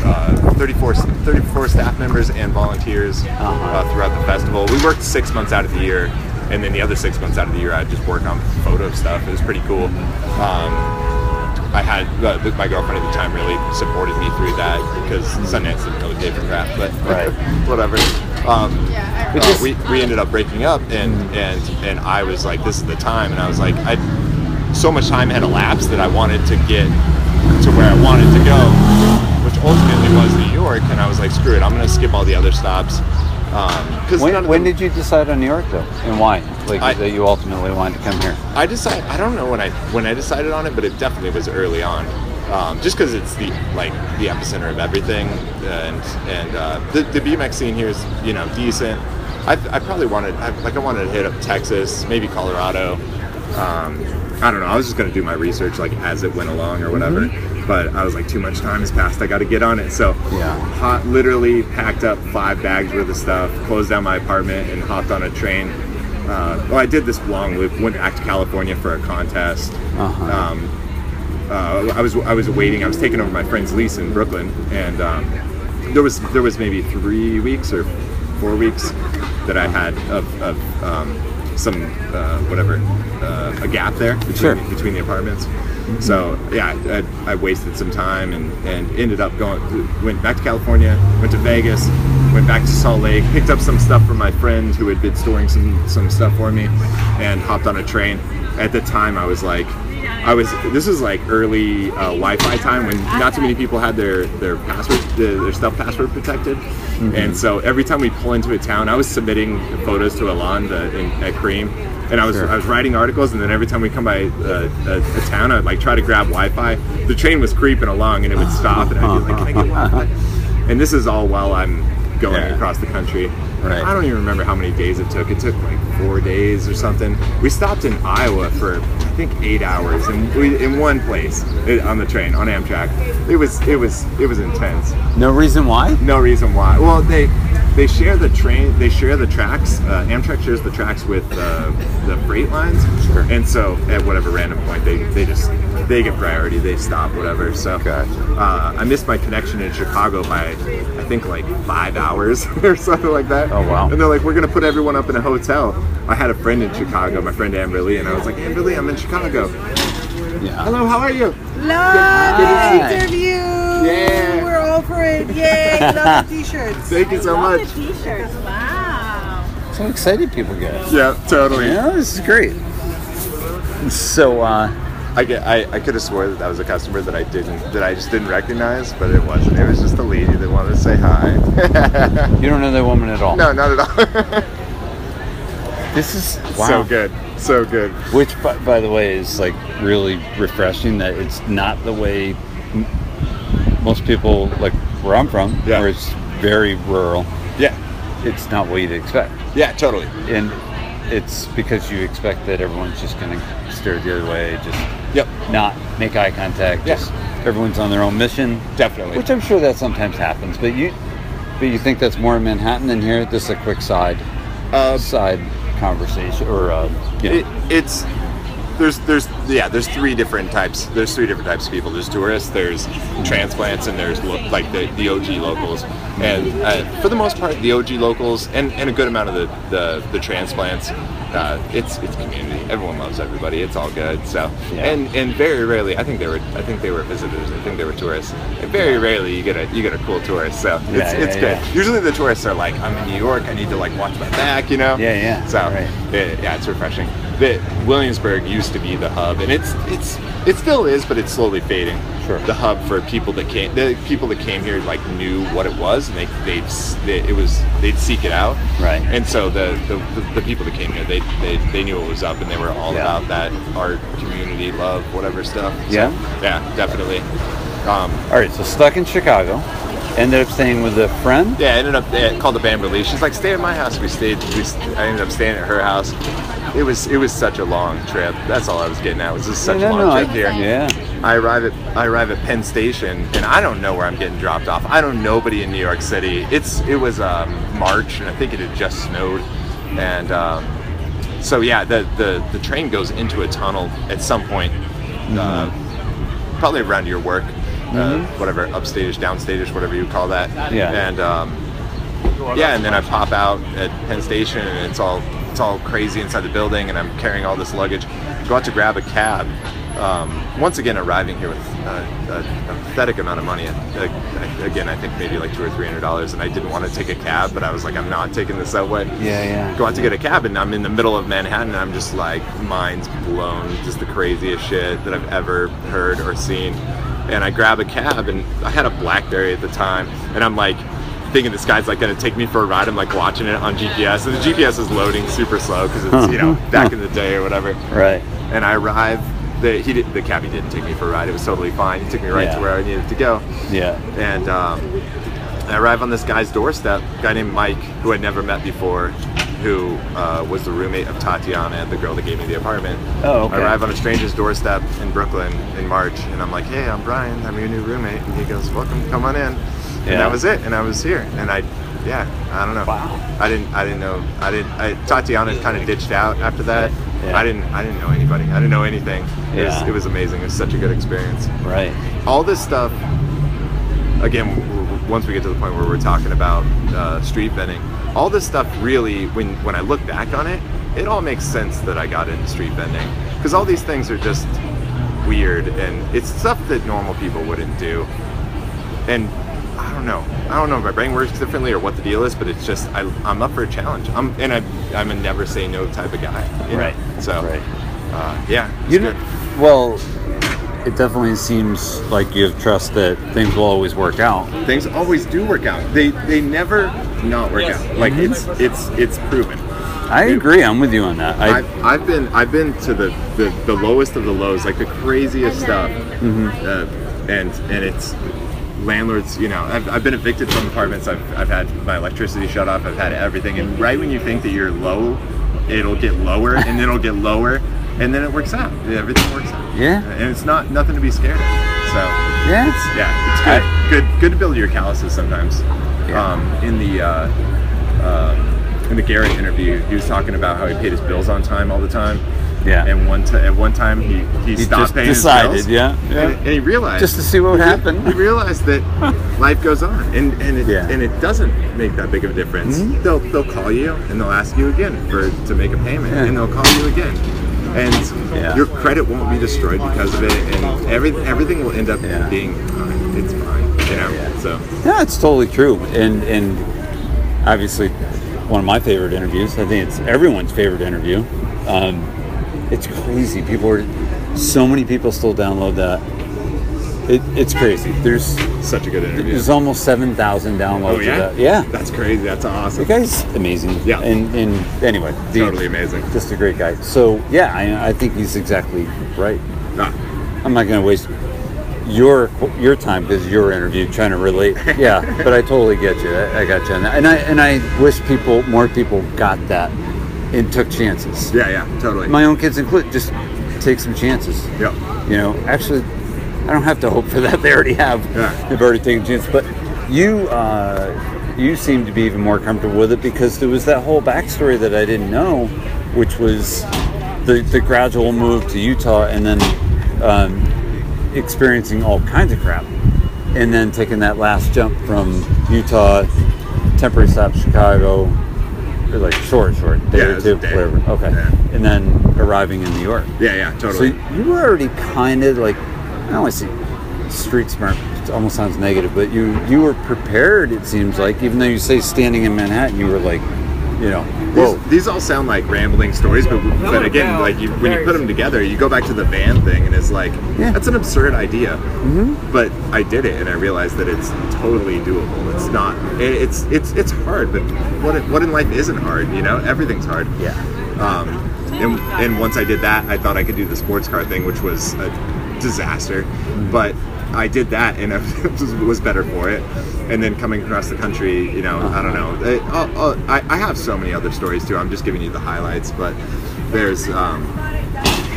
uh, 34, 34 staff members and volunteers Uh-huh. uh, throughout the festival. We worked six months out of the year, and then the other six months out of the year, I'd just work on photo stuff. It was pretty cool. Um, I had uh, my girlfriend at the time really supported me through that because Sundance didn't really pay for crap, but (laughs) Right. whatever. Um, uh, we, we ended up breaking up, and and and I was like, this is the time, and I was like, I so much time had elapsed that I wanted to get to where I wanted to go, ultimately was New York, and I was like, screw it, I'm gonna skip all the other stops. Because When, when did you decide on New York though, and why? Like I- that you ultimately wanted to come here? I decided I don't know when I when I decided on it, but it definitely was early on. Um, just because it's the like the epicenter of everything, and and uh, the the BMX scene here is you know decent. I, I probably wanted I, like I wanted to hit up Texas, maybe Colorado. Um, I don't know. I was just gonna do my research like as it went along or whatever. But I was like, too much time has passed. I got to get on it. So Yeah. hot, literally packed up five bags worth of stuff, closed down my apartment, and hopped on a train. Uh, well, I did this long loop. Went back to California for a contest. Uh-huh. Um, uh, I was I was waiting. I was taking over my friend's lease in Brooklyn, and um, there was there was maybe three weeks or four weeks that I had of, of um, some uh, whatever uh, a gap there between Sure. between the apartments. So yeah, I, I wasted some time and, and ended up going went back to California, went to Vegas, went back to Salt Lake, picked up some stuff from my friend who had been storing some some stuff for me, and hopped on a train. At the time, I was like, I was. This is like early uh, Wi-Fi time when not too many people had their their password, their, their stuff password protected, and so every time we pull into a town, I was submitting photos to Alon the, in, at Cream, and I was Sure. I was writing articles, and then every time we come by uh, a, a town, I'd like try to grab Wi-Fi. The train was creeping along, and it would stop, and I'd be like, "Can I get Wi-Fi?" (laughs) And this is all while I'm going Yeah. across the country. Right. I don't even remember how many days it took. It took like four days or something. We stopped in Iowa for think eight hours, we in one place on the train on Amtrak. It was it was it was intense. No reason why? No reason why. Well, they they share the train. They share the tracks. Uh, Amtrak shares the tracks with uh, the freight lines, Sure. and so at whatever random point, they they just they get priority. They stop whatever. So Gotcha. uh, I missed my connection in Chicago by I think like five hours (laughs) or something like that. Oh, wow. And they're like, we're gonna put everyone up in a hotel. I had a friend in Chicago, my friend Amber Lee, and I was like, Amber Lee, I'm in Chicago. Yeah. Hello, how are you? Love Hi. the interview. Yeah. We're all for it. Yay. Love the (laughs) t-shirts. Thank you so much. T-shirts. Wow. So excited people get. Yeah, totally. Yeah, this is great. So, uh, I get. I, I could have swore that that was a customer that I didn't that I just didn't recognize, but it wasn't. It was just a lady that wanted to say hi. (laughs) you don't know that woman at all. no, not at all. This is wow. So good, so good. Which, by, by the way, is like really refreshing. That it's not the way m- most people like where I'm from, Yeah. where it's very rural. Yeah, It's not what you'd expect, yeah, totally. and it's because you expect that everyone's just going to stare the other way, just Yep, not make eye contact. Yeah. Just everyone's on their own mission. definitely. Which I'm sure that sometimes happens, but you, but you think that's more in Manhattan than here. This is a quick side, Uh, side conversation, or uh, you know, it, it's there's there's yeah there's three different types there's three different types of people. There's tourists there's transplants and there's lo- like the, the OG locals. And uh, for the most part the OG locals and, and a good amount of the the, the transplants uh, it's it's community. Everyone loves everybody. It's all good. So Yeah. and and very rarely I think they were I think they were visitors. I think they were tourists. And very rarely you get a you get a cool tourist. So it's, Yeah, it's yeah, good. usually the tourists are like I'm in New York. I need to like watch my back you know? Yeah, yeah, so right. it- yeah, it's refreshing. The Williamsburg used to be the hub, and it's it's it still is, but it's slowly fading. Sure. The hub for people that came, the people that came here like knew what it was, and they they, they it was they'd seek it out. Right. And so the the, the, people that came here, they, they they knew what was up, and they were all Yeah. about that art, community, love, whatever stuff. So, Yeah? Yeah, definitely. Um, All right, so stuck in Chicago, ended up staying with a friend. Yeah, I ended up they called the Amber Lee. She's like, stay at my house. We stayed. We, I ended up staying at her house. It was it was such a long trip. That's all I was getting at. It was this such Yeah, a long no, trip I- here? Yeah, I arrive at I arrive at Penn Station, and I don't know where I'm getting dropped off. I don't know nobody in New York City. It's it was um, March, and I think it had just snowed, and um, so yeah, the, the the train goes into a tunnel at some point, uh, probably around your work, uh, whatever upstage, downstage, whatever you call that. Yeah. and. Um, yeah, and then I pop out at Penn Station, and it's all it's all crazy inside the building, and I'm carrying all this luggage. Go out to grab a cab. Um, once again, arriving here with uh, a, a pathetic amount of money. Again, I think maybe like two or three hundred dollars, and I didn't want to take a cab, but I was like, I'm not taking the subway. yeah, yeah. Go out to get a cab, and I'm in the middle of Manhattan, and I'm just like, mind's blown, just the craziest shit that I've ever heard or seen. And I grab a cab, and I had a BlackBerry at the time, and I'm like, thinking this guy's like gonna take me for a ride. I'm like watching it on GPS, and the GPS is loading super slow because it's you know back in the day or whatever. Right. And I arrive. The he did, the cabbie didn't take me for a ride. It was totally fine. He took me right Yeah. to where I needed to go Yeah. and um, I arrive on this guy's doorstep, a guy named Mike, who I'd never met before, who uh, was the roommate of Tatiana, the girl that gave me the apartment. Oh, okay. I arrive on a stranger's doorstep in Brooklyn in March, and I'm like, "Hey, I'm Bryan. I'm your new roommate." And he goes, "Welcome, come on in." And Yeah. that was it. And I was here, and I, yeah, I don't know. Wow. I didn't, I didn't know. I didn't. I, Tatiana kind of ditched out after that. Yeah. I didn't, I didn't know anybody. I didn't know anything. It, Yeah. was, it was amazing. It was such a good experience Right. all this stuff again once we get to the point where we're talking about uh, street vending all this stuff really when when i look back on it it all makes sense that i got into street vending because all these things are just weird and it's stuff that normal people wouldn't do and i don't know i don't know if my brain works differently or what the deal is but it's just I, i'm up for a challenge i'm and I, i'm a never say no type of guy you know? Right. so Right. uh, yeah You know, well, it definitely seems like you have trust that things will always work out. things always do work out. They they never not work out. Like it's it's it's proven. I agree. I'm with you on that. I, I've, I've been I've been to the, the, the lowest of the lows, like the craziest stuff, uh, and and it's landlords. You know, I've, I've been evicted from apartments. I've, I've had my electricity shut off. I've had everything. And right when you think that you're low, it'll get lower, (laughs) and then it'll get lower, and then it works out. Everything works out. Yeah. and it's not nothing to be scared of. So yeah. It's, yeah, it's good. good good to build your calluses sometimes. um, in the uh, uh, in the Garrett interview, he was talking about how he paid his bills on time all the time. Yeah. And one t- at one time he, he, He stopped just paying decided, his bills. yeah, yeah. And, and he realized Just to see what would he- happen. He realized that (laughs) life goes on, and and it, Yeah. Mm-hmm. and it doesn't make that big of a difference. They'll they'll call you and they'll ask you again for to make a payment, Yeah. and they'll call you again. And Yeah. your credit won't be destroyed because of it, and every, everything will end up being fine. It's fine, you know. Yeah. So Yeah, it's totally true. And and obviously, one of my favorite interviews. I think it's everyone's favorite interview. Um, it's crazy. People are so many people still download that. It, it's crazy. There's such a good interview. there's almost seven thousand downloads. Oh yeah, Of that. Yeah. That's crazy. That's awesome. The guy's amazing. Yeah. And and anyway, the- Totally amazing. Just a great guy. So yeah, I, I think he's exactly right. Ah, I'm not going to waste your your time because your interview trying to relate. (laughs) Yeah, but I totally get you. I, I got you, on that. and I and I wish people more people got that and took chances. yeah, yeah, totally. My own kids included. Just take some chances. Yeah. You know, actually, I don't have to hope for that. (laughs) They already have. Yeah. They've already taken chances. But you, uh, you seem to be even more comfortable with it because there was that whole backstory that I didn't know, which was the the gradual move to Utah and then um, experiencing all kinds of crap, and then taking that last jump from Utah, temporary stop Chicago, or like short, short day Yeah, or two, whatever. Okay, Yeah. and then arriving in New York. yeah, yeah, totally. So you were already kind of like I don't want to say street smart. It almost sounds negative, but you you were prepared. It seems like even though you say standing in Manhattan, you were like, you know, These, these all sound like rambling stories, but but again, like you, when you put them together, you go back to the van thing, and it's like Yeah. that's an absurd idea. Mm-hmm. But I did it, and I realized that it's totally doable. It's not. It, it's it's it's hard, but what what in life isn't hard? You know, everything's hard. yeah, Um, and, and once I did that, I thought I could do the sports car thing, which was a disaster. But I did that, and (laughs) I was, was better for it. And then coming across the country, you know, I don't know. It, I'll, I'll, I, I have so many other stories too. I'm just giving you the highlights, but there's um,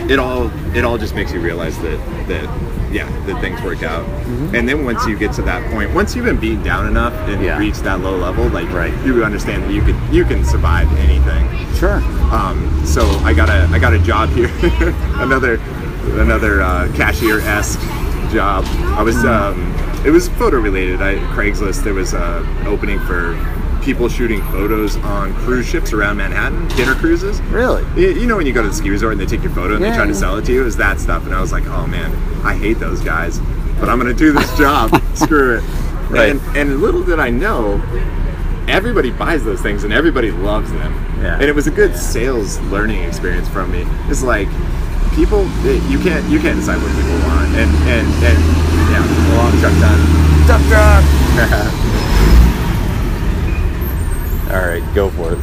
it all it all just makes you realize that that yeah that things work out. And then once you get to that point, once you've been beaten down enough and Yeah. reached that low level, like Right. you understand that you can you can survive anything. sure, Um, so I got a I got a job here, (laughs) another another uh, cashier esque job. I was um, it was photo related. I Craigslist. There was a opening for people shooting photos on cruise ships around Manhattan, dinner cruises. really. You, you know when you go to the ski resort and they take your photo and Yeah, they try to sell it to you? It was that stuff. And I was like, oh man, I hate those guys. But I'm gonna do this job. (laughs) Screw it. Right. And, and little did I know, everybody buys those things and everybody loves them. Yeah. And it was a good sales learning experience from me. It's like people you can't you can't decide what people want. And and and yeah, long truck time. Tough truck. (laughs) All right, go for it.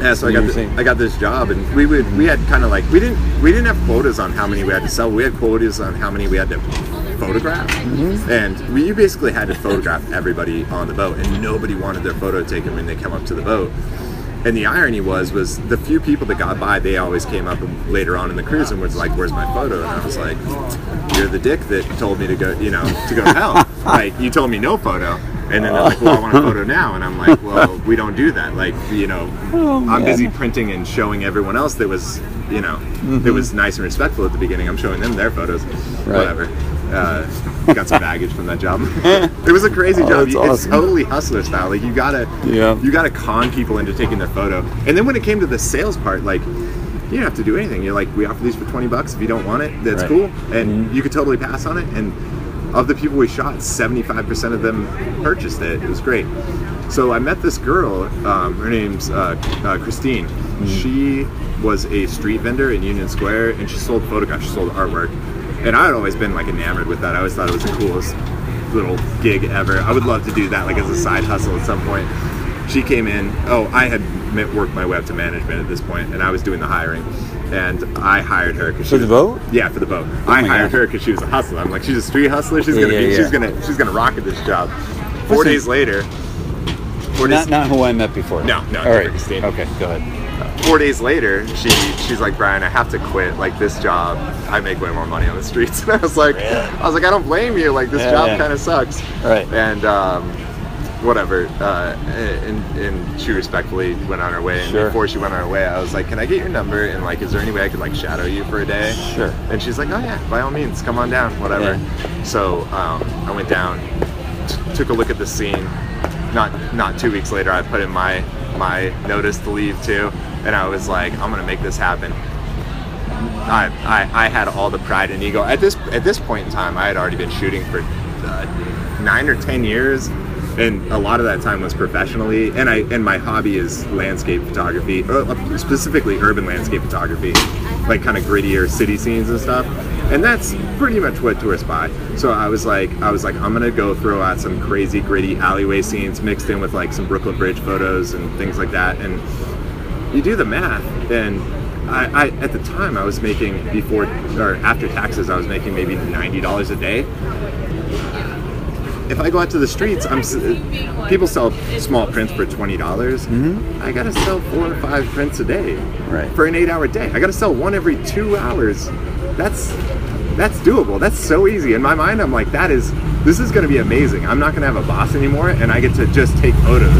Yeah, so I got were the, I got this job, and we would we had kind of like we didn't we didn't have quotas on how many we had to sell. We had quotas on how many we had to photograph, Mm-hmm. and we you basically had to photograph everybody on the boat, and nobody wanted their photo taken when they come up to the boat. And the irony was, was the few people that got by, they always came up and later on in the cruise and was like, "Where's my photo?" And I was like, "You're the dick that told me to go, you know, to go to hell. (laughs) like you told me no photo." And then they're like, "Well, I want a photo now," and I'm like, "Well, we don't do that. Like, you know, oh, I'm busy printing and showing everyone else that was, you know, that mm-hmm. was nice and respectful at the beginning. I'm showing them their photos, whatever." Uh, got some (laughs) baggage from that job. it was a crazy Oh, job. It's awesome. totally hustler style. Like you gotta, Yeah. you gotta con people into taking their photo. And then when it came to the sales part, like you don't have to do anything. You're like, we offer these for 20 bucks. If you don't want it, that's Right. cool. And you could totally pass on it. And of the people we shot, 75% of them purchased it. It was great. So I met this girl. Um, her name's uh, uh, Christine. She was a street vendor in Union Square, and she sold photographs. She sold artwork. And I had always been like enamored with that. I always thought it was the coolest little gig ever. I would love to do that like as a side hustle at some point. She came in. Oh, I had met- worked my way up to management at this point, and I was doing the hiring. And I hired her because For the boat? Yeah, for the boat. Oh I hired God. her because she was a hustler. I'm like, she's a street hustler. She's gonna yeah, be, yeah. she's gonna she's gonna rock at this job. Four Listen. days later, four days, Not not who I met before. No, no, All right. Okay, go ahead. Four days later, she she's like, Bryan, I have to quit. Like this job, I make way more money on the streets. (laughs) And I was like, I was like, I don't blame you. Like this Yeah, job yeah. kind of sucks. Right. And um, whatever. Uh, and, and she respectfully went on her way. And Sure. before she went on her way, I was like, "Can I get your number? And like, is there any way I could like shadow you for a day?" Sure. And she's like, "Oh yeah, by all means, come on down, whatever." So um, I went down, t- took a look at the scene. Not not two weeks later, I put in my my notice to leave too, and I was like, "I'm gonna make this happen." I, I, I had all the pride and ego. At this at this point in time, I had already been shooting for uh, nine or ten years, and a lot of that time was professionally. And I and my hobby is landscape photography, uh, specifically urban landscape photography, like kind of grittier city scenes and stuff. And that's pretty much what tourists buy. So I was like, I was like, I'm gonna go throw out some crazy gritty alleyway scenes mixed in with like some Brooklyn Bridge photos and things like that. And you do the math and I, I at the time I was making before or after taxes I was making maybe ninety dollars a day. If I go out to the streets, I'm people sell small prints for twenty dollars. Mm-hmm. I gotta sell four or five prints a day Right. for an eight-hour day. I gotta sell one every two hours. That's that's doable. That's so easy. In my mind, I'm like, that is this is gonna be amazing. I'm not gonna have a boss anymore, and I get to just take photos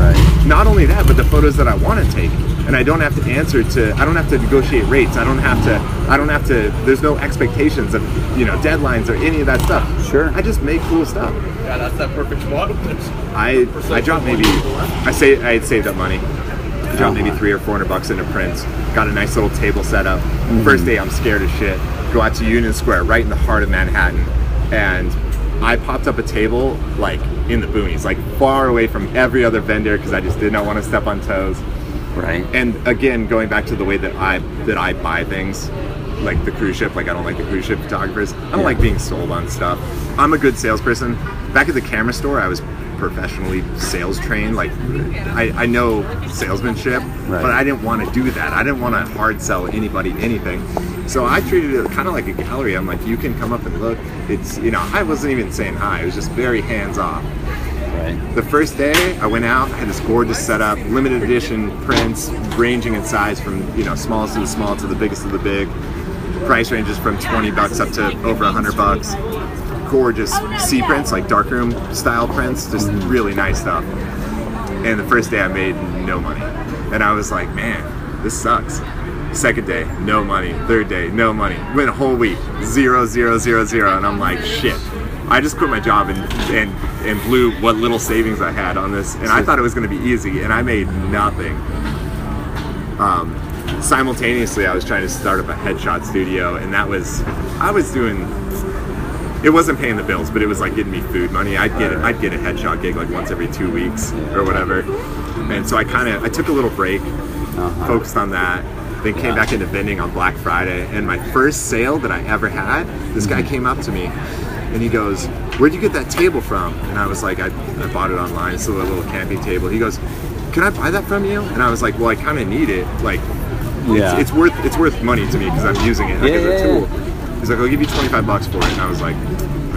Right. not only that, but the photos that I want to take, and I don't have to answer to. I don't have to negotiate rates. I don't have to. I don't have to. There's no expectations of you know deadlines or any of that stuff. Sure. I just make cool stuff. Yeah, that's that perfect spot. (laughs) I I dropped maybe. I say I'd saved up money. I dropped maybe three or four hundred bucks into prints. Got a nice little table set up. First day, I'm scared as shit. Go out to Union Square, right in the heart of Manhattan, and I popped up a table like in the boonies, like far away from every other vendor because I just did not want to step on toes. Right. And again, going back to the way that I that I buy things, like the cruise ship, like I don't like the cruise ship photographers. I don't Yeah. like being sold on stuff. I'm a good salesperson. Back at the camera store, I was professionally sales trained. Like I, I know salesmanship, Right. but I didn't want to do that. I didn't want to hard sell anybody anything. So I treated it kind of like a gallery. I'm like, you can come up and look. It's you know, I wasn't even saying hi. It was just very hands off. Right. The first day I went out, I had this gorgeous setup, limited edition prints, ranging in size from you know smallest of the small to the biggest of the big. Price ranges from 20 bucks up to over 100 bucks. Gorgeous sea prints, like darkroom style prints, just really nice stuff. And the first day I made no money, and I was like, man, this sucks. Second day, no money. Third day, no money. Went a whole week, zero, zero, zero, zero, and I'm like, shit. I just quit my job and and and blew what little savings I had on this, and I thought it was going to be easy, and I made nothing. Um, simultaneously, I was trying to start up a headshot studio, and that was I was doing. It wasn't paying the bills, but it was like getting me food money. I'd get I'd get a headshot gig like once every two weeks or whatever, and so I kind of I took a little break, uh-huh. focused on that. Then came back into vending on Black Friday, and my first sale that I ever had, this guy mm-hmm. came up to me, and he goes, "Where'd you get that table from?" And I was like, "I, I bought it online. It's a little camping table." He goes, "Can I buy that from you?" And I was like, "Well, I kind of need it. Like, Yeah. it's, it's worth it's worth money to me because I'm using it like Yeah, as a yeah, tool." He's like, "I'll give you 25 bucks for it," and I was like,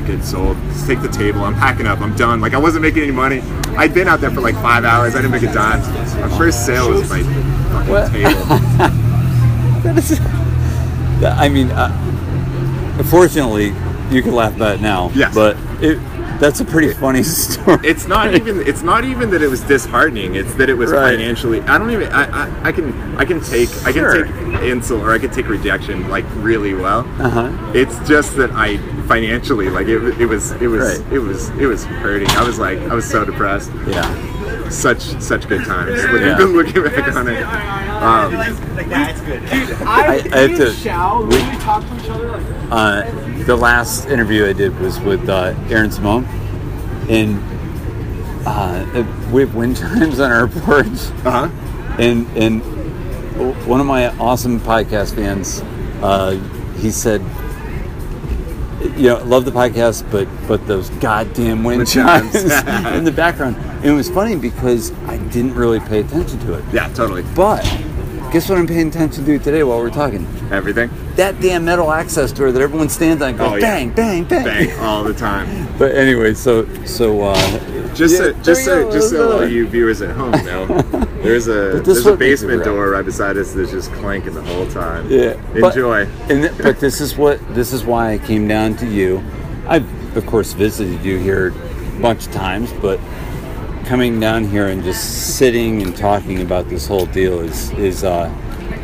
"Okay, sold. Just take the table. I'm packing up. I'm done." Like I wasn't making any money. I'd been out there for like five hours. I didn't make a dime. My first sale was my fucking What? table. (laughs) That is. (laughs) I mean, uh, fortunately, you can laugh about it now. Yes. But it, that's a pretty funny (laughs) story. It's not even. It's not even that it was disheartening. It's that it was Right. financially. I don't even. I, I, I can. I can take. I can take insult or I can take rejection like really well. Uh huh. It's just that I financially like it. It was. It was. Right. It was. It was hurting. I was like. I was so depressed. Yeah. Such such good times. Looking, Yeah. looking back on it. Um, I, I have to. Shall we- we talk to each other? Like, uh, the last interview I did was with uh, Aaron Simone, and uh, we have wind (laughs) chimes on our porch, uh huh. and and one of my awesome podcast fans, uh, he said, you know, love the podcast, but but those goddamn wind Wind chimes. (laughs) in the background. And it was funny because I didn't really pay attention to it. Yeah. Totally. But guess what I'm paying attention to today while we're talking? Everything. That damn metal access door that everyone stands on and goes Oh, yeah. bang, bang, bang, Bang all the time. (laughs) But anyway, so so uh, Just yeah, so, just so, just so all you viewers at home know, (laughs) there's a this there's a what makes it basement door right beside us that's just clanking the whole time. Yeah, but- Enjoy. and th- but this is what this is why I came down to you. I've of course visited you here a bunch of times, but coming down here and just sitting and talking about this whole deal is is uh,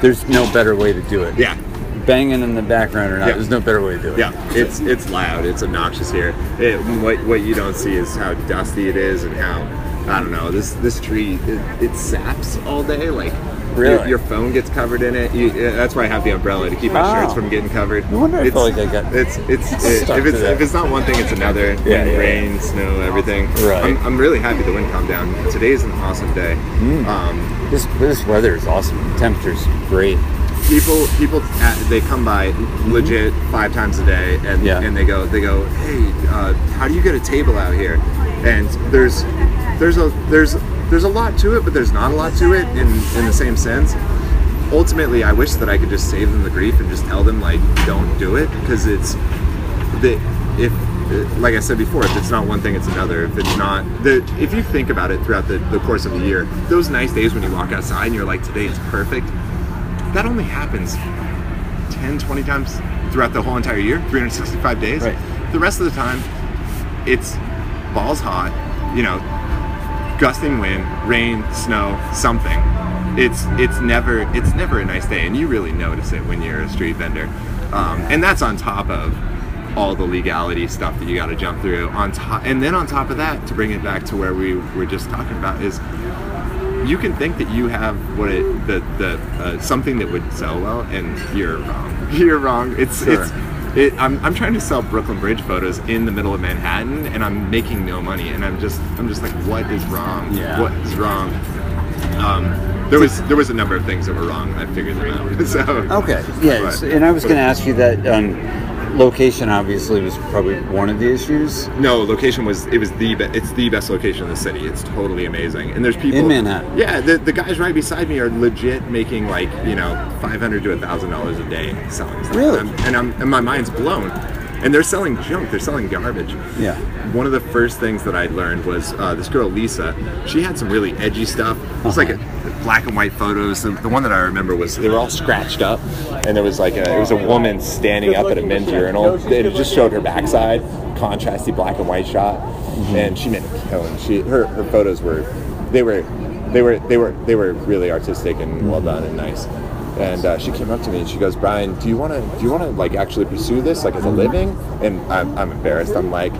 there's no better way to do it. Yeah. Banging in the background or not, Yeah. there's no better way to do it. Yeah, it's it's loud. It's obnoxious here. It, what what you don't see is how dusty it is and how I don't know. This this tree it, it saps all day. Like Really? your phone gets covered in it. You, that's why I have the umbrella to keep my Wow. shirts from getting covered. No wonder I it's, felt like I got It's it's it, if it's if it's not one thing, it's another. Yeah, yeah. rain, snow, everything. Right. I'm, I'm really happy the wind calmed down. Today's an awesome day. Mm. Um, This this weather is awesome. The temperature's great. people people they come by legit five times a day and Mm-hmm. Yeah. and they go they go hey uh, how do you get a table out here and there's there's a there's there's a lot to it but there's not a lot to it in in the same sense ultimately i wish that i could just save them the grief and just tell them like don't do it because it's the if like I said before, if it's not one thing, it's another. If it's not the if you think about it throughout the, the course of the year, those nice days when you walk outside and you're like, today it's perfect, that only happens 10, 20 times throughout the whole entire year, 365 days. Right. The rest of the time, it's balls hot, you know, gusting wind, rain, snow, something. It's it's never it's never a nice day, and you really notice it when you're a street vendor. Um, and that's on top of all the legality stuff that you got to jump through. On top, and then on top of that, to bring it back to where we were just talking about is you can think that you have what it the the uh, something that would sell well, and you're wrong. (laughs) You're wrong. It's Sure. it's. It, I'm, I'm trying to sell Brooklyn Bridge photos in the middle of Manhattan, and I'm making no money. And I'm just I'm just like, what is wrong? Yeah. What is wrong? Um, there was there was a number of things that were wrong. I figured them out. (laughs) so Okay. Yeah. but- and I was going to ask you that. Um, location obviously was probably one of the issues. No, location was it was the be- it's the best location in the city. It's totally amazing, and there's people In Manhattan. Yeah, the, the guys right beside me are legit making like you know five hundred to thousand dollars a day selling stuff. Really? and, I'm, and I'm and my mind's blown. And they're selling junk. They're selling garbage. Yeah. One of the first things that I learned was uh, this girl Lisa. She had some really edgy stuff. It was like a, black and white photos. The, the one that I remember was they were all scratched up, and there was like a it was a woman standing up at a men's urinal. It just showed her backside, contrasty black and white shot, and she made a killing. She her, her photos were they were they were they were they were really artistic and well done and nice. And uh, she came up to me and she goes, "Bryan, do you want to do you want to like actually pursue this like as a living?" And I'm, I'm embarrassed. I'm like,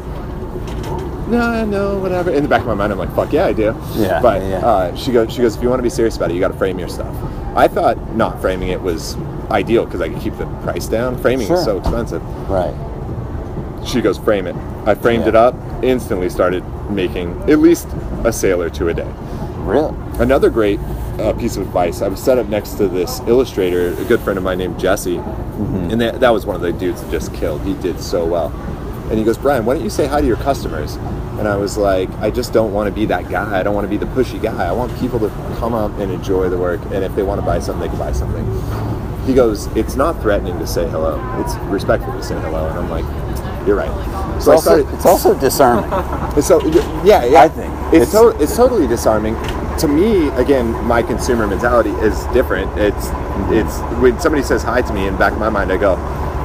no, no, whatever. In the back of my mind, I'm like, fuck yeah, I do. Yeah, But yeah. Uh, she goes, she goes, if you want to be serious about it, you got to frame your stuff. I thought not framing it was ideal because I could keep the price down. Framing Sure. is so expensive. Right. She goes, frame it. I framed Yeah. it up. Instantly started making at least a sale or two a day. Really. Another great uh, piece of advice. I was set up next to this illustrator, a good friend of mine named Jesse, Mm-hmm. and that, that was one of the dudes that just killed. He did so well. And he goes, Bryan, why don't you say hi to your customers? And I was like, I just don't want to be that guy. I don't want to be the pushy guy. I want people to come up and enjoy the work, and if they want to buy something, they can buy something. He goes, it's not threatening to say hello. It's respectful to say hello. And I'm like, you're right. It's So I also, it's also disarming. And (laughs) So yeah, yeah, I think. it's It's- to- it's totally disarming. To me, again, my consumer mentality is different. It's it's when somebody says hi to me, in back of my mind, I go,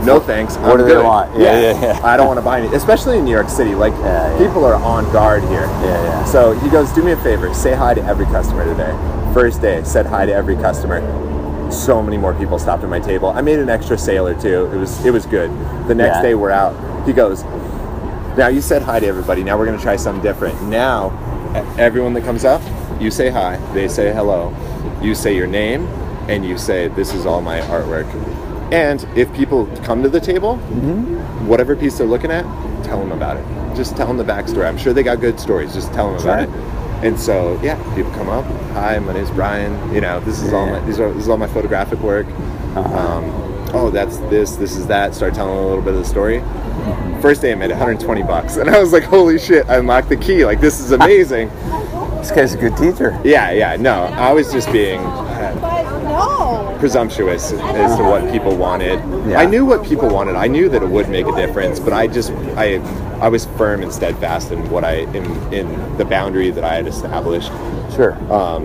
"No thanks." What I'm do they good." want? Yeah, yeah, yeah. (laughs) I don't want to buy any, especially in New York City. Like Yeah, yeah. people are on guard here. Yeah, yeah. So he goes, "Do me a favor, say hi to every customer today." First day, said hi to every customer. So many more people stopped at my table. I made an extra sale or two. It was it was good. The next Yeah. day we're out. He goes, now you said hi to everybody. Now we're going to try something different. Now, everyone that comes up, you say hi. They say hello. You say your name, and you say this is all my artwork. And if people come to the table, mm-hmm. whatever piece they're looking at, tell them about it. Just tell them the backstory. I'm sure they got good stories. Just tell them about it. And so, yeah, people come up. Hi, my name's Bryan. You know, this is all my these are this is all my photographic work. Uh-huh. Um, oh, that's this. This is that. Start telling a little bit of the story. Mm-hmm. First day I made 120 bucks, (laughs) and I was like, "Holy shit! I unlocked the key! Like this is (laughs) amazing." This guy's a good teacher. yeah, yeah. No, I was just being no. presumptuous as to what people wanted. Yeah. I knew what people wanted. I knew that it would make a difference, but I just I I was firm and steadfast in what I in in the boundary that I had established. Sure. Um,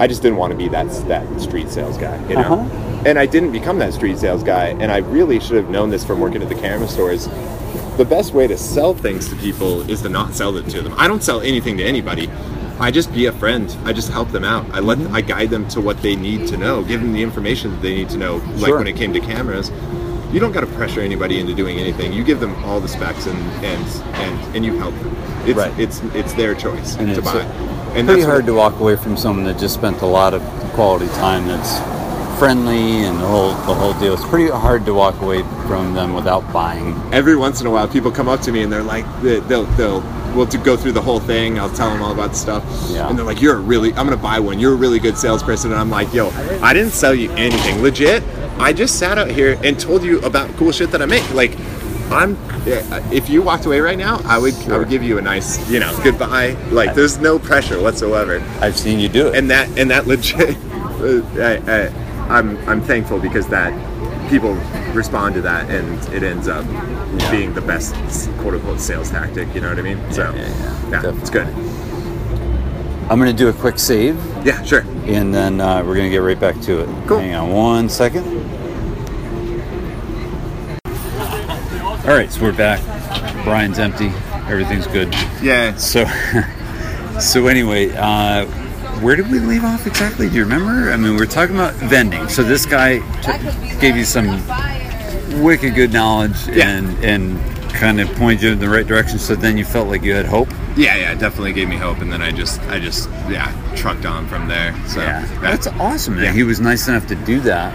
I just didn't want to be that that street sales guy, you know. Uh-huh. And I didn't become that street sales guy, and I really should have known this from working at the camera stores. the best way to sell things to people is to not sell it to them. I don't sell anything to anybody. I just be a friend. I just help them out. I let I guide them to what they need to know, give them the information that they need to know. Like Sure. when it came to cameras, you don't got to pressure anybody into doing anything. You give them all the specs and and and, and you help them. It's Right. it's it's their choice And to it's buy. uh, and pretty that's hard what- to walk away from someone that just spent a lot of quality time that's friendly and the whole the whole deal. It's pretty hard to walk away from them without buying. every once in a while people come up to me and they're like they- they'll they'll we'll to go through the whole thing. I'll tell them all about the stuff. Yeah. and they're like you're a really i'm gonna buy one. You're a really good salesperson. And i'm like yo i didn't sell you anything. Legit i just sat out here and told you about cool shit that i make. Like i'm yeah, if you walked away right now i would i would give you a nice you know goodbye. Like there's no pressure whatsoever. I've seen you do it. and that and that legit (laughs) uh, I, I, i'm i'm thankful because that people respond to that and it ends up being the best quote unquote sales tactic you know what i mean so yeah, yeah. yeah, it's good I'm to do a quick save yeah sure and then uh, we're to get right back to it. Cool. Hang on one second. All right, so we're back. Bryan's empty. Everything's good. yeah So, (laughs) so anyway, uh, where did we leave off exactly? Do you remember? I mean, we are talking about vending. So this guy t- gave you some wicked good knowledge Yeah. and and kind of pointed you in the right direction. So then you felt like you had hope. yeah yeah definitely gave me hope and then i just i just yeah trucked on from there so that's awesome. Man. Yeah. He was nice enough to do that.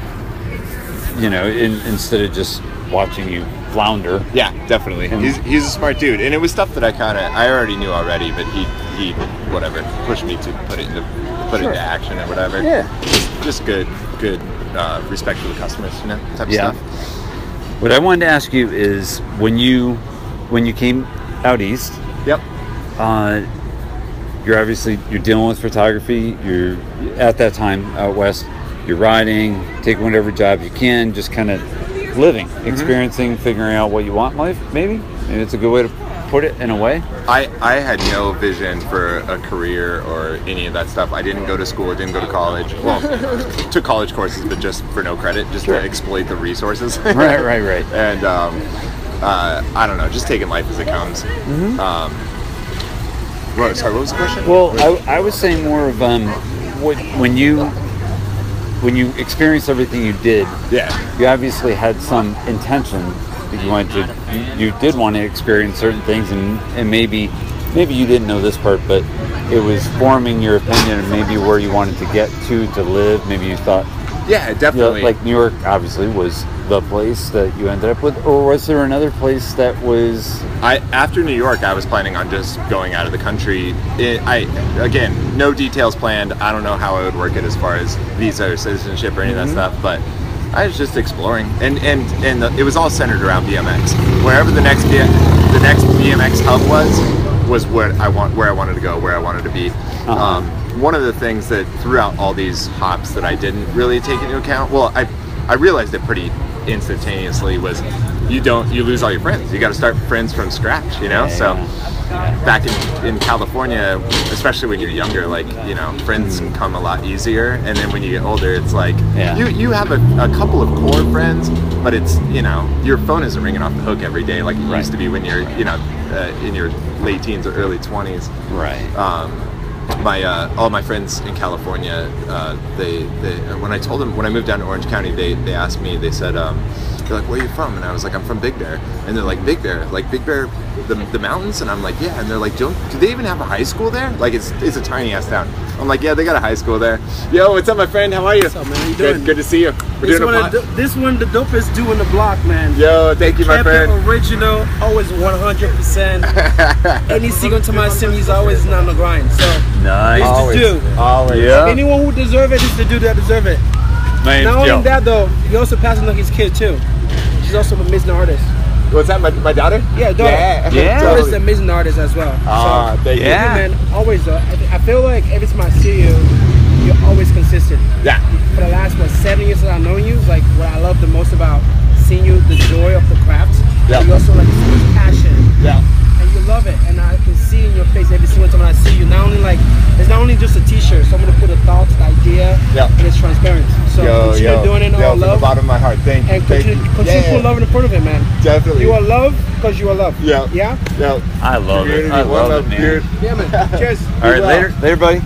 You know, in, instead of just watching you flounder. Yeah, definitely. And- He's, he's a smart dude, and it was stuff that I kind of I already knew already, but he he whatever pushed me to put it into put it into action or whatever. Yeah. just, just good good uh, respect for the customers, you know, type Yeah. of stuff. What I wanted to ask you is when you when you came out east, Yep. uh, you're obviously you're dealing with photography. You're at that time out west. You're riding, taking whatever job you can, just kind of living, Mm-hmm. experiencing, figuring out what you want in life. Maybe, maybe it's a good way to put it in a way. I, I had no vision for a career or any of that stuff. I didn't go to school, I didn't go to college. Well, (laughs) took college courses, but just for no credit, just Sure. to exploit the resources. (laughs) Right, right, right. (laughs) and um, uh, I don't know, just taking life as it comes. Um, what, sorry, what was the question? Well, I, I was saying more of um, what, when you when you experienced everything you did. yeah. you obviously had some intention you wanted to you, did want to experience certain things and, and maybe maybe you didn't know this part but it was forming your opinion of maybe where you wanted to get to to live maybe you thought Yeah, you know, definitely. like new york obviously was the place that you ended up with or was there another place that was I after New York, I was planning on just going out of the country. It, I again, no details planned. I don't know how I would work it as far as visa or citizenship or any of that mm-hmm. stuff, but I was just exploring, and and and the, it was all centered around BMX. Wherever the next the next BMX hub was, was where I want where I wanted to go, where I wanted to be. Um, one of the things that throughout all these hops that I didn't really take into account, well, I I realized it pretty instantaneously was you don't you lose all your friends. You got to start friends from scratch, you know. so back in, in California, especially when you're younger, like you know, friends come a lot easier, and then when you get older, it's like Yeah. you you have a, a couple of core friends, but it's you know your phone isn't ringing off the hook every day like it Right. used to be when you're you know uh, in your late teens or early twenties right um, my uh, all my friends in California, uh, they, they when I told them when I moved down to Orange County, they, they asked me, they said, um, they're like, where are you from? And I was like, I'm from Big Bear, and they're like, Big Bear, like Big Bear, the, the mountains, and I'm like, yeah, and they're like, don't do they even have a high school there? Like it's it's a tiny ass town. I'm like, yeah, they got a high school there. Yo, what's up, my friend? How are you? What's up, man? You good, doing? good to see you. We're This doing one, the, this one, the dopest do in the block, man. Yo, thank you, my friend. original, always 100%. (laughs) Any single time I see him, he's always on the grind. So, nice it's Always, the dude. always. Yeah. Anyone who deserve it is the dude that deserve it. my name's Not only that, though, he also passes on his kid, too. She's also an amazing artist. What's that? My, my daughter? Yeah, daughter. Yeah. Yeah. Daughter's an amazing artist as well. Ah, so, thank you. Yeah. man, always, though. I, I feel like every time I see you, you're always consistent. Yeah. for the last what seven years that I've known you, like what I love the most about seeing you, the joy of the craft. Yeah. You also like so much passion, Yeah. And you love it. And I can see in your face every single time I see you. Not only like it's not only just a T-shirt. Someone to put a thought, the idea, Yeah. and it's transparent. So Yo, continue yo, doing it yo, all, from the bottom of my heart. Thank you. And Thank continue, you. continue Yeah, put love in front of it, man. Definitely. You are love because you are love. Yeah. Yeah? Yeah. I love it. I love love, it, man. dude. Yeah, man. (laughs) Cheers. All right, well. later, later, buddy.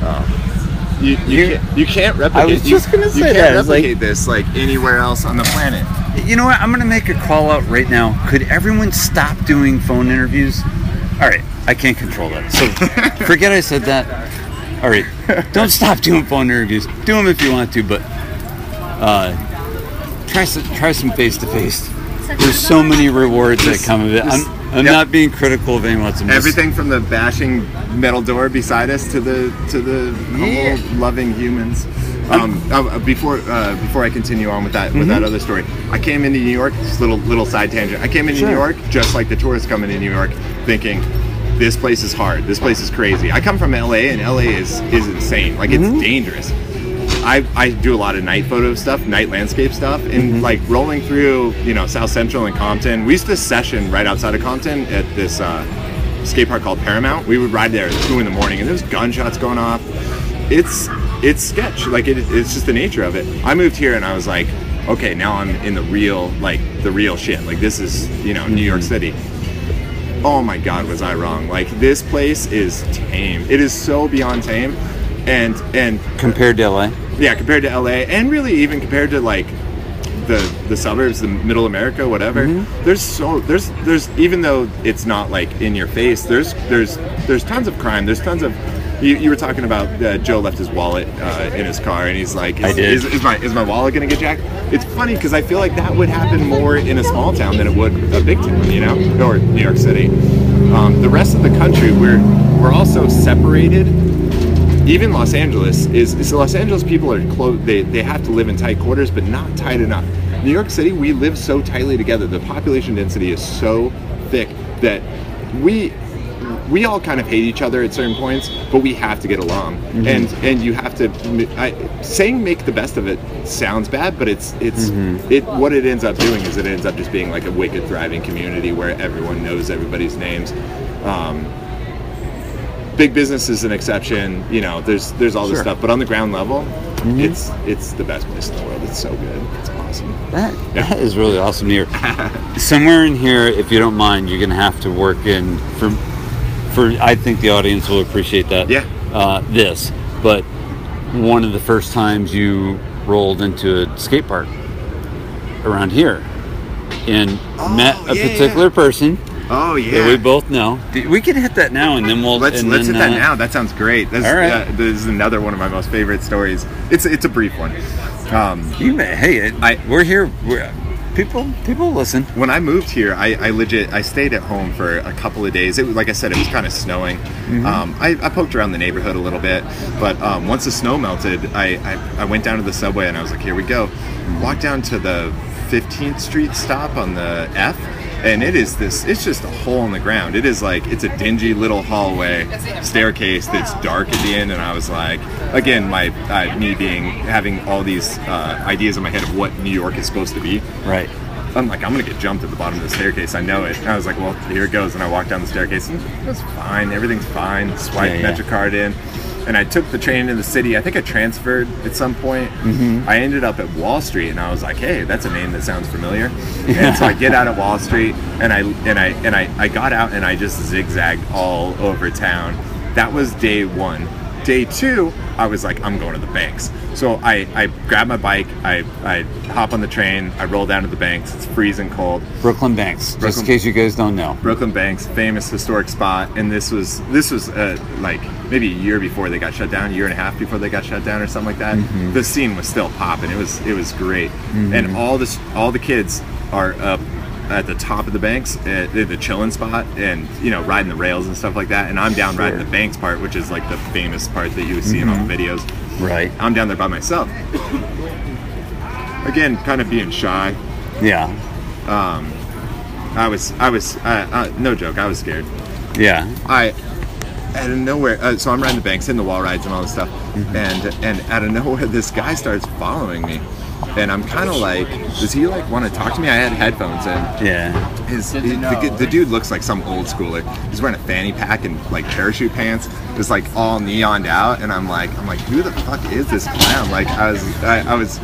Oh. You, you, can't, you can't replicate. I was just gonna you, say you can't that, it's like- replicate this like anywhere else on the planet. You know what? I'm gonna make a call out right now. Could everyone stop doing phone interviews? All right, I can't control that. So (laughs) forget I said that. All right, don't stop doing phone interviews. Do them if you want to, but uh, try some try some face to face. There's so many rewards that come of it. I'm, I'm yep. not being critical of anyone else. Everything from the bashing metal door beside us to the to the Yeah. loving humans. Um, uh, before uh, before I continue on with that with Mm-hmm. that other story, I came into New York. Just little little side tangent. I came into Sure. New York just like the tourists coming to New York, thinking this place is hard. This place is crazy. I come from LA, and LA is is insane. Like it's Mm-hmm. dangerous. I, I do a lot of night photo stuff, night landscape stuff, and Mm-hmm. like rolling through, you know, South Central and Compton. We used to session right outside of Compton at this uh, skate park called Paramount. We would ride there at two in the morning, and there's gunshots going off. It's it's sketch, like it, it's just the nature of it. I moved here, and I was like, okay, now I'm in the real, like the real shit. Like this is, you know, New York mm-hmm. City. Oh my God, was I wrong? Like this place is tame. It is so beyond tame, and and compared to LA. yeah, compared to LA, and really even compared to like the the suburbs, the middle America, whatever. Mm-hmm. There's so there's there's even though it's not like in your face, there's there's there's tons of crime. There's tons of you, you were talking about uh, Joe left his wallet uh, in his car, and he's like, is, I did. Is, is my is my wallet gonna get jacked? It's funny because I feel like that would happen more in a small town than it would a big town, you know, or New York City. Um, the rest of the country, we're we're also separated even Los Angeles is, is Los Angeles people are close they, they have to live in tight quarters but not tight enough. New York City we live so tightly together. The population density is so thick that we we all kind of hate each other at certain points, but we have to get along. Mm-hmm. And and you have to I, saying make the best of it sounds bad, but it's it's mm-hmm. it what it ends up doing is it ends up just being like a wicked thriving community where everyone knows everybody's names. Um, big business is an exception. You know, there's there's all this Sure. stuff, but on the ground level, mm-hmm. it's it's the best place in the world. It's so good. It's awesome. That, Yeah. that is really awesome to hear. (laughs) Somewhere in here, if you don't mind, you're gonna have to work in for for. I think the audience will appreciate that. Yeah. Uh, this, but one of the first times you rolled into a skate park around here, and met a Oh, yeah, particular yeah. person Oh that we both know. We can hit that now, and then we'll. Let's let's then, hit that uh, now. That sounds great. This, all right. uh, this is another one of my most favorite stories. It's it's a brief one. Um, You may, hey, it, I- we're here. We're, people, people listen. when I moved here, I, I legit I stayed at home for a couple of days. It was like I said, it was kind of snowing. Mm-hmm. Um, I, I poked around the neighborhood a little bit, but um, once the snow melted, I, I I went down to the subway and I was like, here we go. Walked down to the 15th Street stop on the F. And it is this, it's just a hole in the ground. It is like, it's a dingy little hallway staircase that's dark at the end. And I was like, again, my, uh, me being, having all these uh, ideas in my head of what New York is supposed to be. Right. I'm like, I'm gonna get jumped at the bottom of the staircase. I know it. And I was like, well, here it goes. And I walked down the staircase, and it was fine. Everything's fine. Swipe Yeah, yeah. MetroCard in, and I took the train into the city. I think I transferred at some point. Mm-hmm. I ended up at Wall Street, and I was like, hey, that's a name that sounds familiar. And so I get out at Wall Street, and I and I and I, I got out, and I just zigzagged all over town. That was day one. Day two, I was like, I'm going to the banks. So I, I grab my bike, I, I hop on the train, I roll down to the banks. It's freezing cold. Brooklyn Banks, just in case you guys don't know. Brooklyn Banks, famous historic spot, and this was this was uh, like maybe a year before they got shut down, a year and a half before they got shut down, or something like that. Mm-hmm. The scene was still popping. It was it was great, and all this all the kids are up at the top of the banks at the, chilling spot and you know riding the rails and stuff like that. And i'm down riding the banks part which is like the famous part that you would see in all the videos. Right. i'm down there by myself. Again kind of being shy. Yeah. Um, i was i was uh, uh, no joke i was scared. Yeah. I out of nowhere. Uh, so I'm riding the banks, hitting the wall rides and all this stuff, and and out of nowhere, this guy starts following me, and I'm kind of like, does he like want to talk to me? I had headphones in. Yeah. His, he- the, the dude looks like some old schooler. He's wearing a fanny pack and like parachute pants. It's like all neoned out, and I'm like, I'm like, who the fuck is this clown? Like I was, I, I was.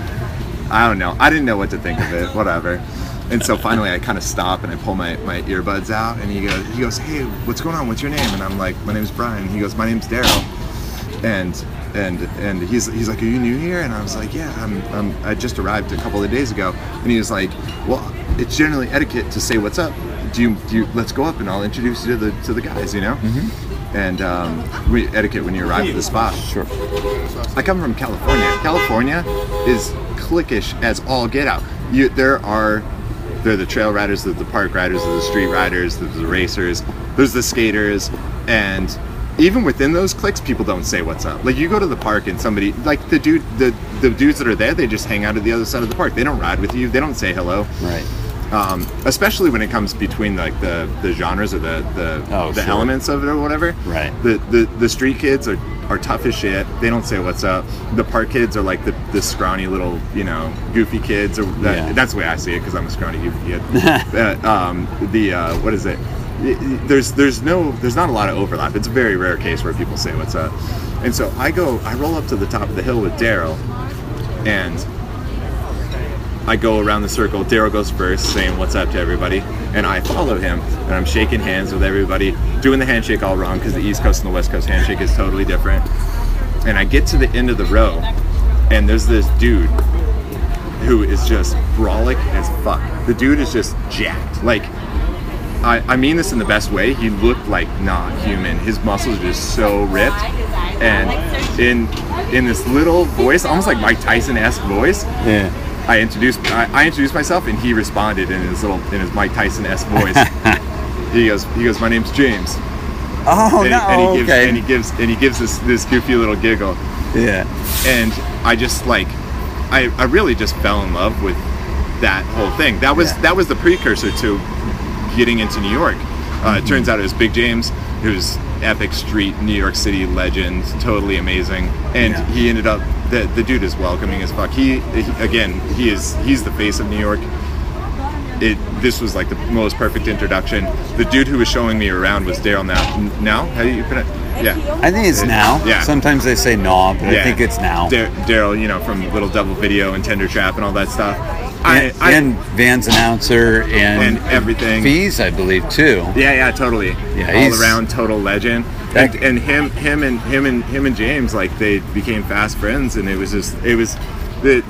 I don't know. I didn't know what to think of it. Whatever. And so finally, I kind of stop and I pull my, my earbuds out, and he goes, he goes, hey, what's going on? What's your name? And I'm like, my name's Bryan. He goes, my name's Daryl. And and and he's he's like, are you new here? And I was like, yeah, I'm, I'm I just arrived a couple of days ago. And he was like, well, it's generally etiquette to say what's up. Do you do you, let's go up and I'll introduce you to the to the guys, you know. And um, we, etiquette when you arrive at the spot. Sure. I come from California. California is cliquish as all get out. You, there are there are the trail riders, there's the park riders, the street riders, there's the racers, there's the skaters, and even within those cliques, people don't say what's up. Like you go to the park and somebody like the dude the the dudes that are there, they just hang out at the other side of the park. They don't ride with you. They don't say hello. Right. Um, especially when it comes between like the, the genres or the the, Oh, the sure. elements of it or whatever. Right. The, the the street kids are, are tough as shit. They don't say what's up. The park kids are like the, the scrawny little you know goofy kids. Or that, Yeah. that's the way I see it because I'm a scrawny goofy kid. (laughs) uh, um, the uh, what is it? There's there's no there's not a lot of overlap. It's a very rare case where people say what's up. And so I go I roll up to the top of the hill with Daryl, and I go around the circle. Daryl goes first, saying what's up to everybody, and I follow him. And I'm shaking hands with everybody, doing the handshake all wrong because the East Coast and the West Coast handshake is totally different. And I get to the end of the row, and there's this dude who is just brolic as fuck. The dude is just jacked. Like, I, I mean this in the best way. He looked like not human. His muscles are just so ripped, and in in this little voice, almost like Mike Tyson-esque voice. Yeah. I introduced I, I introduced myself and he responded in his little in his Mike Tyson esque voice. (laughs) he goes he goes my name's James. Oh and, no. and he gives okay. and he gives and he gives this this goofy little giggle. yeah. And I just like I, I really just fell in love with that whole thing. That was Yeah. that was the precursor to getting into New York. Uh, It turns out it was Big James, who's epic street New York City legend, totally amazing, and Yeah. he ended up the the dude is welcoming as fuck. He, he again he is he's the face of New York. It this was like the most perfect introduction. The dude who was showing me around was Daryl Nau. Now how do you put it? Yeah. I think it's Nau. Yeah. Sometimes they say no, but I think it's Nau. Daryl, you know, from Little Devil Video and Tender Trap and all that stuff. I, and, I, and Vans announcer and, And everything. Fees, I believe, too. yeah, yeah, totally. Yeah, all around total legend. That- And, and him, him, and him, and him and James, like they became fast friends, and it was just, it was, the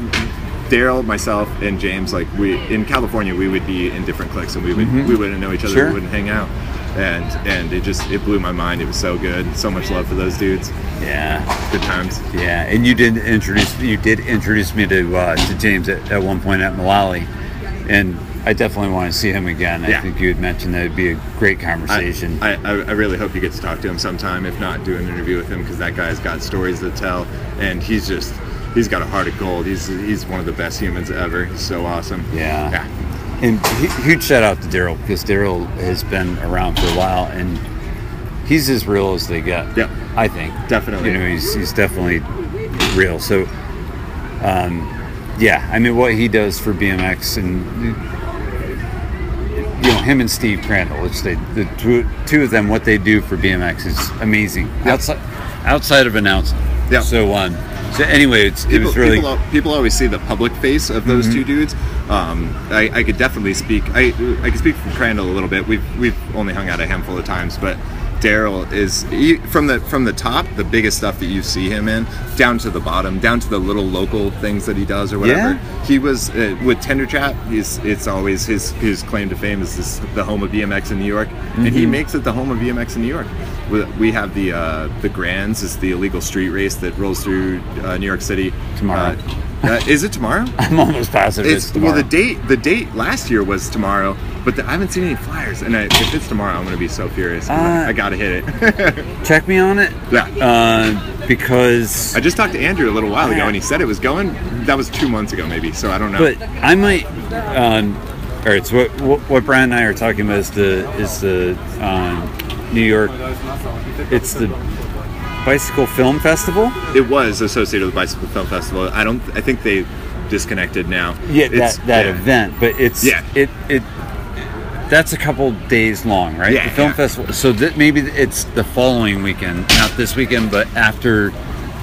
Daryl, myself, and James, like we in California, we would be in different cliques, and we would we wouldn't know each other, Mm-hmm. Sure. we wouldn't hang out, and and it just it blew my mind. It was so good, so much love for those dudes. Yeah. Good times. Yeah, and you did introduce you did introduce me to uh, to James at, at one point at Mullaly, and I definitely want to see him again. I Yeah. think you had mentioned that it'd be a great conversation. I, I, I really hope you get to talk to him sometime. If not, do an interview with him because that guy's got stories to tell, and he's just he's got a heart of gold. He's he's one of the best humans ever. He's so awesome. Yeah. Yeah. And huge shout out to Daryl because Daryl has been around for a while and he's as real as they get. Yep. I think Definitely. You know, he's he's definitely real. So, um, yeah, I mean, what he does for BMX and you know him and Steve Crandall, which they the two, two of them, what they do for BMX is amazing. Outside outside of announcing. Yeah. So um, so anyway, it's, it People, was really people, people always see the public face of those two dudes. Um, I, I could definitely speak. I I could speak from Crandall a little bit. We've we've only hung out a handful of times, but Daryl is he, from the from the top, the biggest stuff that you see him in, down to the bottom, down to the little local things that he does or whatever. Yeah. He was uh, with Tender Trap. He's it's always his his claim to fame is this the home of BMX in New York, and he makes it the home of BMX in New York. We, we have the uh, the Grands is the illegal street race that rolls through uh, New York City Tomorrow. Uh, is it tomorrow? (laughs) I'm almost positive it's, It's tomorrow. well the date the date last year was tomorrow, but the, I haven't seen any flyers. And I, if it's tomorrow, I'm gonna be so furious. I, Uh, I gotta hit it. (laughs) Check me on it. yeah. Uh, because I just talked to Andrew a little while ago, and he said it was going. That was two months ago, maybe. So I don't know. but I might. Um, all right. So what, what what Bryan and I are talking about is the is the um, New York. It's the Bicycle Film Festival. it was associated with Bicycle Film Festival. I don't. I think they disconnected now. Yeah, It's- that that yeah. event, but it's Yeah. it it. That's a couple days long, right? Yeah, the film yeah. festival. So that maybe it's the following weekend, not this weekend, but after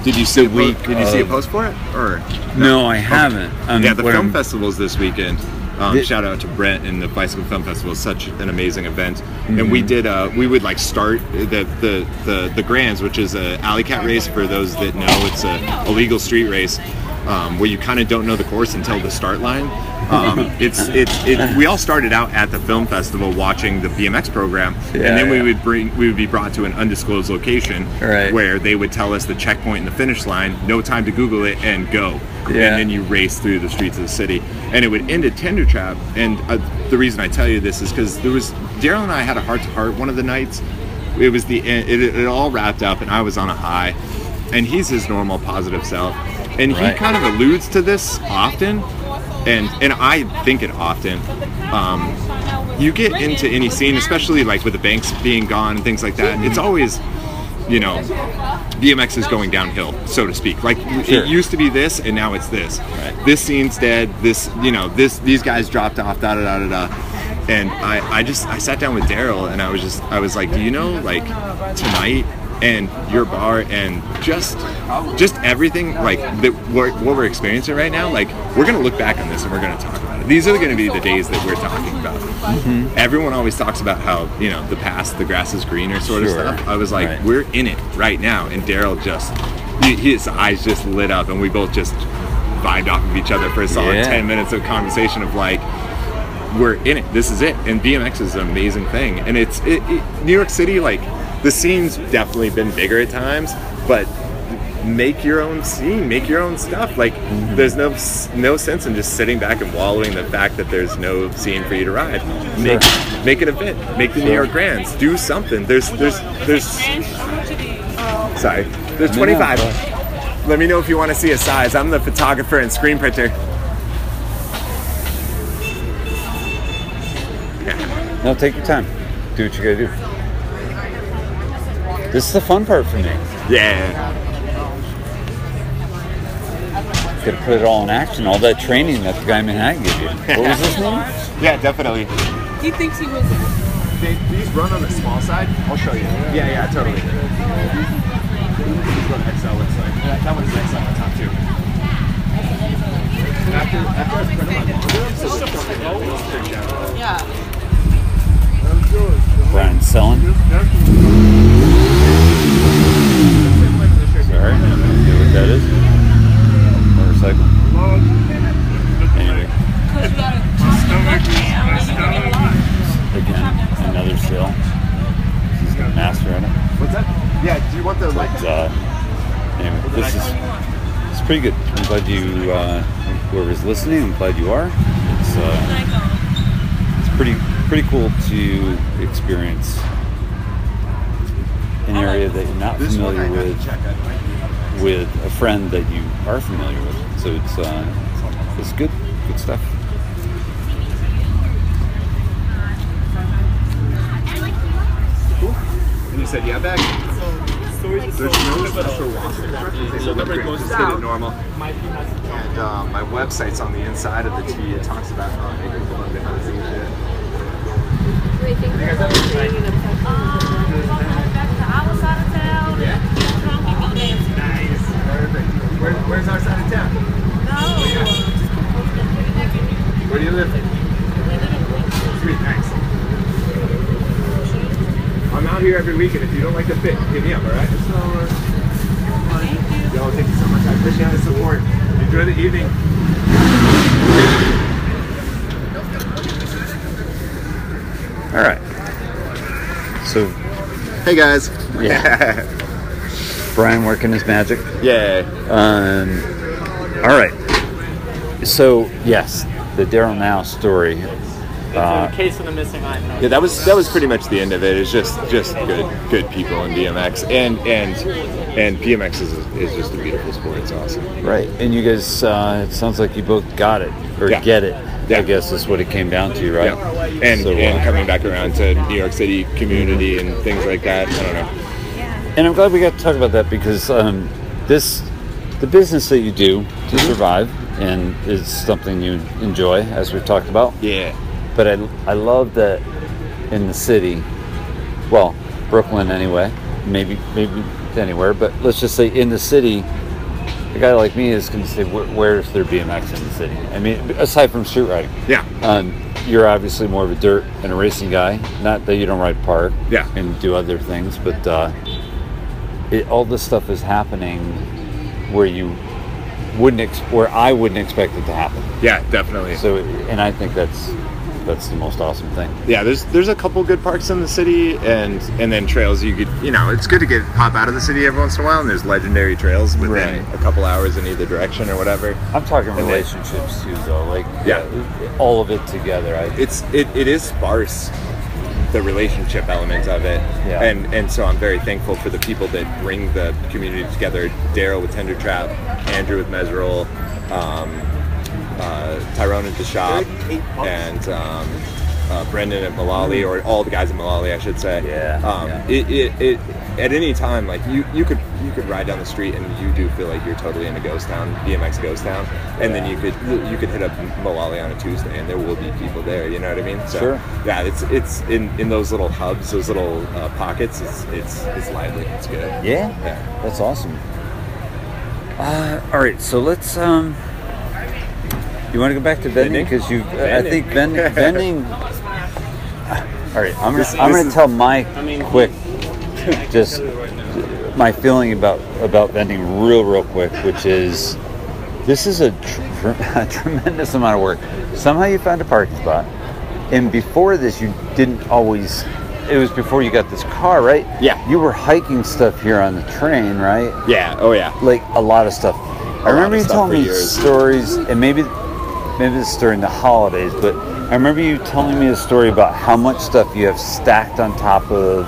Did you see a week Did you see a post for it or? No, I haven't. Um, yeah, the film festival's this weekend. Um, The- shout out to Brendt and the Bicycle Film Festival. Such an amazing event. Mm-hmm. And we did. Uh, we would like start the the the, the Grands, which is a alley cat race. For those that know, it's a, a legal street race um, where you kind of don't know the course until the start line. Um, (laughs) it's it's it, we all started out at the film festival watching the BMX program, Yeah, and then we would bring we would be brought to an undisclosed location Right. where they would tell us the checkpoint and the finish line, no time to Google it, and go. Yeah. And then you race through the streets of the city, and it would end at Tender Trap. And uh, the reason I tell you this is because there was Daryl and I had a heart to heart one of the nights. It was the it, it all wrapped up, and I was on a high, and he's his normal positive self, and he kind of alludes to this often, and and I think it often. Um, you get into any scene, especially like with the banks being gone and things like that. It's always you know, BMX is going downhill, so to speak. Like Sure. it used to be this, and now it's this. This scene's dead. This, you know, this these guys dropped off. Da da da da da. And I, I just I sat down with Daryl, and I was just I was like, do you know like tonight and your bar and just just everything like that what, we're experiencing right now like we're gonna look back on this and we're gonna talk about it. These are gonna be the days that we're talking about. Mm-hmm. Everyone always talks about how you know the past the grass is greener sort Sure. of stuff. I was like Right. we're in it right now. And daryl just he, his eyes just lit up and we both just vibed off of each other for a solid Yeah. 10 minutes of conversation of like we're in it. This is it. And bmx is an amazing thing. And it's it, it, new york city like the scene's definitely been bigger at times but make your own scene make your own stuff. Like Mm-hmm. there's no no sense in just sitting back and wallowing the fact that there's no scene for you to ride. Make make an event make the new york grands. Do something. There's there's there's sorry. There's No, no, 25 let me know if you want to see a size. I'm the photographer and screen printer. No, take your time. Do what you gotta do. This is the fun part for me. yeah Gotta put it all in action. All that training that the guy in Manhattan gave you. What was his name? (laughs) yeah definitely He thinks he was. They, these run on the small side. I'll show you. Yeah, yeah, totally. This is what XL looks like. That, that one's XL on top too. After, after I put them on, Yeah. Bryan Selling. Sorry, no idea what that is. Motorcycle. Anyway, again, another seal. He's got a master in it. What's that? Yeah, do you want the light? But, uh, anyway, this is it's pretty good. I'm glad you, uh, whoever's listening, I'm glad you are. It's uh, it's pretty pretty cool to experience an area that you're not This one I familiar with with a friend that you are familiar with. So it's uh, it's good good stuff. And you said yeah, back. There's no special roster instructions. They said "Look, just hit it normal. And uh, my website's on the inside of the tee. It talks about how they can go on behind the scenes shit. Nice. Perfect. Where, where's our side of town? Where do you live? Sweet, thanks. I'm out here every weekend. If you don't like the fit, hit me up, alright? Yo, thank you so much. I appreciate the support. Enjoy the evening. All right. So Hey guys. Yeah. (laughs) Bryan working his magic. Yeah. Um, all right. So yes, the Daryl Nau story. Uh, case of the missing iPhone. Yeah, that was that was pretty much the end of it. It's just just good good people in BMX and and and BMX is is just a beautiful sport. It's awesome. right, and you guys. Uh, it sounds like you both got it or Yeah. get it. Yeah. I guess is what it came down to, right? Yeah. And So, and uh, coming back around to New York City community and things like that. I don't know. And I'm glad we got to talk about that because um, this, the business that you do Mm-hmm. to survive, and is something you enjoy, as we've talked about. Yeah. But I, I love that in the city, well, Brooklyn anyway, maybe maybe anywhere, but let's just say in the city, a guy like me is going to say, "Where- "Where's there BMX in the city?" I mean, aside from street riding. Yeah. Um, you're obviously more of a dirt and a racing guy. Not that you don't ride park. Yeah. And do other things, but uh, it, all this stuff is happening where you wouldn't, ex- where I wouldn't expect it to happen. Yeah, definitely. So, and I think that's that's the most awesome thing. yeah, there's there's a couple good parks in the city, and and then trails you could you know it's good to get pop out of the city every once in a while, and there's legendary trails within Right. a couple hours in either direction or whatever. I'm talking And then- relationships too, though. Like, Yeah. all of it together. I, It's it, it is sparse, the relationship element of it, Yeah. and and so I'm very thankful for the people that bring the community together. Daryl with Tender Trap, Andrew with Mesrol, um, uh, Tyrone at the shop, and um, uh, Brendan at Mullaly, or all the guys at Mullaly, I should say. Yeah, Um, yeah. It, it, it at any time, like you, you could you could ride down the street and you do feel like you're totally in a ghost town, BMX ghost town, and then you could you could hit up Mullaly on a Tuesday and there will be people there. You know what I mean? So Sure. yeah, it's it's in, in those little hubs, those little uh, pockets. It's it's it's lively. It's good. yeah, Yeah. that's awesome. Uh, all right, so let's. um You want to go back to vending because you? I think vending. vending (laughs) (laughs) all right, I'm gonna, I'm gonna tell my quick, (laughs) just my feeling about about vending real real quick, which is this is a, tr- a tremendous amount of work. Somehow you found a parking spot, and before this you didn't always. It was before you got this car, right? Yeah. You were hiking stuff here on the train, right? Yeah. Oh yeah. Like a lot of stuff. I remember you telling me years. stories, and maybe maybe it's during the holidays, but I remember you telling me a story about how much stuff you have stacked on top of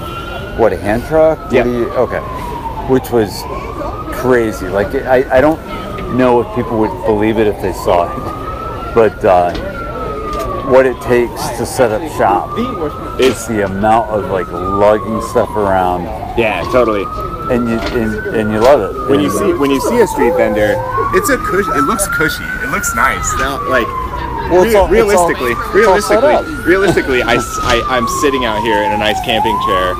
what a hand truck. Yeah. okay. Which was crazy. Like I, I don't know if people would believe it if they saw it, (laughs) but uh, what it takes to set up shop. It's the amount of like lugging stuff around, Yeah. Totally. And you and, and you love it. When you And- see when you see a street vendor, it's a cush. It looks cushy. It looks nice. Now, like Well, it's Re- all- it's all- realistically, it's all set realistically, up. realistically, I, I, am sitting out here in a nice camping chair.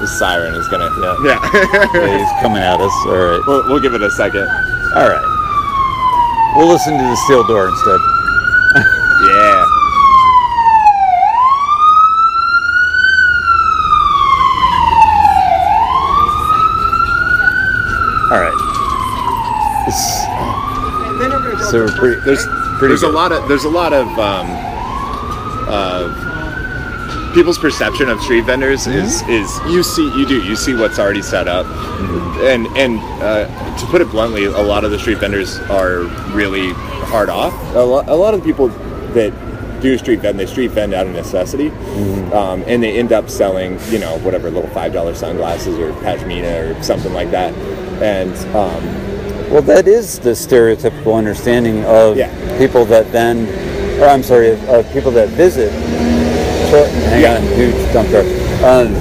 The siren is gonna. Yeah. Yeah. Yeah, he's coming at us. All right. we'll, we'll give it a second. All right. We'll listen to the steel door instead. Yeah. All right. It's, so we're pretty. There's Pretty there's a lot of there's a lot of um, uh, people's perception of street vendors is is you see you do you see what's already set up, and and uh, to put it bluntly, a lot of the street vendors are really hard off. A lot, a lot of the people that do street vend they street vend out of necessity, um, and they end up selling you know whatever little five dollar sunglasses or pashmina or something like that, and um, Well, that is the stereotypical understanding of Yeah. people that then, or I'm sorry, of, of people that visit. Hang Yeah. on, huge dump truck. Um,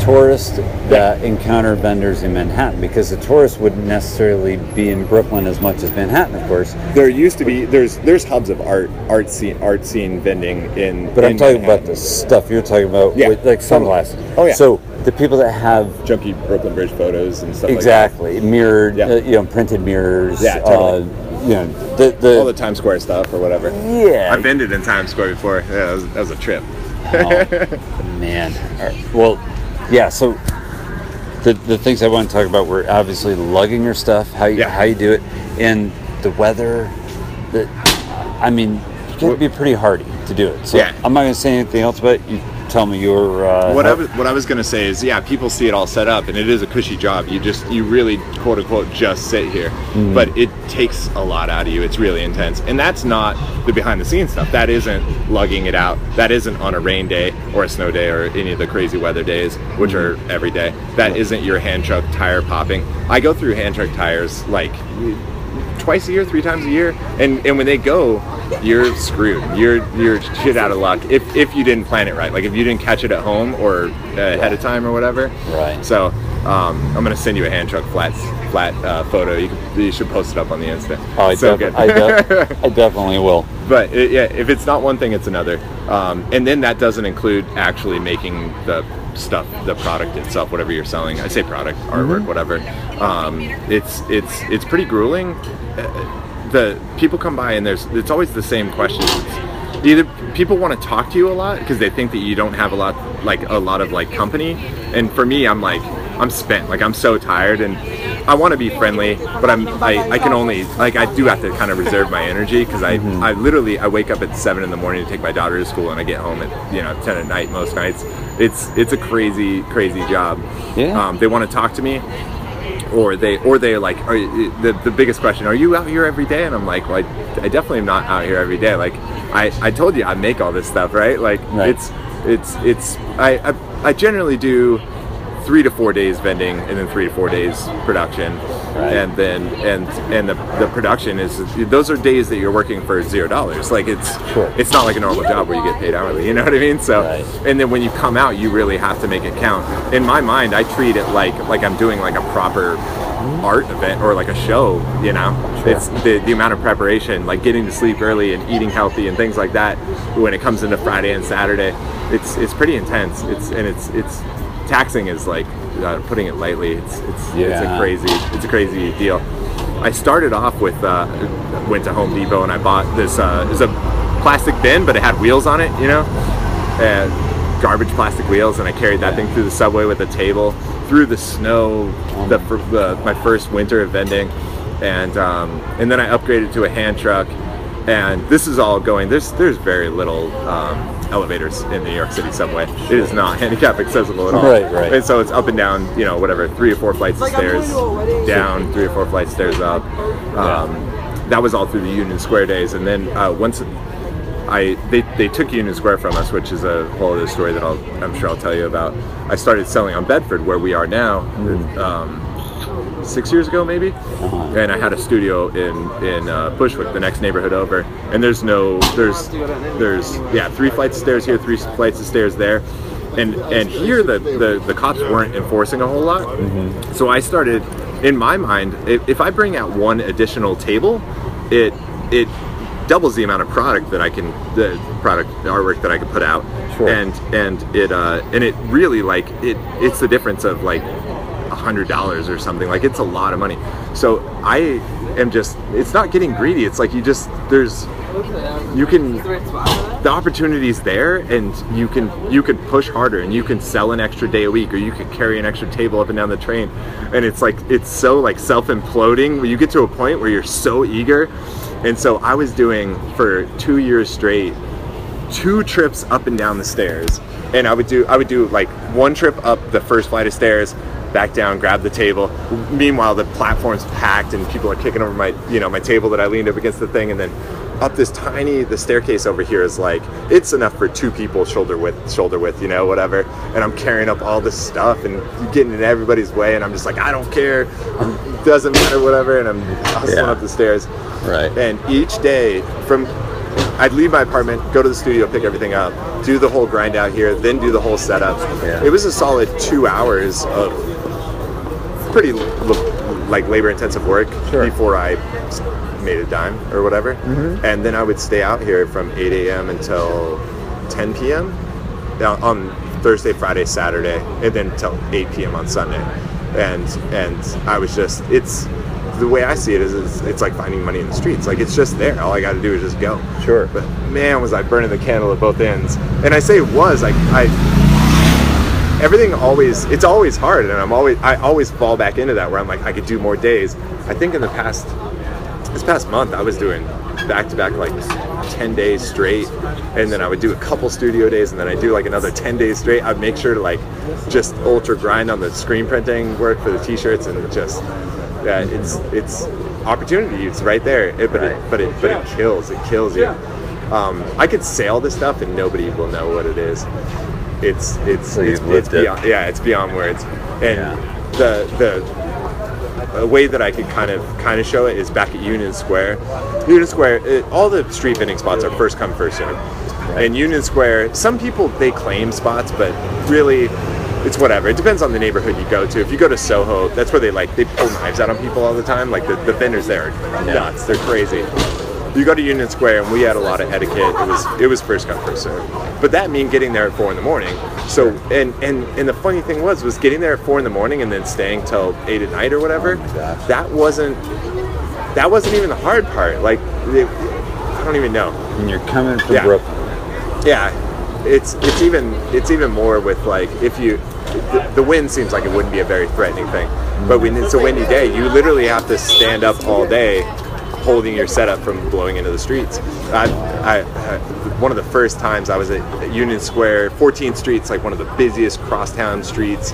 tourists that encounter vendors in Manhattan because the tourists wouldn't necessarily be in Brooklyn as much as Manhattan, of course. there used to be there's there's hubs of art art scene art scene vending in But I'm talking Manhattan. about the stuff you're talking about, Yeah. with, like sunglasses. Oh, yeah. So the people that have junky Brooklyn Bridge photos and stuff exactly mirrored, Yeah. uh, you know, printed mirrors. Yeah, totally. uh, you know, the the, all the Times Square stuff or whatever. yeah. I've vended in Times Square before. Yeah, that was, that was a trip. Oh, Man, All right. well, yeah. So the the things I want to talk about were obviously lugging your stuff, how you Yeah. how you do it, and the weather. The, I mean, you got to be pretty hardy to do it. So Yeah. I'm not going to say anything else, but you tell me your. Uh, What I was what I was gonna say is, yeah, people see it all set up, and it is a cushy job. You just you really quote unquote just sit here, Mm-hmm. but it takes a lot out of you. It's really intense, and that's not the behind the scenes stuff. That isn't lugging it out. That isn't on a rain day or a snow day or any of the crazy weather days, which are Mm-hmm. every day. That isn't your hand truck tire popping. I go through hand truck tires like twice a year, three times a year, and and when they go, you're screwed. You're you're shit out of luck if if you didn't plan it right. Like if you didn't catch it at home or uh, ahead of time or whatever. Right. So Um, I'm gonna send you a hand truck flat flat uh, photo. You, can, you should post it up on the Insta. Oh, I, so def-. I, def- (laughs) I definitely will. but it, yeah, if it's not one thing, it's another. Um, and then that doesn't include actually making the stuff, the product itself, whatever you're selling. I say product, artwork, whatever. Um, it's it's it's pretty grueling. The people come by and there's it's always the same questions. Either people want to talk to you a lot because they think that you don't have a lot like a lot of like company, and for me, I'm like I'm spent. Like I'm so tired and. I want to be friendly, but I'm I, I can only like I do have to kind of reserve my energy because I I literally I wake up at seven in the morning to take my daughter to school and I get home at you know ten at night most nights. It's it's a crazy crazy job. Yeah. Um, they want to talk to me, or they or they like are the the biggest question are you out here every day? And I'm like well, I, I definitely am not out here every day. Like I I told you I make all this stuff right? Like Right. it's it's it's I, I I generally do three to four days vending and then three to four days production Right. and then and and the, the production is those are days that you're working for zero dollars like it's Sure. it's not like a normal job where you get paid hourly you know what i mean so Right. and then when you come out you really have to make it count in my mind i treat it like like i'm doing like a proper art event or like a show you know Sure. it's the, the amount of preparation like getting to sleep early and eating healthy and things like that when it comes into friday and saturday it's it's pretty intense it's and it's it's taxing is like uh, putting it lightly. It's it's it's a crazy it's a crazy deal. I started off with uh went to home depot and i bought this uh it was a plastic bin but it had wheels on it you know? And garbage plastic wheels and i carried that thing through the subway with a table through the snow the, the my first winter of vending. And um, and then i upgraded to a hand truck. And this is all going there's there's very little um, elevators in the new york city subway. It is not handicap accessible at all. Right, right. and so it's up and down you know whatever three or four flights of stairs down three or four flights of stairs up. Um, that was all through the union square days. And then uh, once I they, they took Union Square from us, which is a whole other story that I'll, I'm sure I'll tell you about. I started selling on Bedford, where we are now, um, six years ago maybe, and I had a studio in in uh, Bushwick, the next neighborhood over. And there's no there's there's yeah three flights of stairs here, three flights of stairs there. And, and here the, the, the cops weren't enforcing a whole lot so I started in my mind if, if I bring out one additional table it it doubles the amount of product that I can the product artwork that I can put out Sure. and and it uh and it really like it it's the difference of like a hundred dollars or something like it's a lot of money. So I am just it's not getting greedy it's like you just there's you can the opportunity's there and you can you can push harder and you can sell an extra day a week or you can carry an extra table up and down the train. And it's like it's so like self-imploding. Where you get to a point where you're so eager. And so i was doing for two years straight two trips up and down the stairs and i would do i would do like one trip up the first flight of stairs back down grab the table. Meanwhile the platform's packed and people are kicking over my you know my table that i leaned up against the thing. And then up this tiny the staircase over here is like it's enough for two people shoulder width shoulder width you know whatever. And i'm carrying up all this stuff and getting in everybody's way. And i'm just like i don't care. It doesn't matter whatever. And i'm hustling Yeah. up the stairs. Right. and each day from I'd leave my apartment, go to the studio, pick everything up, do the whole grind out here, then do the whole setup. Yeah. It was a solid two hours of pretty like labor intensive work Sure. before I made a dime or whatever. And then I would stay out here from 8 a.m. until 10 p.m. uh, on Thursday, Friday, Saturday, and then until 8 p.m. on Sunday. And and I was just it's the way I see it is it's, it's like finding money in the streets. Like it's just there. All I got to do is just go. Sure. But man, was I burning the candle at both ends. And I say it was like I everything always it's always hard and i'm always i always fall back into that where i'm like i could do more days i think in the past this past month i was doing back to back like 10 days straight and then i would do a couple studio days and then i do like another 10 days straight i'd make sure to like just ultra grind on the screen printing work for the t-shirts and just yeah it's it's opportunity it's right there it, but it but it but it kills it kills you um, i could sell this stuff and nobody will know what it is it's it's So it's, it's lived it. beyond yeah it's beyond words and Yeah. the the a way that I could kind of kind of show it is back at Union Square. Union Square, it, all the street vending spots are first come first serve. And Union Square, some people they claim spots, but really it's whatever. It depends on the neighborhood you go to. If you go to Soho, that's where they like they pull knives out on people all the time. Like the, the vendors there are nuts. They're crazy. You go to Union Square, and we had a lot of etiquette. It was it was first come first serve. But that mean getting there at four in the morning. So and and and the funny thing was was getting there at four in the morning and then staying till eight at night or whatever. Oh that wasn't that wasn't even the hard part. Like it, I don't even know. And you're coming from Yeah. Brooklyn. Yeah, it's it's even it's even more with like if you the, wind seems like it wouldn't be a very threatening thing, but when it's a windy day, you literally have to stand up all day, holding your setup from blowing into the streets. I, I, I one of the first times I was at Union Square, 14th Street's like one of the busiest crosstown streets,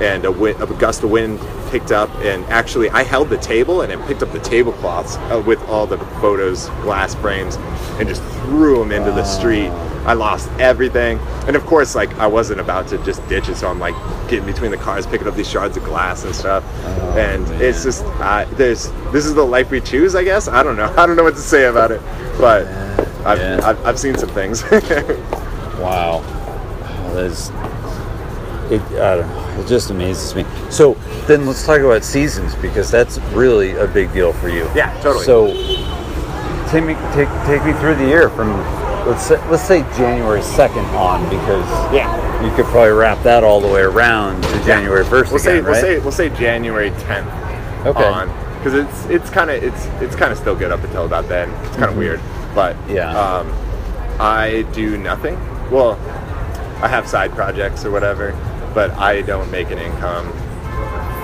and a, wind, a gust of wind picked up and actually I held the table and it picked up the tablecloths uh, with all the photos glass frames and just threw them into the street I lost everything and of course like I wasn't about to just ditch it so I'm like getting between the cars picking up these shards of glass and stuff and it's just uh, there's this is the life we choose I guess I don't know (laughs) I don't know what to say about it but I've, Yeah. I've, I've seen some things (laughs) Wow. There's it I don't know. It just amazes me. So then let's talk about seasons because that's really a big deal for you. Yeah, totally. So take me take take me through the year from let's say, let's say January second on because yeah you could probably wrap that all the way around to January first we'll say again, we'll say we'll say January 10th Okay. on because it's it's kind of it's it's kind of still good up until about then. It's kind of Mhm. weird, but Yeah. Um, I do nothing. Well, I have side projects or whatever, but I don't make an income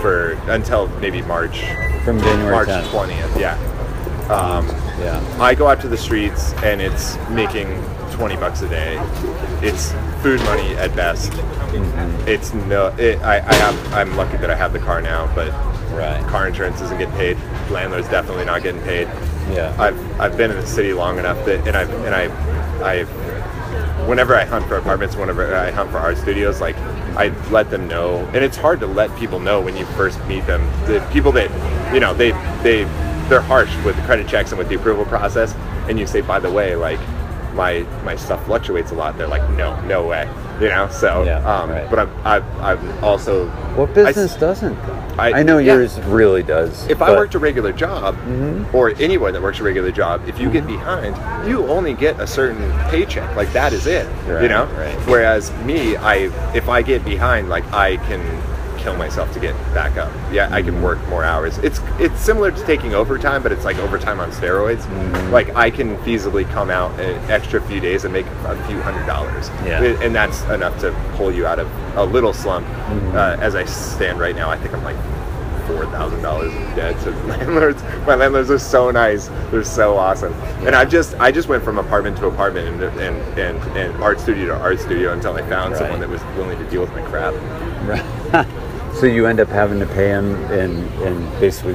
for until maybe March. From January March 10th. 20th. Yeah. Um, yeah. I go out to the streets and it's making 20 bucks a day. It's food money at best. Mm-hmm. It's no. It, I, I have. I'm lucky that I have the car now, but right. car insurance isn't getting paid. Landlord's definitely not getting paid. Yeah. I've I've been in the city long enough that, and I and I I whenever I hunt for apartments, whenever I hunt for art studios, like I let them know, and it's hard to let people know when you first meet them. The people that you know they they they're harsh with the credit checks and with the approval process, and you say, by the way, like my my stuff fluctuates a lot. They're like, no, no way, you know. So, Yeah, um, right. but I'm I'm, I'm also What I- business doesn't? I- I, know yeah. yours really does. if I worked a regular job, Mm-hmm. or anyone that works a regular job, if you get behind, you only get a certain paycheck. Like that is it. you know. right. Whereas me, I if I get behind, like I can kill myself to get back up. Yeah, I can work more hours. It's it's similar to taking overtime, but it's like overtime on steroids. Mm-hmm. Like I can feasibly come out an extra few days and make a few hundred dollars. Yeah. And that's enough to pull you out of a little slump. Mm-hmm. Uh, as I stand right now, I think I'm like four thousand dollars in debt to (laughs) landlords. My landlords are so nice. They're so awesome. And I just I just went from apartment to apartment and and, and, and art studio to art studio until I found Right. someone that was willing to deal with my crap. (laughs) so you end up having to pay them in, in basically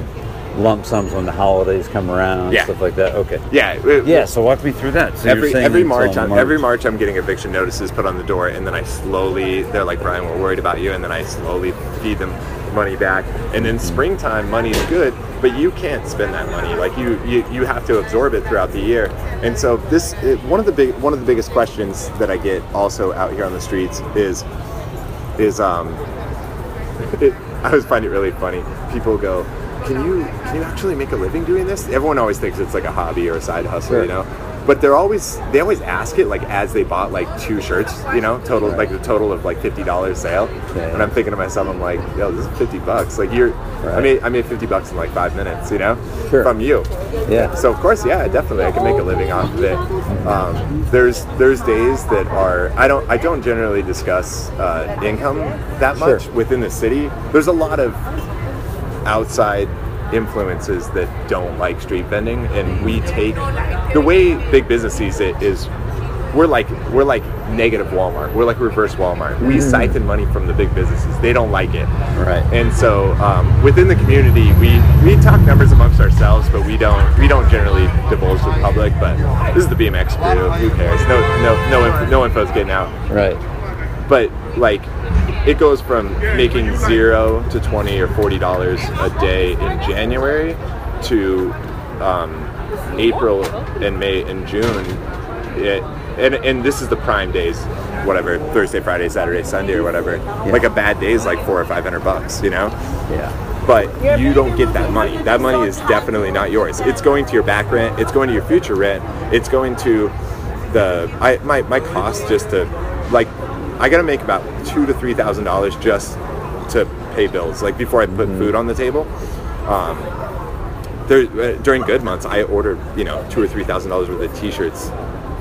lump sums when the holidays come around, Yeah. stuff like that. Okay. Yeah. it- Yeah. So walk me through that. So every every until March, I'm, every March I'm getting eviction notices put on the door, and then I slowly they're like Bryan, we're worried about you, and then I slowly feed them money back, and then springtime money is good, but you can't spend that money. Like you you, you have to absorb it throughout the year, and so this it, one of the big one of the biggest questions that I get also out here on the streets is is um it, (laughs) I always find it really funny. People go, "Can you can you actually make a living doing this?" Everyone always thinks it's like a hobby or a side hustle, Sure. you know. But they're always they always ask it like as they bought like two shirts, you know, total like the total of like fifty dollars sale. Okay. And I'm thinking to myself, I'm like, yo, this is fifty bucks. Like you're, I Right. made I made fifty bucks in like five minutes, you know, Sure. from you. Yeah. So of course, yeah, definitely, I can make a living off of it. Um, there's there's days that are I don't I don't generally discuss uh, income that Sure. much within the city. There's a lot of outside influences that don't like street vending, and we take the way big business sees it is we're like we're like negative Walmart. We're like reverse Walmart. We siphon money from the big businesses. They don't like it. Right. And so um, within the community, we we talk numbers amongst ourselves, but we don't we don't generally divulge to the public. But this is the BMX crew. Who cares? No no no info, no info's getting out. Right. But like, it goes from making zero to twenty or forty dollars a day in January to um, April and May and June. It and and this is the prime days, whatever Thursday, Friday, Saturday, Sunday, or whatever. Like a bad day is like four or five hundred bucks, you know. Yeah. But you don't get that money. That money is definitely not yours. It's going to your back rent. It's going to your future rent. It's going to the I my my cost just to like I gotta make about two to three thousand dollars just to pay bills. Like before I put food on the table. Um, there, uh, during good months, I ordered you know two or three thousand dollars worth of T-shirts,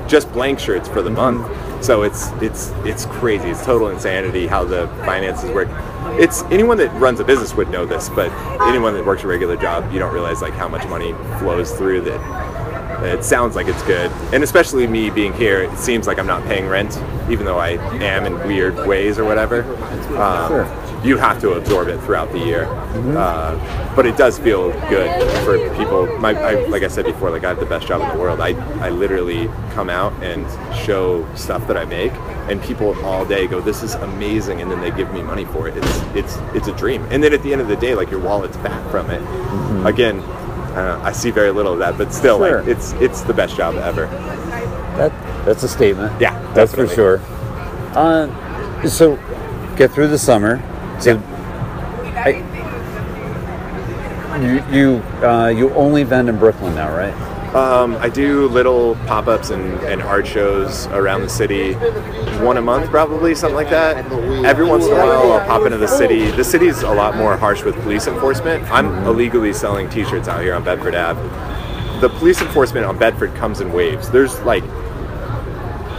just blank shirts for the month. So it's it's it's crazy. It's total insanity how the finances work. It's anyone that runs a business would know this, but anyone that works a regular job, you don't realize like how much money flows through that. It sounds like it's good, and especially me being here, it seems like I'm not paying rent, even though I am in weird ways or whatever. Um, You have to absorb it throughout the year, uh, but it does feel good for people. My, I, like I said before, like I have the best job in the world. I, I literally come out and show stuff that I make, and people all day go, "This is amazing," and then they give me money for it. It's it's it's a dream. And then at the end of the day, like your wallet's back from it. Again, uh, I see very little of that, but still, Sure. like it's it's the best job ever. That that's a statement. Yeah, that's for sure. Uh, so get through the summer. So I, you you uh, you only vend in Brooklyn now, right? Um, I do little pop-ups and, and art shows around the city, one a month probably, something like that. Every once in a while, I'll pop into the city. The city's a lot more harsh with police enforcement. I'm illegally selling T-shirts out here on Bedford Ave. The police enforcement on Bedford comes in waves. There's like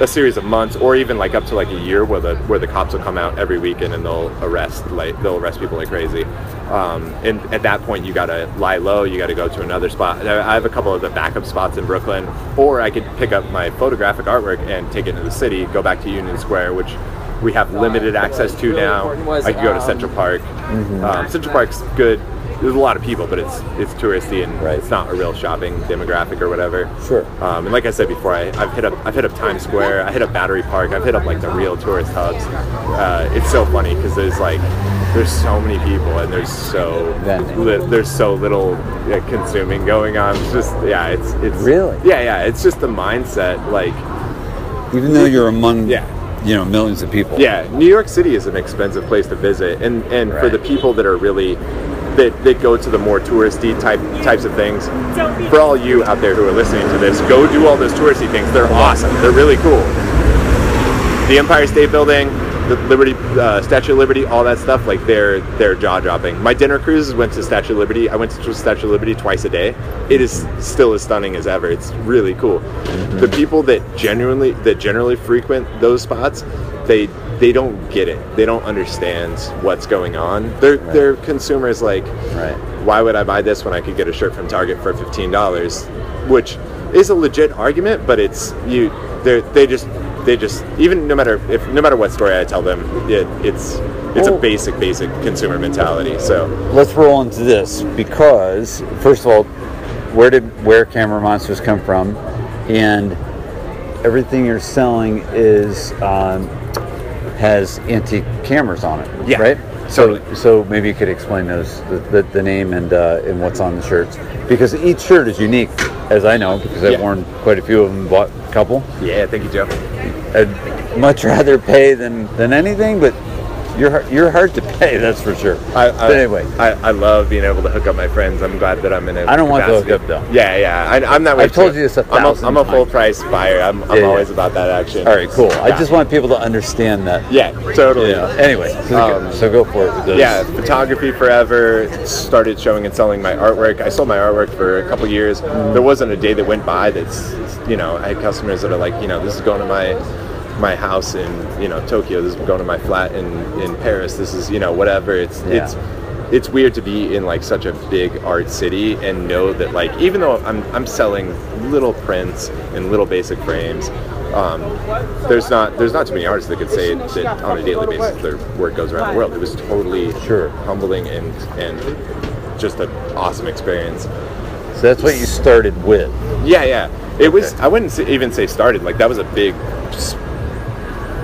a series of months, or even like up to like a year, where the where the cops will come out every weekend and they'll arrest like they'll arrest people like crazy. Um, and at that point, you gotta lie low. You gotta go to another spot. I I have a couple of the backup spots in Brooklyn, or I could pick up my photographic artwork and take it into the city. Go back to Union Square, which we have limited access to now. I could go to Central Park. Um, Central Park's good. There's a lot of people, but it's it's touristy and it's not a real shopping demographic or whatever. Sure. Um, and like I said before, I, I've hit up I've hit up Times Square, I hit up Battery Park, I've hit up like the real tourist hubs. Uh, it's so funny because there's like there's so many people and there's so li- there's so little yeah, consuming going on. It's just yeah, it's it's Really? yeah yeah. It's just the mindset like Even though you're among Yeah. you know millions of people. yeah, New York City is an expensive place to visit, and and for the people that are really that, that go to the more touristy type types of things. For all you out there who are listening to this, go do all those touristy things. They're awesome. They're really cool. The Empire State Building, the Liberty uh, Statue of Liberty, all that stuff. Like they're they're jaw dropping. My dinner cruises went to Statue of Liberty. I went to Statue of Liberty twice a day. It is still as stunning as ever. It's really cool. The people that genuinely that generally frequent those spots, they they don't get it. They don't understand what's going on. They're they're consumers like, Right. why would I buy this when I could get a shirt from Target for fifteen dollars? Which is a legit argument, but it's you. They they just they just even no matter if no matter what story I tell them, it, it's it's a basic basic consumer mentality. So Let's roll into this because first of all, where did where Camera Monsters come from, and everything you're selling is um, has antique cameras on it. Yeah, Right. So so maybe you could explain those the, the, the name and uh, and what's on the shirts because each shirt is unique, as I know because I've Yeah. worn quite a few of them, bought a couple. yeah, thank you, Joe. I'd much rather pay than than anything, but you're you're hard to pay. That's for sure. I, I, but anyway, I, I love being able to hook up my friends. I'm glad that I'm in a. I don't want to hook up though. Yeah, yeah. I, I'm that way. I've told you this a I'm thousand I'm a full price buyer. I'm, I'm Yeah, yeah. always about that action. All right, cool. I just want people to understand that. Yeah, totally. Yeah. Anyway, so, go- Um, so go for it with. Yeah, photography forever. Started showing and selling my artwork. I sold my artwork for a couple years. Mm-hmm. There wasn't a day that went by that's, you know, I had customers that are like, you know, this is going to my my house in, you know, Tokyo. This is going to my flat in in Paris. This is, you know, whatever. It's Yeah. it's it's weird to be in like such a big art city and know that like even though I'm I'm selling little prints and little basic frames. Um, there's not there's not too many artists that could say that on a daily basis their work goes around the world. It was totally Sure. humbling and and just an awesome experience. So that's what you started with. Yeah, yeah. It was. I wouldn't even say started. Like that was a big,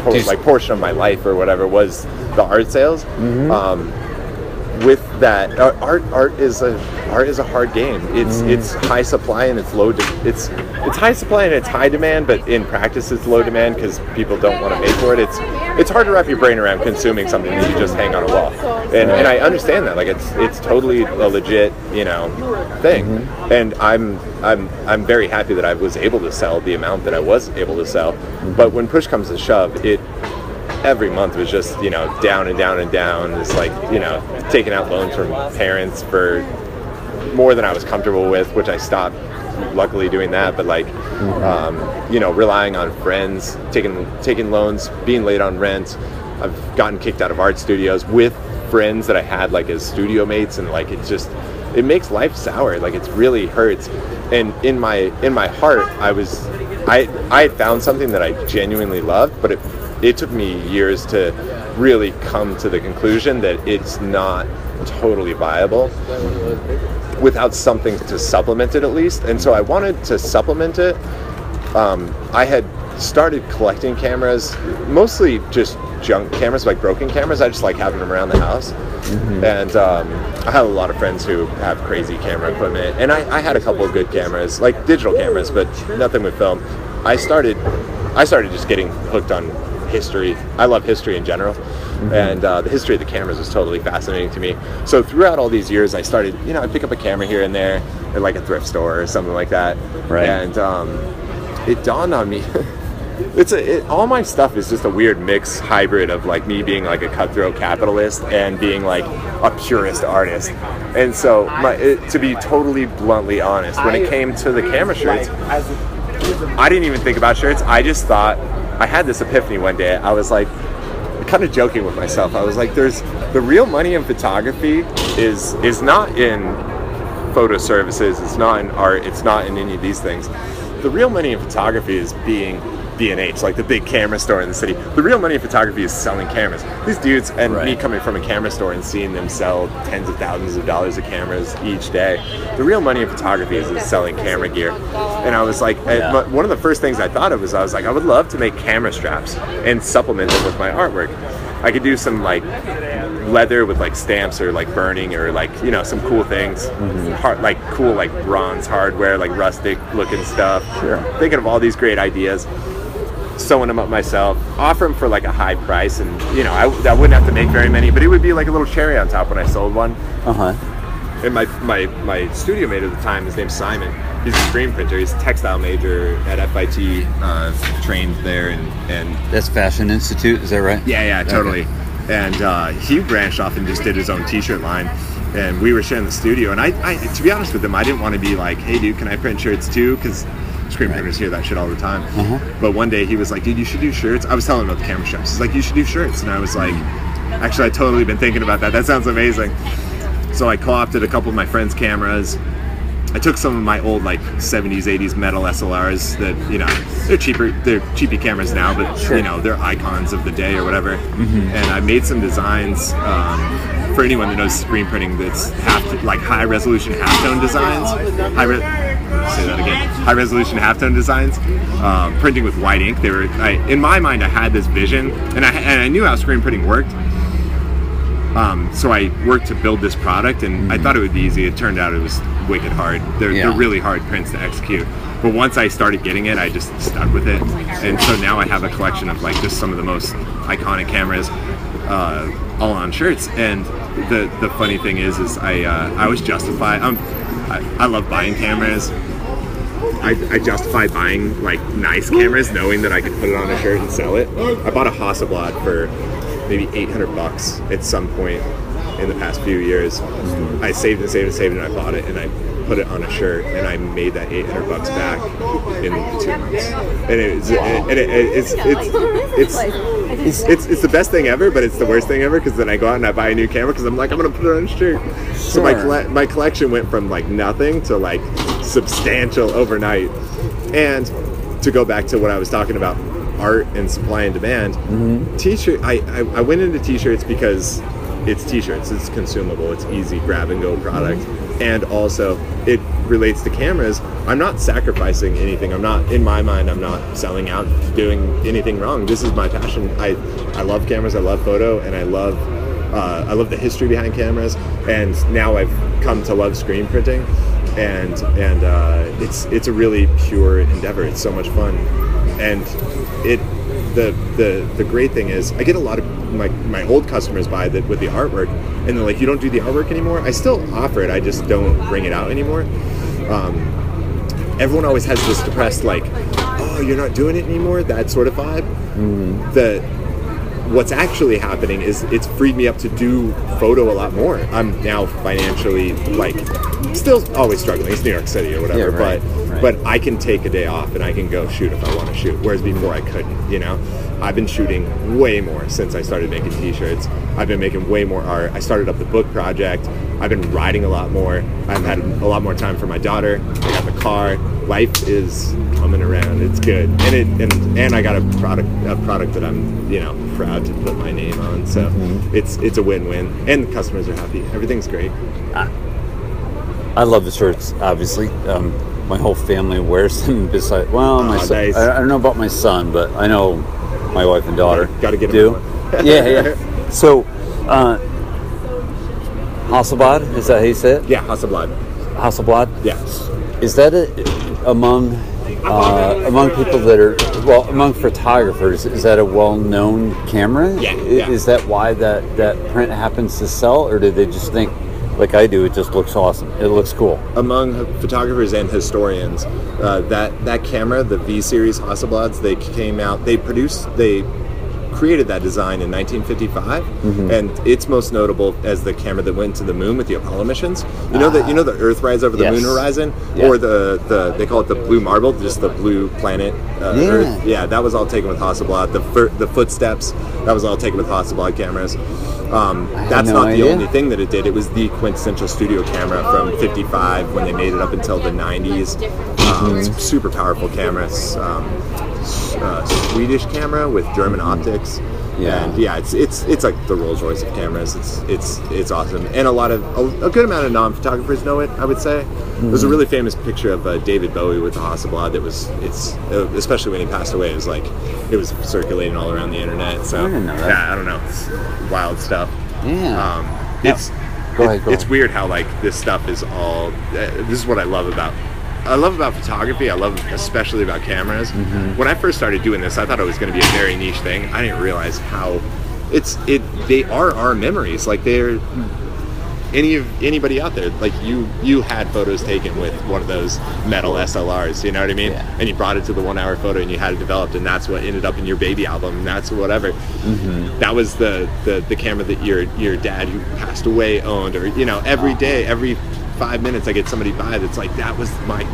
por- like portion of my life or whatever was the art sales. Mm-hmm. Um, with that uh, art art is a art is a hard game it's it's high supply and it's low de- it's it's high supply and it's high demand but in practice it's low demand because people don't want to pay for it it's it's hard to wrap your brain around consuming something that you just hang on a wall. And and I understand that. Like it's it's totally a legit you know thing. Mm-hmm. And I'm I'm I'm very happy that I was able to sell the amount that I was able to sell. But when push comes to shove it every month was just you know down and down and down. It's like you know taking out loans from parents for more than i was comfortable with which i stopped luckily doing that but like um, you know relying on friends taking taking loans being late on rent. I've gotten kicked out of art studios with friends that i had like as studio mates and like it just it makes life sour. Like it really hurts. And in my in my heart i was i i found something that i genuinely loved but it it took me years to really come to the conclusion that it's not totally viable without something to supplement it at least. And so I wanted to supplement it. Um, I had started collecting cameras, mostly just junk cameras, like broken cameras. I just like having them around the house. And um, I have a lot of friends who have crazy camera equipment. And I, I had a couple of good cameras, like digital cameras, but nothing with film. I started, I started just getting hooked on history. I love history in general, and uh, the history of the cameras is totally fascinating to me. So throughout all these years, I started, you know, I pick up a camera here and there at like a thrift store or something like that, Right. and um, it dawned on me. (laughs) It's a, it, all my stuff is just a weird mix hybrid of like me being like a cutthroat capitalist and being like a purist artist. And so, my, it, to be totally bluntly honest, when it came to the camera shirts, I didn't even think about shirts. I just thought I had this epiphany one day. I was like, kind of joking with myself. I was like, "There's the real money in photography is is not in photo services. It's not in art. It's not in any of these things. The real money in photography is being B&H, like the big camera store in the city. The real money in photography is selling cameras. These dudes and me coming from a camera store and seeing them sell tens of thousands of dollars of cameras each day. The real money in photography is, is selling camera gear. And I was like, Yeah. my- one of the first things I thought of was I was like, I would love to make camera straps and supplement them with my artwork. I could do some like leather with like stamps or like burning or like you know some cool things, mm-hmm. Hard, like cool like bronze hardware, like rustic looking stuff. Thinking of all these great ideas, sewing them up myself, offer them for like a high price, and you know I, I wouldn't have to make very many, but it would be like a little cherry on top when I sold one. Uh huh. And my, my, my studio mate at the time, his name's Simon. He's a screen printer. He's a textile major at FIT, uh, trained there, and, and That's Fashion Institute, is that right? yeah, yeah, totally. And uh, he branched off and just did his own T-shirt line. And we were sharing the studio. And I, I to be honest with him, I didn't want to be like, "Hey, dude, can I print shirts too?" Because screen printers hear that shit all the time. But one day he was like, "Dude, you should do shirts." I was telling him about the camera straps. He's like, "You should do shirts," and I was like, "Actually, I totally been thinking about that. That sounds amazing." So I co-opted a couple of my friends' cameras. I took some of my old like 70s, 80s metal SLRs that you know they're cheaper, they're cheapy cameras now, but you know they're icons of the day or whatever. And I made some designs um, for anyone that knows screen printing. That's half like high resolution halftone designs. High re- say that again. High resolution halftone designs. Um, printing with white ink. They were I, in my mind. I had this vision, and I and I knew how screen printing worked. Um, so I worked to build this product, and I thought it would be easy. It turned out it was wicked hard. They're, Yeah. they're really hard prints to execute. But once I started getting it, I just stuck with it, and so now I have a collection of like just some of the most iconic cameras, uh, all on shirts. And the the funny thing is, is I uh, I was justified. Um, I, I love buying cameras. I, I justify buying like nice cameras, knowing that I could put it on a shirt and sell it. I bought a Hasselblad for maybe 800 bucks at some point in the past few years. I saved and saved and saved, and I bought it, and I put it on a shirt, and I made that 800 bucks back in two months. And it was, and it, it, it's, it's, it's, it's, it's the best thing ever, but it's the worst thing ever because then I go out and I buy a new camera because I'm like, I'm gonna put it on a shirt. So my my collection went from like nothing to like substantial overnight. And to go back to what I was talking about, art and supply and demand. Mm-hmm. T-shirt. I, I I went into t-shirts because it's t-shirts. It's consumable. It's easy grab and go product, mm-hmm. And also it relates to cameras. I'm not sacrificing anything. I'm not in my mind. I'm not selling out, doing anything wrong. This is my passion. I I love cameras. I love photo, and I love Uh, I love the history behind cameras, and now I've come to love screen printing, and and uh, it's it's a really pure endeavor. It's so much fun, and it the the the great thing is I get a lot of my my old customers buy that with the artwork, and they're like, you don't do the artwork anymore. I still offer it. I just don't bring it out anymore. Um, everyone always has this depressed like, oh, you're not doing it anymore. That sort of vibe. The what's actually happening is it's freed me up to do photo a lot more. I'm now financially like still always struggling. It's New York City or whatever, Yeah, right, but. But I can take a day off and I can go shoot if I want to shoot. Whereas before I couldn't, you know. I've been shooting way more since I started making t-shirts. I've been making way more art. I started up the book project. I've been writing a lot more. I've had a lot more time for my daughter. I got the car. Life is coming around. It's good. And it and, and I got a product a product that I'm, you know, proud to put my name on. So Mm-hmm. it's it's a win-win. And the customers are happy. Everything's great. I love the shirts, obviously. Um, my whole family wears them. (laughs) Besides, well, my Aw, son, nice. I, I don't know about my son, but I know my wife and daughter. Gotta get 'em do. one. yeah, yeah. (laughs) So, uh, Hasselblad, is that how you say it? Yeah, Hasselblad. Hasselblad. Yes. Is that a, among uh, among people that are well among photographers? Is that a well-known camera? Yeah, yeah. Is that why that that print happens to sell, or do they just think, like I do, it just looks awesome. It looks cool. among photographers and historians, uh, that that camera, the V series Hasselblads, they came out. They produced. They created that design in 1955, Mm-hmm. and it's most notable as the camera that went to the moon with the Apollo missions. You know that you know the Earthrise over the Yes. moon horizon, Yeah. or the, the they call it the blue marble, just the blue planet uh, Yeah. Earth. Yeah, that was all taken with Hasselblad. The fir- the footsteps, that was all taken with Hasselblad cameras. Um, that's no not the only thing that it did. It was the quintessential studio camera from 55 when they made it up until the 90s. Um, super powerful camera. It's, um, uh, Swedish camera with German optics. Yeah. And yeah, it's it's it's like the Rolls Royce of cameras. It's it's it's awesome, and a lot of a, a good amount of non-photographers know it. I would say there's a really famous picture of uh, David Bowie with the Hasselblad that was it's uh, especially when he passed away. It was like it was circulating all around the internet. So I didn't know that. yeah, I don't know, it's wild stuff. Yeah. Um, it's Go it- ahead, go it's ahead. weird how like this stuff is all. Uh, this is what I love about. I love about photography. I love especially about cameras. Mm-hmm. When I first started doing this, I thought it was going to be a very niche thing. I didn't realize how it's it. They are our memories. Like they're any of anybody out there. Like you, you had photos taken with one of those metal SLRs. You know what I mean? Yeah. And you brought it to the one-hour photo, and you had it developed, and that's what ended up in your baby album. And that's whatever. Mm-hmm. That was the, the the camera that your your dad who passed away owned, or you know, every Uh-huh. every five minutes, I get somebody by that's like, that was my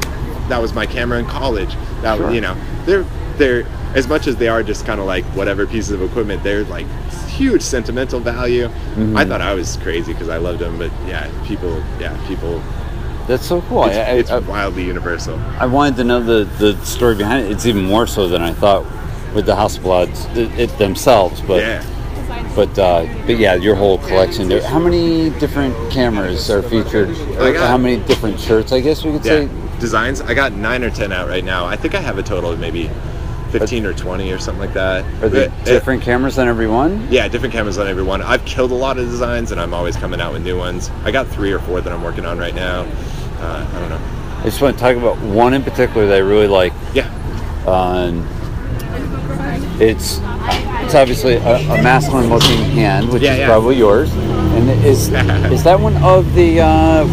that was my camera in college. That Sure. you know, they're they're as much as they are just kind of like whatever pieces of equipment, they're like huge sentimental value. Mm-hmm. I thought I was crazy because I loved them, but yeah, people, yeah, people, That's so cool. it's, I, I, it's I, wildly universal. I wanted to know the, the story behind it. It's even more so than I thought with the Hasselblads it, it themselves. But yeah, but uh, but yeah, your whole collection. There. How many different cameras are featured? I got- how many different shirts? I guess we could yeah. say. Designs. I got nine or ten out right now. I think I have a total of maybe fifteen or twenty or something like that. Are they it- different cameras on every one? Yeah, different cameras on every one. I've killed a lot of designs, and I'm always coming out with new ones. I got three or four that I'm working on right now. Uh, I don't know. I just want to talk about one in particular that I really like. Yeah, Um, it's it's obviously a, a masculine looking hand, which Yeah, is yeah. probably yours. And is (laughs) is that one of the uh,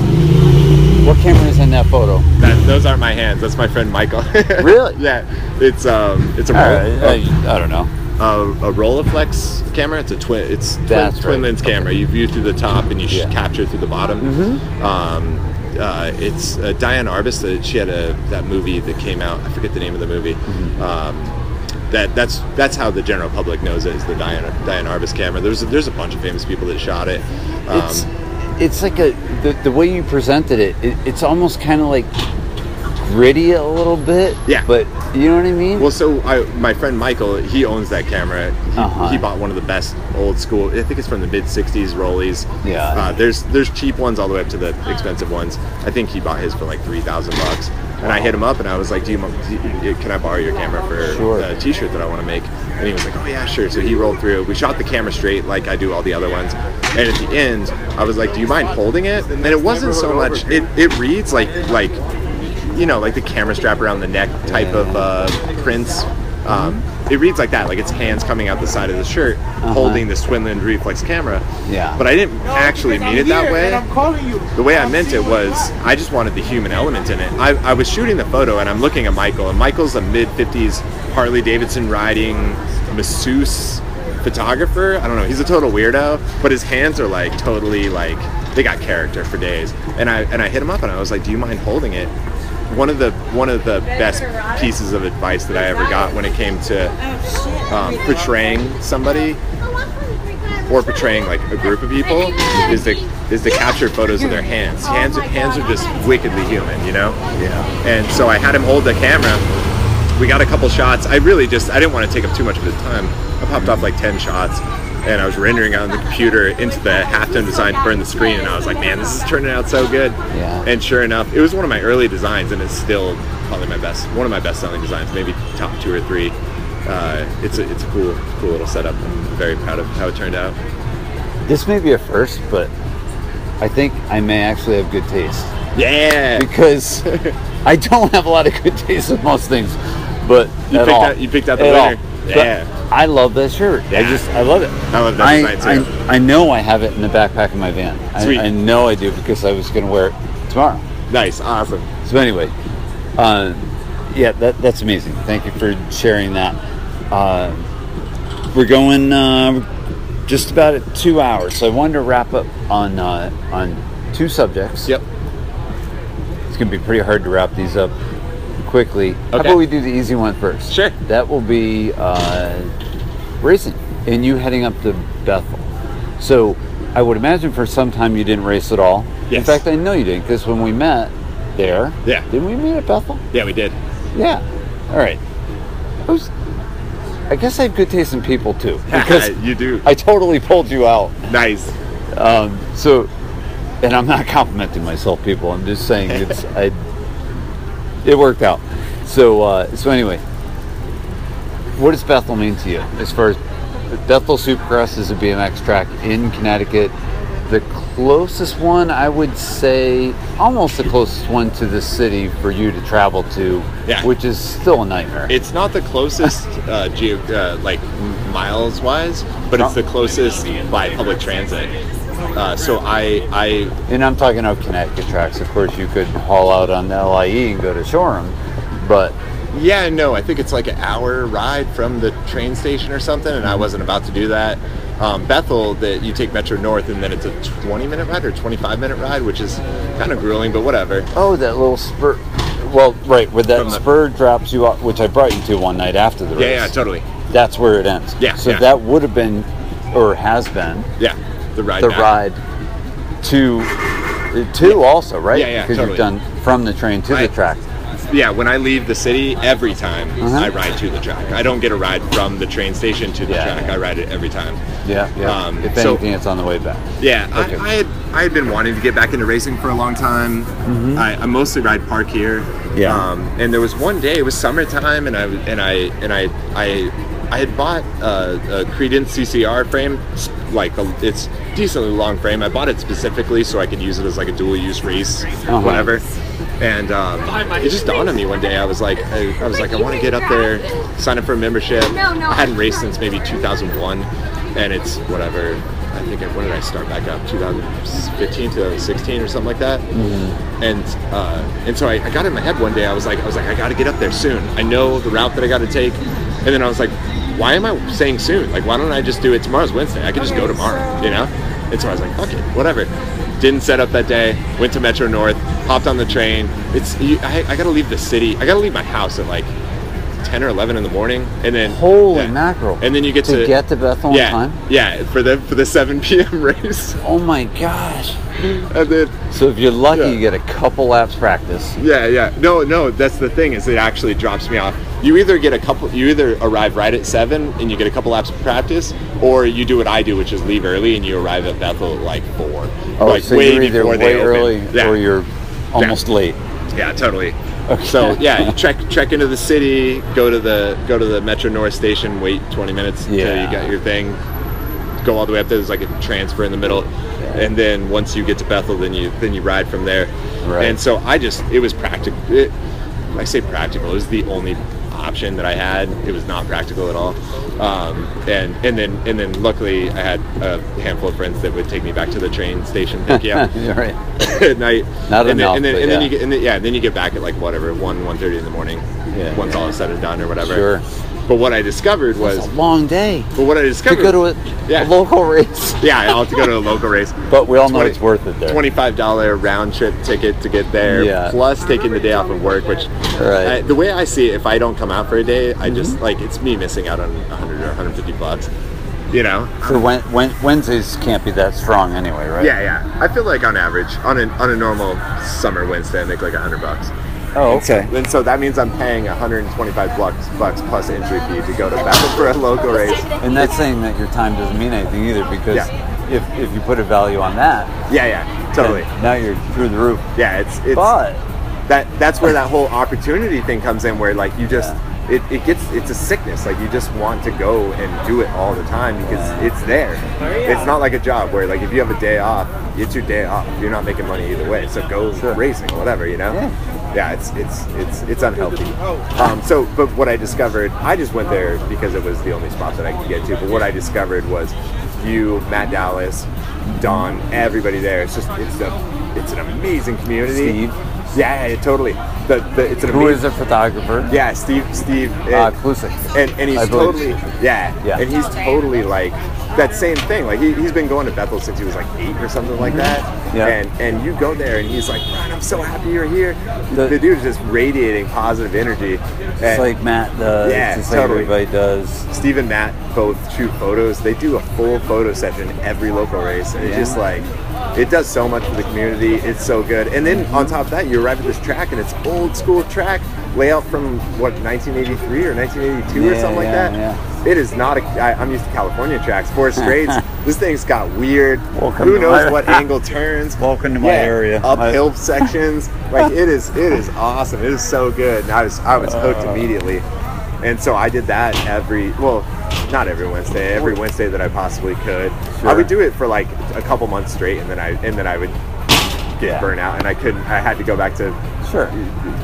what camera is in that photo? that, those aren't my hands. That's my friend Michael. (laughs) Really? yeah, it's um, it's a right, I, I don't know. a, a Rolleiflex camera. It's a twin. It's twin, twin right. lens camera. You view through the top and you Yeah. Mm-hmm. capture through the bottom. Um, uh, it's uh, Diane Arbus. That she had a that movie that came out. I forget the name of the movie. Mm-hmm. Um, that that's that's how the general public knows it is the Diane Diane Arbus camera. There's a, there's a bunch of famous people that shot it. Um, It's it's like a the, the way you presented it, it it's almost kind of like gritty a little bit. Yeah. But you know what I mean? Well, so I, my friend Michael, he owns that camera. He, Uh-huh. he bought one of the best old school. I think it's from the mid '60s Rollies. Yeah. Uh, there's there's cheap ones all the way up to the expensive ones. I think he bought his for like three thousand bucks. And I hit him up and I was like, do you, do you- can I borrow your camera for Sure. a t-shirt that I want to make? And he was like, oh yeah, sure. So he rolled through. We shot the camera straight like I do all the other ones. And at the end, I was like, do you mind holding it? And it wasn't so much. It, it reads like like you know like the camera strap around the neck type of uh, prints. Um, it reads like that, like its hands coming out the side of the shirt, uh-huh. holding the twin lens reflex camera. Yeah. But I didn't actually mean it that way. I'm calling you. The way I meant it was I just wanted the human element in it. I, I was shooting the photo and I'm looking at Michael, and Michael's a mid 50s Harley Davidson riding masseuse photographer. I don't know. He's a total weirdo, but his hands are like totally like they got character for days. And I and I hit him up and I was like, "Do you mind holding it?" One of the one of the best pieces of advice that I ever got when it came to um, portraying somebody or portraying like a group of people is to is to capture photos of their hands. Hands hands are just wickedly human, you know. Yeah. And so I had him hold the camera. We got a couple shots. I really just I didn't want to take up too much of his time. I popped off like ten shots, and I was rendering on the computer into the halftone design to burn the screen. And I was like, man, this is turning out so good. Yeah. And sure enough, it was one of my early designs, and it's still probably my best, one of my best selling designs, maybe top two or three. Uh, it's a it's a cool cool little setup. I'm very proud of how it turned out. This may be a first, but I think I may actually have good taste Yeah. because (laughs) I don't have a lot of good taste with most things. But You at picked all. out- you picked out the At all. winner. But Yeah. I love that shirt. I Yeah. just I love it. I love that I, design, too. I, I know I have it in the backpack of my van. I, Sweet. I know I do because I was going to wear it tomorrow. Nice. Awesome. So anyway, uh, yeah, that, that's amazing. Thank you for sharing that. Uh, we're going uh, just about at two hours, so I wanted to wrap up on uh, on two subjects. Yep. It's going to be pretty hard to wrap these up quickly. How about we do the easy one first? Sure. That will be uh, racing and you heading up to Bethel. So I would imagine for some time you didn't race at all. In fact, I know you didn't because when we met there, Yeah. didn't we meet at Bethel? Yeah, we did. Yeah. All right. I was. I guess I have good taste in people too (laughs) because (laughs) you do. I totally pulled you out. Nice. Um, so, and I'm not complimenting myself, people. I'm just saying (laughs) it's I. It worked out. So uh, so anyway, what does Bethel mean to you as far as Bethel Supercross is a BMX track in Connecticut? The closest one, I would say, almost the closest one to the city for you to travel to, Yeah. which is still a nightmare. It's not the closest, uh, geo- uh, like miles wise, but it's the closest by public transit. Uh, so I, I, And I'm talking about Connecticut tracks. Of course, you could haul out on the LIE and go to Shoreham, but yeah, no, I think it's like an hour ride from the train station or something, and I wasn't about to do that. Um, Bethel, that you take Metro North, and then it's a 20 minute ride or 25 minute ride, which is kind of grueling, but whatever. oh, that little spur. Well, right, where that spur drops you off, which I brought you to one night after the race. Yeah, yeah, totally. That's where it ends. Yeah, So yeah. that would have been, or has been, Yeah, the ride. the back. ride to two also, right? Yeah, yeah, Because totally. you've done from the train to I- the track. Yeah, when I leave the city, every time Uh-huh. I ride to the track. I don't get a ride from the train station to the Yeah. track. I ride it every time. Yeah, yeah. Um, if so- anything, it's on the way back. Yeah, Okay. I, I had I had been wanting to get back into racing for a long time. I, I mostly ride park here. Mm-hmm. Yeah. Um, and there was one day it was summertime, and I and I and I I I had bought a, a Credence CCR frame, like a, it's decently long frame. I bought it specifically so I could use it as like a dual use race, Uh-huh. whatever. And um, it just dawned on me one day. I was like, I, I was like, I want to get up there, sign up for a membership. I hadn't raced since maybe 2001, and it's whatever. I think when did I start back up? 2015, 2016, or something like that. And uh, and so I, I got in my head one day. I was like, I was like, I got to get up there soon. I know the route that I got to take. And then I was like, why am I saying soon? Like, why don't I just do it? Tomorrow's Wednesday. I could just go tomorrow, you know? And so I was like, fuck it, whatever. Didn't set up that day. Went to Metro North. Hopped on the train. It's you, I, I got to leave the city. I got to leave my house at like 10 or 11 in the morning, and then Holy yeah. mackerel. And then you get to, to, get to Bethel yeah, on time? Yeah, for the for the 7 (laughs) p.m. race. Oh my gosh. (laughs) And then So if you're lucky, Yeah. you get a couple laps practice. yeah, yeah. No, no, that's the thing is it actually drops me off. You either get a couple you either arrive right at 7 and you get a couple laps of practice or you do what I do which is leave early and you arrive at Bethel at like 4. Oh, like so you're either way early Yeah. or you're almost late. Yeah, totally. Okay. So (laughs) yeah, you trek trek into the city, go to the go to the Metro North station, wait 20 minutes until Yeah. you got your thing, go all the way up there. There's like a transfer in the middle, and then once you get to Bethel, then you then you ride from there. Right. And so I just it was practical. It, I say practical. It was the only option that I had. It was not practical at all. Um, and and then and then luckily I had a handful of friends that would take me back to the train station, pick you up (laughs) Yeah, right. (laughs) at night. Not and enough, then, and then, and then yeah. you get and then, yeah, then you get back at like whatever one one thirty in the morning. Yeah. Once all is said and done or whatever. Sure. But what I discovered was, a long day but what I discovered to go to a, Yeah. a local race. yeah, I'll have to go to a local race. (laughs) But we all know 20 it's worth it there. Twenty-five dollar round trip ticket to get there, Yeah. plus taking the day off of work. Which, Right. Mm-hmm. I, the way I see it, if I don't come out for a day, I just like it's me missing out on 100 or 150 bucks. You know? So when, when, Wednesdays can't be that strong anyway, right? Yeah, yeah. I feel like on average, on a on a normal summer Wednesday, I make like 100 bucks. Oh, And so- okay. And so that means I'm paying 125 bucks bucks plus entry fee to go to Bethel for a local race. And that's saying that your time doesn't mean anything either because Yeah. if, if you put a value on that, Yeah, yeah, totally. now you're through the roof. Yeah, it's it's But that that's where that whole opportunity thing comes in where like you just it, it gets it's a sickness like you just want to go and do it all the time because it's there it's not like a job where like if you have a day off it's your day off you're not making money either way so go Sure. racing whatever you know Yeah. Yeah it's it's it's it's unhealthy um, so but what i discovered i just went there because it was the only spot that i could get to but what i discovered was you matt dallas don everybody there it's just it's a it's an amazing community Steve. Yeah, yeah, totally. The, the, it's an who is amazing. a photographer? Yeah, Steve. Steve. Uh, and, Klusik. and, and he's I believe. totally. Yeah, Yeah. And he's totally like that same thing. Like he, he's been going to Bethel since he was like eight or something like that. Mm-hmm. Yeah. And and you go there and he's like, Bryan, I'm so happy you're here. The- The, dude's just radiating positive energy. It's And like Matt does. Yeah, it's like totally. everybody does. Steve and Matt both shoot photos. They do a full photo session every local race, and it's just like it does so much for the community. It's so good. And then on top of that, you arrive at this track, and it's old school track layout from what 1983 or 1982 or Yeah, something like that. yeah. It is not a. I, I'm used to California tracks, four (laughs) straights. this thing's got weird. Welcome who knows my- what (laughs) angle turns? Welcome to my Yeah, area. Uphill sections. (laughs) Like it is. It is awesome. It is so good. And I was. I was hooked Uh. immediately. And so I did that every. Well, not every Wednesday. Every Wednesday that I possibly could. Sure. I would do it for like a couple months straight, and then I and then I would get Yeah. burnt out, and I couldn't. I had to go back to Sure.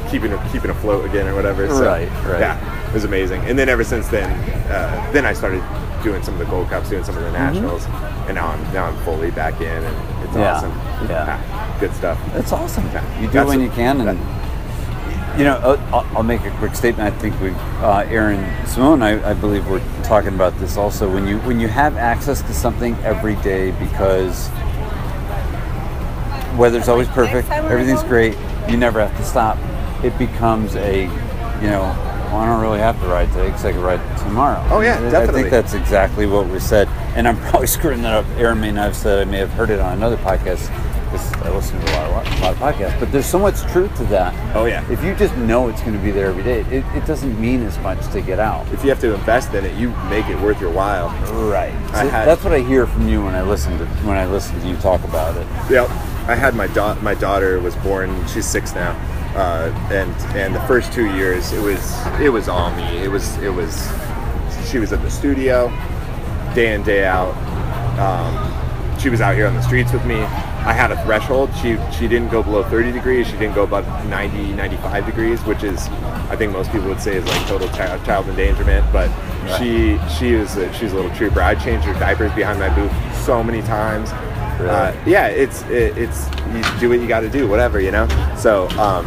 keeping keeping afloat again or whatever. So, Right, right. Yeah, it was amazing. And then ever since then, uh, then I started doing some of the Gold Cups, doing some of the nationals, and now I'm now I'm fully back in, and it's Mm-hmm. Yeah, awesome. yeah. good stuff. It's awesome. Yeah. You do That's when you can, and you know, I'll, I'll make a quick statement. I think we, uh, Aaron Simone, I, I believe we're talking about this also. When you when you have access to something every day, because weather's always perfect, everything's great, you never have to stop. It becomes a, you know, well, I don't really have to ride today because I can ride tomorrow. Oh, yeah, I- I think that's exactly what was said, and I'm (laughs) probably screwing that up. Aaron may not have said. I may have heard it on another podcast. Because I listen to a lot, of, a lot of podcasts, but there's so much truth to that. Oh yeah. If you just know it's going to be there every day, it, it doesn't mean as much to get out. If you have to invest in it, you make it worth your while. Right. So had- that's what I hear from you when I listen to when I listen to you talk about it. Yep. I had my da- my daughter was born. She's six now, uh, and and the first two years it was it was all me. It was it was she was at the studio, day in day out. Um, she was out here on the streets with me. I had a threshold. She she didn't go below 30 degrees. She didn't go above 90 95 degrees, which is I think most people would say is like total chi- child endangerment. But she she was a, she's a little trooper. I changed her diapers behind my booth so many times. Uh, yeah, it's it, it's you do what you got to do, whatever you know. So um,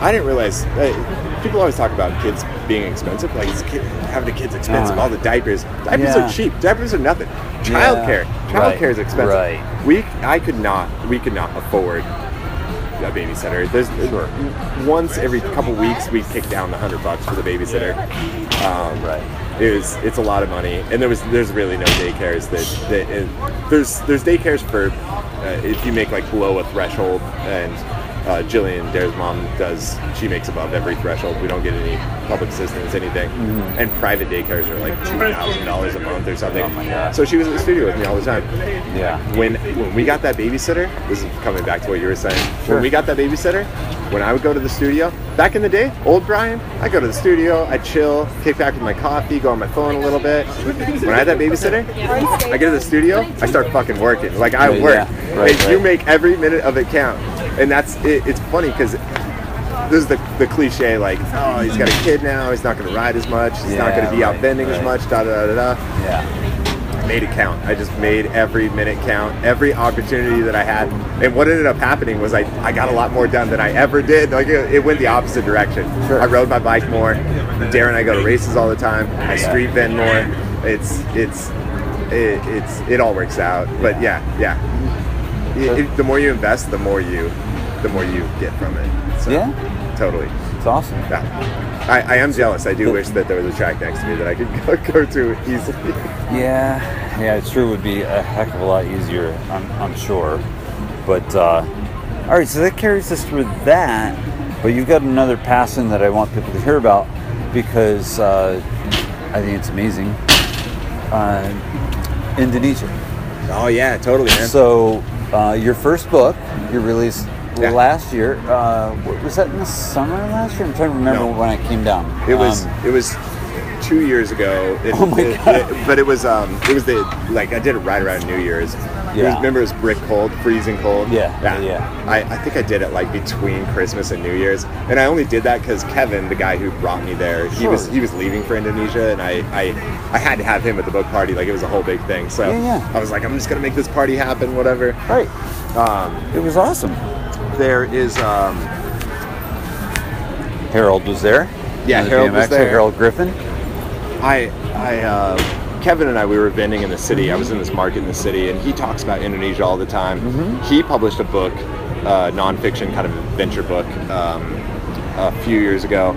I didn't realize. Uh, people always talk about kids being expensive, like it's kid, having a kid's expensive. Uh, all the diapers, diapers yeah. are cheap. Diapers are nothing. Yeah, Childcare, childcare right, is expensive. right. We, I could not, we could not afford a babysitter. There's once every couple weeks we kick down the hundred bucks for the babysitter. Um, Right. It was, it's a lot of money, and there was, there's really no daycares that, that there's, there's daycares for uh, if you make like below a threshold, and Uh, Jillian, Dare's mom, does she makes above every threshold. We don't get any public assistance, anything. Mm-hmm. And private daycares are like two thousand dollars a month or something. Oh my God. So she was in the studio with me all the time. Yeah. When when we got that babysitter, this is coming back to what you were saying. Sure. When we got that babysitter, when I would go to the studio, back in the day, old Bryan, I go to the studio, I chill, kick back with my coffee, go on my phone a little bit. When I had that babysitter, I get to the studio, I start fucking working. Like I work. yeah. Right, and you make every minute of it count. And that's it, it's funny because this is the, the cliche like, oh, he's got a kid now, he's not gonna ride as much, he's not gonna be out right, bending as much, da da da da Yeah. made it count. I just made every minute count, every opportunity that I had. And what ended up happening was I, I got a lot more done than I ever did. Like it, it went the opposite direction. Sure. I rode my bike more. Darren and I go to races all the time. I street bend more. It's it's it, it's it all works out. But yeah, yeah. It- it- the more you invest, the more you the more you get from it. So, Yeah. Totally. It's awesome. Yeah. I, I am jealous. I do wish that there was a track next to me that I could (laughs) go, go to easily. Yeah, yeah, it sure would be a heck of a lot easier, I'm, I'm sure. But, uh, all right, so that carries us through that. But you've got another passion that I want people to hear about because uh, I think it's amazing. Uh, Indonesia. Oh yeah, totally, man. So, uh, your first book you released Yeah. last year. Uh, was that in the summer last year? I'm trying to remember No. when I came down. It was Um, it was two years ago. It, Oh my it- God. it- but it was um it was the like I did it right around New Year's. It was, Yeah. remember it was brick cold, freezing cold. Yeah, yeah. yeah. I, I think I did it like between Christmas and New Year's, and I only did that because Kevin, the guy who brought me there, he was he was leaving for Indonesia, and I, I I had to have him at the book party. Like it was a whole big thing. So Yeah, yeah. I was like, I'm just gonna make this party happen, whatever. right. Um, It was awesome. There is um, Harold was there. Yeah, The Harold was there. Harold Griffin. I, I, uh, Kevin and I, we were vending in the city. I was in this market in the city, and he talks about Indonesia all the time. Mm-hmm. He published a book, uh, nonfiction kind of adventure book, um, a few years ago.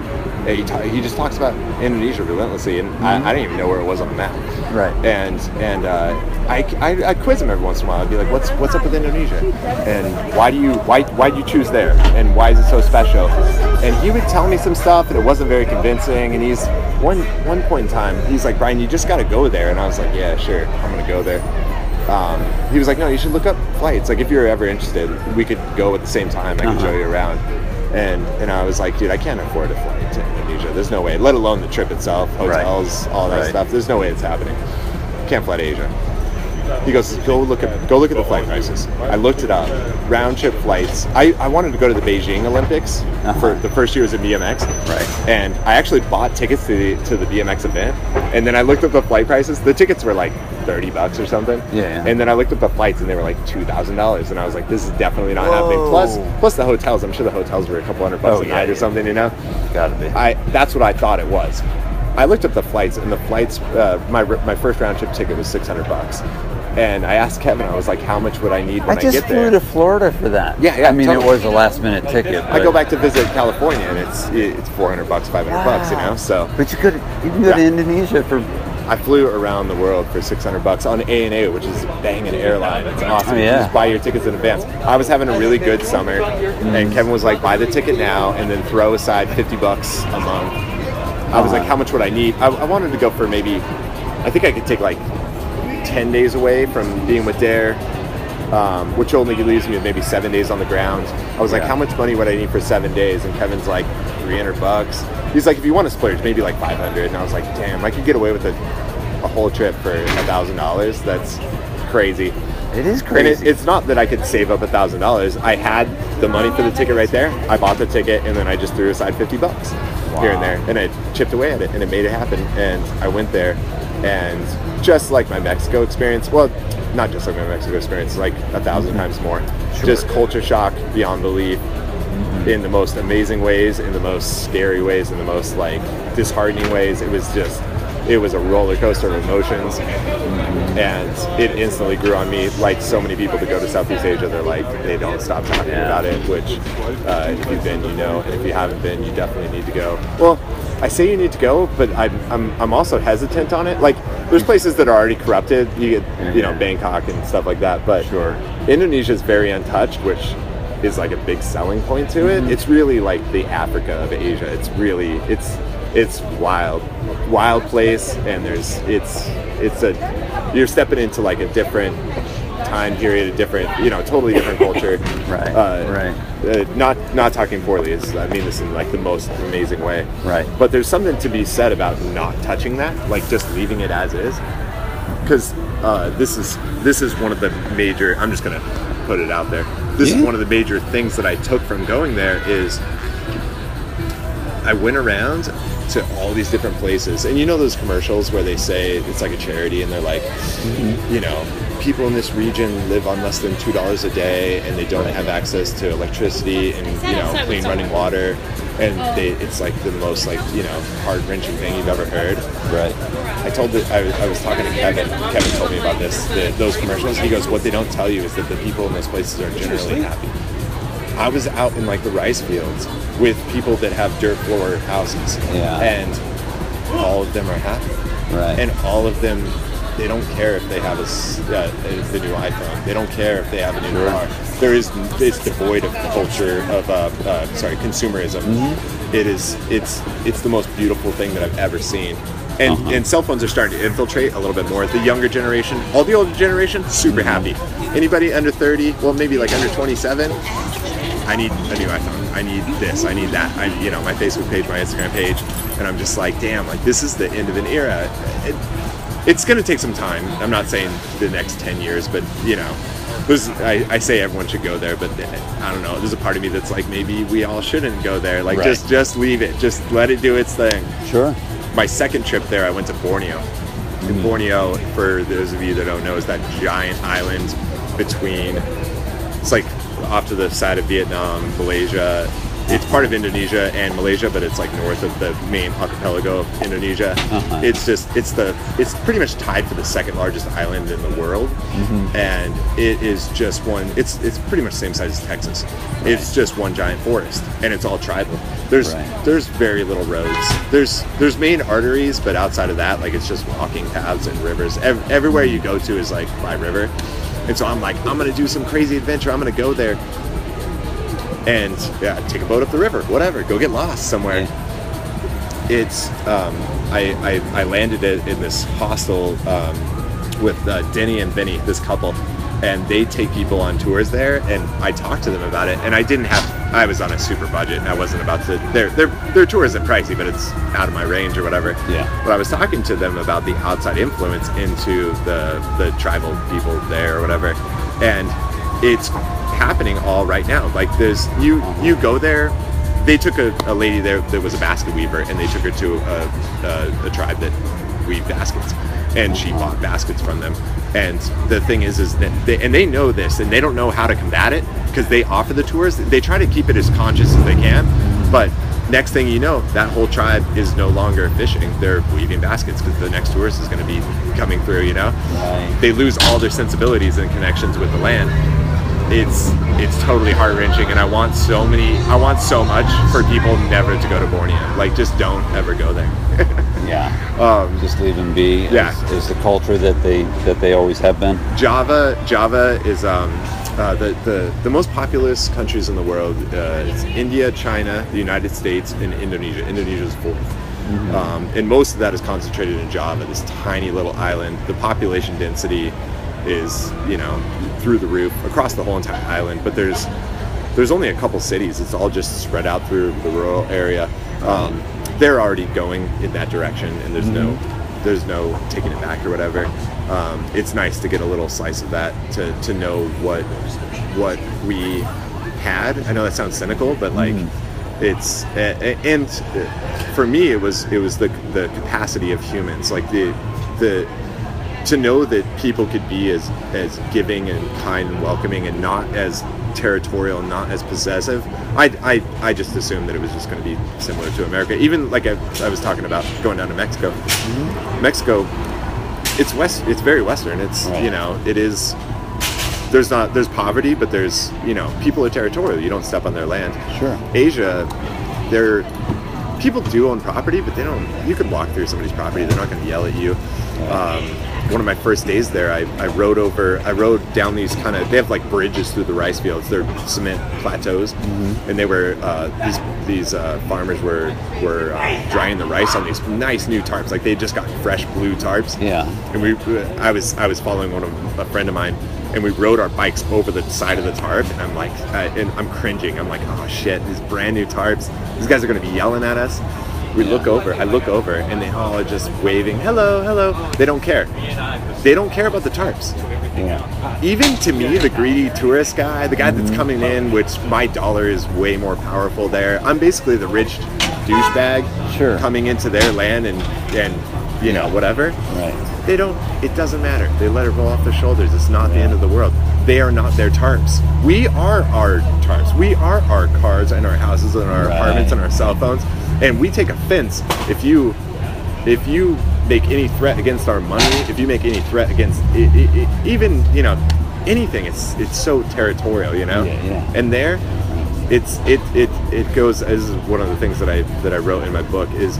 He, ta- he just talks about Indonesia relentlessly, and I, I didn't even know where it was on the map. Mm-hmm. Right. And and uh, I, I, I quiz him every once in a while. I'd be like, "What's what's up with Indonesia? And why do you why why do you choose there? And why is it so special?" And he would tell me some stuff, and it wasn't very convincing. And he's one one point in time, he's like, "Bryan, you just got to go there." And I was like, "Yeah, sure, I'm gonna go there." Um, he was like, "No, you should look up flights. Like, if you're ever interested, we could go at the same time. I can Uh-huh. show you around." And and I was like, "Dude, I can't afford a flight to Indonesia. There's no way. Let alone the trip itself, Right. hotels, all that Right. stuff. There's no way it's happening. Can't fly to Asia." He goes, go look at go look at the flight prices. I looked it up. Round trip flights. I, I wanted to go to the Beijing Olympics Uh-huh. for the first year was in BMX. Right. And I actually bought tickets to the to the BMX event. And then I looked up the flight prices. The tickets were like thirty bucks or something. Yeah, yeah. And then I looked up the flights and they were like two thousand dollars. And I was like, this is definitely not happening. Plus the hotels. I'm sure the hotels were a couple hundred bucks Oh, a yeah, night or something, you know? Gotta be. I that's what I thought it was. I looked up the flights, and the flights. Uh, my my first round trip ticket was six hundred bucks, and I asked Kevin. I was like, "How much would I need when I I, just get flew there?" to Florida for that. Yeah, yeah, I mean, totally. it was a last minute ticket. I go back to visit California, and it's it's four hundred bucks, five hundred bucks, you know. So But you could you can go to Indonesia for. I flew around the world for six hundred bucks on ANA, which is banging an airline. It's oh, awesome. Oh, You yeah. just buy your tickets in advance. I was having a really good summer, and mm. Kevin was like, "Buy the ticket now, and then throw aside fifty bucks a month." I was like, "How much would I need?" I, I wanted to go for maybe. I think I could take like ten days away from being with Dare, um, which only leaves me with maybe seven days on the ground. I was like, Yeah. "How much money would I need for seven days?" And Kevin's like, 300 bucks. He's like, "If you want to splurge, maybe like 500." And I was like, "Damn, I could get away with a, a whole trip for a thousand dollars. That's crazy." It is And it, crazy. it's not that I could save up a thousand dollars. I had the money for the ticket right there. I bought the ticket and then I just threw aside fifty bucks here and there, and I chipped away at it, and it made it happen. And I went there, and just like my Mexico experience, well, not just like my Mexico experience, like a 1000 mm-hmm. times more. Just culture shock beyond belief. Mm-hmm. In the most amazing ways, in the most scary ways, in the most like disheartening ways. It was just, it was a roller coaster of emotions mm-hmm. and it instantly grew on me. Like so many people that go to Southeast Asia, they're like they don't stop talking Yeah. about it. Which, uh, if you've been, you know, and if you haven't been, you definitely need to go. Well, I say you need to go, but I'm I'm, I'm also hesitant on it. Like there's places that are already corrupted. You get you know Bangkok and stuff like that, but Sure. Indonesia is very untouched, which is like a big selling point to it. Mm-hmm. It's really like the Africa of Asia. It's really it's it's wild, wild place, and there's it's it's a you're stepping into like a different time period, a different you know totally different culture. (laughs) Right, uh, right. Uh, not not talking poorly. Is I mean this in like the most amazing way. Right. But there's something to be said about not touching that, like just leaving it as is because uh, this is this is one of the major. I'm just gonna put it out there. This Yeah. is one of the major things that I took from going there is I went around to all these different places, and you know those commercials where they say it's like a charity, and they're like, mm-hmm. you know, people in this region live on less than two dollars a day, and they don't have access to electricity and you know clean running water, and they it's like the most like you know heart wrenching thing you've ever heard. Right. I told the, I, was- I was talking to Kevin. Kevin told me about this. The, those commercials. He goes, "What they don't tell you is that the people in those places are generally happy." I was out in like the rice fields with people that have dirt floor houses, Yeah. and all of them are happy, Right. and all of them. They don't care if they have a, uh, the new iPhone. They don't care if they have a new Sure. car. There is it's devoid of culture of uh, uh, sorry consumerism. Mm-hmm. It is it's it's the most beautiful thing that I've ever seen. And, Uh-huh. and cell phones are starting to infiltrate a little bit more. The younger generation, all the older generation, super happy. Anybody under 30, well, maybe like under 27, I need a new iPhone. I need this. I need that. I, you know, my Facebook page, my Instagram page, and I'm just like, damn, like this is the end of an era. It, it's going to take some time. I'm not saying the next 10 years, but you know, I, I say everyone should go there, but uh, I don't know. There's a part of me that's like, maybe we all shouldn't go there. Like, Right. just just leave it. Just let it do its thing. Sure. My second trip there, I went to Borneo. And mm-hmm. Borneo, for those of you that don't know, is that giant island between. It's like off to the side of Vietnam, Malaysia. It's part of Indonesia and Malaysia, but it's like north of the main archipelago of Indonesia. Uh-huh. It's just it's the it's pretty much tied for the second largest island in the world, Mm-hmm. and it is just one. It's it's pretty much the same size as Texas. It's just one giant forest, and it's all tribal. There's Right. there's very little roads. There's there's main arteries, but outside of that, like it's just walking paths and rivers. Ev- everywhere you go to is like by river, and so I'm like, I'm gonna do some crazy adventure. I'm gonna go there and yeah, take a boat up the river, whatever. Go get lost somewhere. It's um, I, I I landed it in this hostel um, with uh, Denny and Benny, this couple, and they take people on tours there. And I talked to them about it, and I didn't have. I was on a super budget. I wasn't about to. Their their their tour isn't pricey, but it's out of my range or whatever. Yeah. But I was talking to them about the outside influence into the the tribal people there or whatever, and it's happening all right now. Like there's you you go there. They took a, a lady there that was a basket weaver, and they took her to a, a, a tribe that weave baskets, and she bought baskets from them. And the thing is, is that they, and they know this, and they don't know how to combat it because they offer the tours. They try to keep it as conscious as they can, but next thing you know, that whole tribe is no longer fishing. They're weaving baskets because the next tourist is going to be coming through. You know, Right. they lose all their sensibilities and connections with the land. It's it's totally heart wrenching, and I want so many. I want so much for people never to go to Borneo. Like, just don't ever go there. (laughs) Yeah. um, Just leave them be. Yeah. Is, is the culture that they that they always have been. Java Java is um, uh, the, the the most populous countries in the world. Uh, it's India, China, the United States, and Indonesia. Indonesia is 4th um, and most of that is concentrated in Java, this tiny little island. The population density is you know through the roof across the whole entire island, but there's there's only a couple cities. It's all just spread out through the rural area. Um, they're already going in that direction, and there's no there's no taking it back or whatever. Um, it's nice to get a little slice of that to, to know what what we had. I know that sounds cynical, but like it's a- a- and for me it was it was the the capacity of humans, like the the to know that people could be as as giving and kind and welcoming and not as territorial not as possessive. I, I, I just assumed that it was just going to be similar to america. Even like I, I was talking about going down to mexico. Mexico it's west it's very western. It's Right. you know it is there's not there's poverty but there's you know people are territorial. You don't step on their land. Sure. asia they're people do own property but they don't you could walk through somebody's property they're not going to yell at you. Um, one of my first days there, I, I rode over, I rode down these kind of, they have like bridges through the rice fields. They're cement plateaus, and they were uh, these these uh, farmers were were uh, drying the rice on these nice new tarps. Like they just got fresh blue tarps. Yeah. And we, I was I was following one of a friend of mine, and we rode our bikes over the side of the tarp, and I'm like, I, and I'm cringing. I'm like, oh shit, these brand new tarps. These guys are gonna be yelling at us. We look over. I look over, and they all are just waving, hello, hello. They don't care. They don't care about the tarps. Yeah. Even to me, the greedy tourist guy, the guy that's coming in, which my dollar is way more powerful there. I'm basically the rich douchebag Sure. coming into their land and and you know whatever. Right. They don't. It doesn't matter. They let it roll off their shoulders. It's not the end of the world. They are not their tarps. We are our tarps. We are our cars and our houses and our Right. apartments and our cell phones. And we take offense if you if you make any threat against our money, if you make any threat against i i i even you know anything, it's it's so territorial, you know. Yeah, yeah. And there, it's it it it goes as one of the things that I that I wrote in my book is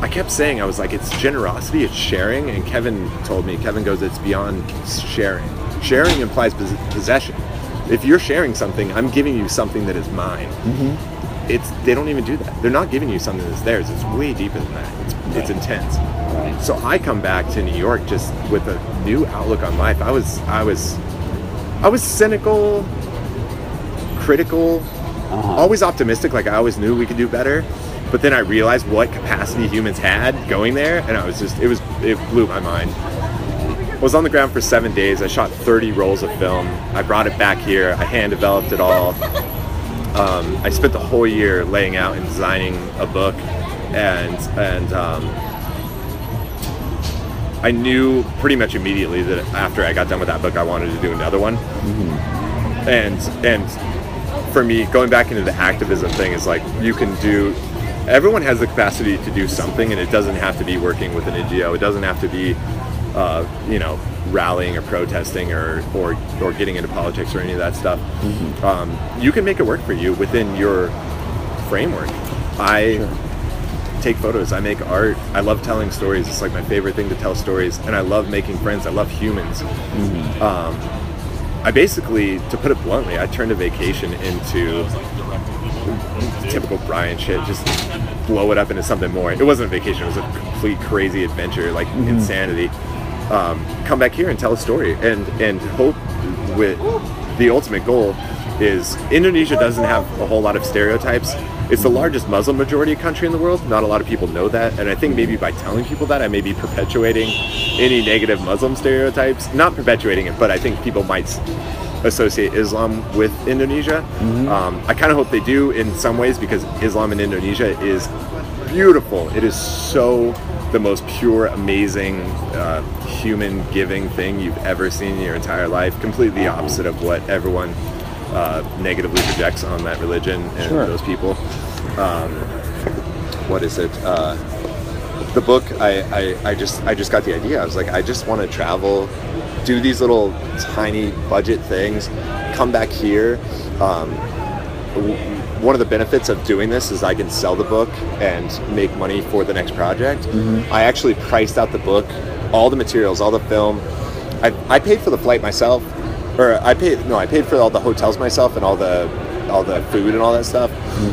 I kept saying I was like it's generosity, it's sharing, and Kevin told me Kevin goes it's beyond sharing. Sharing implies possession. If you're sharing something, I'm giving you something that is mine. It's they don't even do that. They're not giving you something that's theirs. It's way deeper than that. It's it's intense. Right. So I come back to New York just with a new outlook on life. I was I was I was cynical, critical, Uh-huh. always optimistic. Like I always knew we could do better. But then I realized what capacity humans had going there, and I was just it was it blew my mind. I was on the ground for seven days. I shot 30 rolls of film. I brought it back here. I hand developed it all. Um, I spent the whole year laying out and designing a book, and and um, I knew pretty much immediately that after I got done with that book, I wanted to do another one. And and for me, going back into the activism thing is like you can do. Everyone has the capacity to do something, and it doesn't have to be working with an NGO. It doesn't have to be, uh, you know, rallying or protesting or, or or getting into politics or any of that stuff. Um, you can make it work for you within your framework. I take photos. I make art. I love telling stories. It's like my favorite thing to tell stories, and I love making friends. I love humans. Um, I basically, to put it bluntly, I turned a vacation into typical Bryan shit. Just blow it up into something more. It wasn't a vacation. It was a complete crazy adventure, like insanity. Um, come back here and tell a story, and and hope with the ultimate goal is Indonesia doesn't have a whole lot of stereotypes. It's the largest Muslim majority country in the world. Not a lot of people know that, and I think maybe by telling people that, I may be perpetuating any negative Muslim stereotypes. Not perpetuating it, but I think people might associate Islam with Indonesia. Um, I kind of hope they do in some ways because Islam in Indonesia is beautiful. It is so the most pure, amazing, uh, human giving thing you've ever seen in your entire life. Completely opposite of what everyone uh, negatively projects on that religion and Sure. those people. Um, what is it? Uh, the book I, I, I just I just got the idea. I was like, I just want to travel, do these little tiny budget things, come back here. Um, one of the benefits of doing this is I can sell the book and make money for the next project. I actually priced out the book, all the materials, all the film. I, I paid for the flight myself, or I paid no, I paid for all the hotels myself and all the all the food and all that stuff.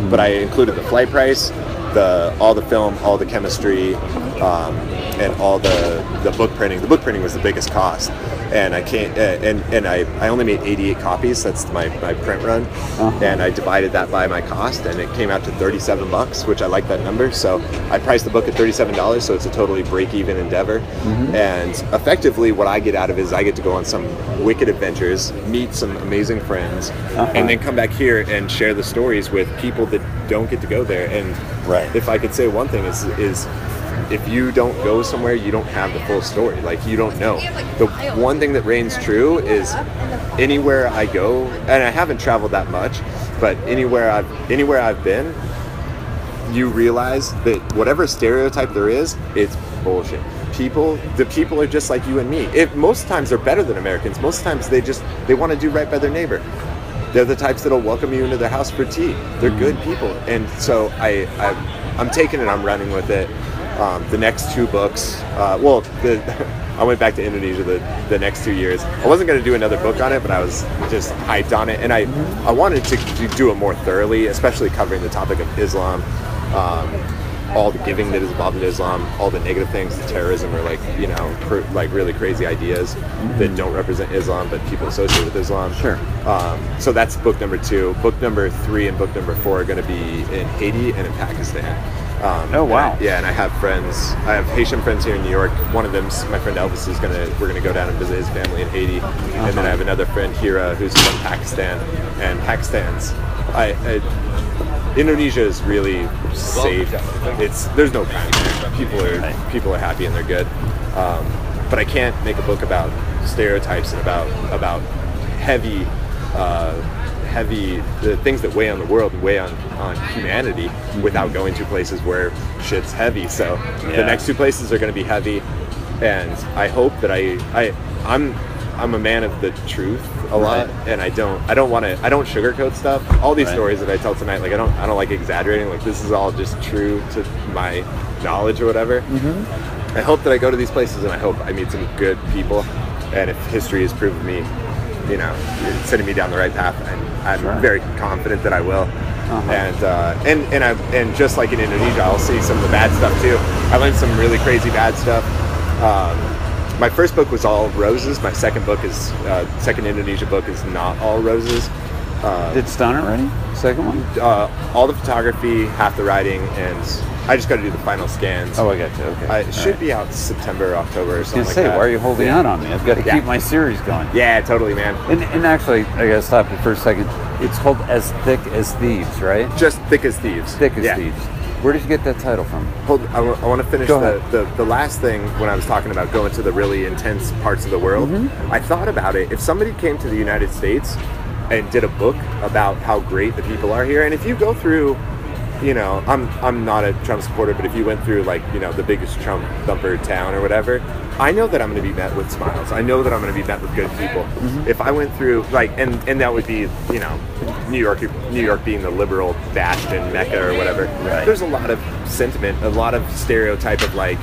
But I included the flight price, the all the film, all the chemistry, um, and all the the book printing. The book printing was the biggest cost, and I can't. Uh, and and I, I only made 88 copies. That's my, my print run, uh-huh. and I divided that by my cost, and it came out to 37 bucks, which I like that number. So I priced the book at 37 dollars. So it's a totally break even endeavor, mm-hmm. and effectively what I get out of it is I get to go on some wicked adventures, meet some amazing friends, uh-huh. and then come back here and share the stories with people that don't get to go there. And Right. if I could say one thing is is if you don't go somewhere, you don't have the full story. Like you don't know. The one thing that reigns true is anywhere I go, and I haven't traveled that much, but anywhere I've anywhere I've been, you realize that whatever stereotype there is, it's bullshit. People, the people are just like you and me. If most times they're better than Americans, most times they just they want to do right by their neighbor. They're the types that'll welcome you into their house for tea. They're good people, and so I, I I'm taking it. I'm running with it. Um, the next two books, uh, well, the, (laughs) I went back to Indonesia the, the next two years. I wasn't going to do another book on it, but I was just hyped on it, and I I wanted to, do it more thoroughly, especially covering the topic of Islam. Um, all the giving that is involved in Islam, all the negative things, the terrorism, or like you know, cr- like really crazy ideas that don't represent Islam, but people associate with Islam. Sure. Um, so that's book number two. Book number three and book number four are going to be in Haiti and in Pakistan. Um, Oh, and wow. I- yeah, and I have friends. I have Haitian friends here in New York. One of them's my friend Elvis is gonna. We're gonna go down and visit his family in Haiti, and then I have another friend Hira who's from Pakistan. And Pakistan's, I, I Indonesia is really safe. It's there's no crime. People are people are happy and they're good. Um, but I can't make a book about stereotypes and about about heavy, uh, heavy the things that weigh on the world and weigh on on humanity without going to places where shit's heavy. So Yeah. the next two places are going to be heavy, and I hope that I I I'm I'm a man of the truth a lot, and I don't I don't want to I don't sugarcoat stuff. All these Right. stories that I tell tonight, like I don't I don't like exaggerating. Like this is all just true to my knowledge or whatever. Mm-hmm. I hope that I go to these places and I hope I meet some good people. And if history has proven me, you know, sending me down the right path, and I'm Sure. very confident that I will. Uh-huh. And uh, and and I and just like in Indonesia, I'll see some of the bad stuff too. I learned some really crazy bad stuff. Um, my first book was all roses. My second book is uh, second Indonesia book is not all roses. Uh, It's done already. Second one. uh, all the photography, half the writing, and I just got to do the final scans. Oh, I got you. Okay. Uh, it All should right. be out September, October, or I something like say, that. why are you holding Yeah. out on me? I've got to Yeah. keep my series going. Yeah, totally, man. And, and actually, I gotta stop you for a second. It's called As Thick as Thieves, right? Just thick as thieves. Thick as Yeah. Thieves. Where did you get that title from? Hold, I, want to finish the, the, the last thing when I was talking about going to the really intense parts of the world. Mm-hmm. I thought about it. If somebody came to the United States and did a book about how great the people are here, and if you go through, you know, I'm I'm not a Trump supporter, but if you went through like you know the biggest Trump thumper town or whatever, I know that I'm going to be met with smiles. I know that I'm going to be met with good people. Mm-hmm. If I went through like, and and that would be you know, New York, New York being the liberal bastion mecca or whatever. Right. There's a lot of sentiment, a lot of stereotype of like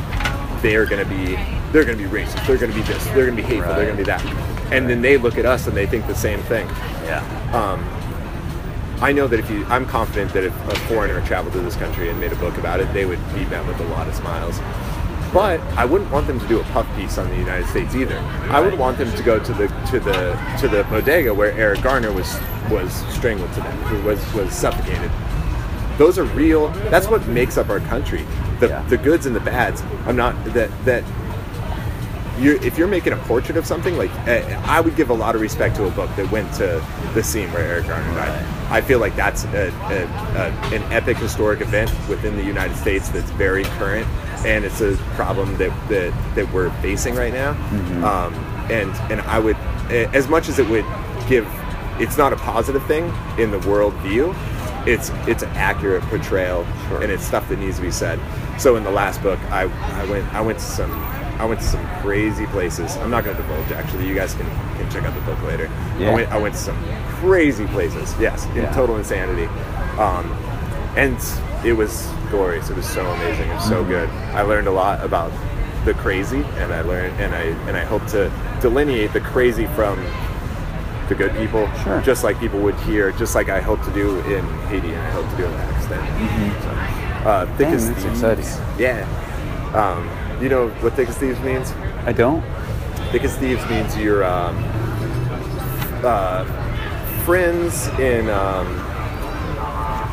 they're going to be they're going to be racist, they're going to be this, they're going to be hateful, they're going to be that, and then they look at us and they think the same thing. Yeah. Um, I know that if you, I'm confident that if a foreigner traveled to this country and made a book about it, they would be met with a lot of smiles. But I wouldn't want them to do a puff piece on the United States either. I would want them to go to the to the to the bodega where Eric Garner was was strangled to death, was was suffocated. Those are real. That's what makes up our country. The Yeah. the goods and the bads. I'm not that that you're, if you're making a portrait of something, like uh, I would give a lot of respect to a book that went to the scene where Eric Garner died. I feel like that's a, a, a, an epic historic event within the United States that's very current, and it's a problem that that, that we're facing right now. Um, and and I would, as much as it would give, it's not a positive thing in the world view. It's it's an accurate portrayal, and it's stuff that needs to be said. So in the last book, I, I went I went to some I went to some crazy places. I'm not going to divulge. Actually, you guys can, can check out the book later. Yeah. I went I went to some crazy places. Yes, in Yeah. total insanity, um, and it was glorious. It was so amazing. It was so Mm-hmm. good. I learned a lot about the crazy, and I learned and I and I hope to delineate the crazy from the good people, Sure. just like people would here, just like I hope to do in Haiti and I hope to do in Pakistan. So, uh, thick Dang, as that's thieves. exciting. Yeah. Um, you know what thick as thieves means? I don't. Thick as thieves means you're um, uh, friends in um,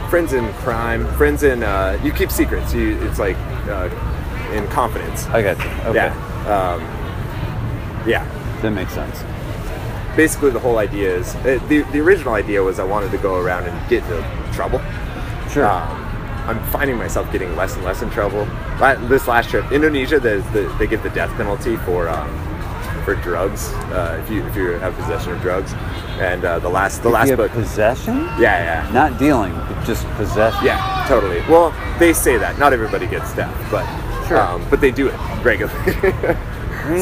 friends in crime, friends in uh, you keep secrets. You it's like uh, in confidence. I got you. Okay. Yeah. Um, yeah. That makes sense. Basically, the whole idea is uh, the the original idea was I wanted to go around and get into trouble. Sure. Um, I'm finding myself getting less and less in trouble. This last trip, Indonesia, the, they give the death penalty for um, for drugs uh, if you if you have possession of drugs. And uh, the last the If last book, possession, yeah, yeah, not dealing, but just possession. yeah, totally. Well, they say that not everybody gets death, but Sure. um, but they do it regularly. (laughs)